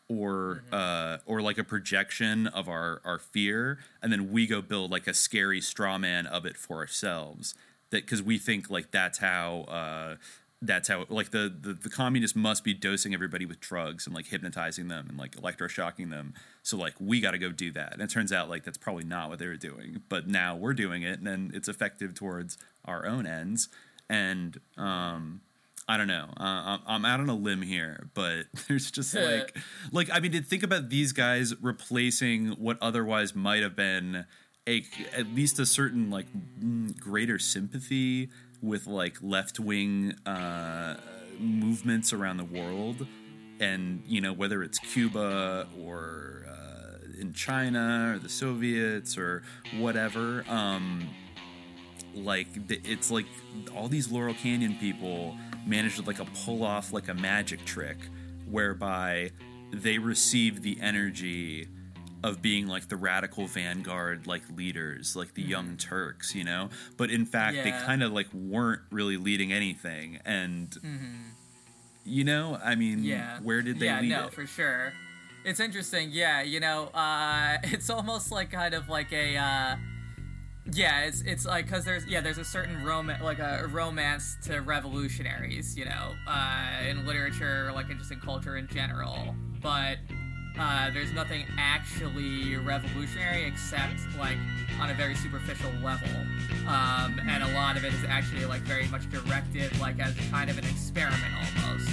or mm-hmm. uh, or like a projection of our our fear, and then we go build like a scary straw man of it for ourselves. That because we think like that's how uh, that's how like the, the the communists must be dosing everybody with drugs and like hypnotizing them and like electroshocking them. So like we got to go do that. And it turns out like that's probably not what they were doing. But now we're doing it, and then it's effective towards our own ends. And um, I don't know. Uh, I'm out on a limb here, but there's just like, like I mean, to think about these guys replacing what otherwise might have been a at least a certain like greater sympathy with like left wing uh, movements around the world, and you know whether it's Cuba or uh, in China or the Soviets or whatever. Um, like it's like all these Laurel Canyon people managed to like a pull off like a magic trick whereby they received the energy of being like the radical vanguard like leaders like the mm-hmm. young turks you know but in fact yeah. they kind of like weren't really leading anything and mm-hmm. you know i mean yeah where did they yeah lead no it? for sure it's interesting yeah you know uh it's almost like kind of like a uh yeah, it's it's like because there's yeah there's a certain romance like a romance to revolutionaries, you know, uh, in literature like in just in culture in general, but uh, there's nothing actually revolutionary except like on a very superficial level, um, and a lot of it is actually like very much directed like as kind of an experiment almost.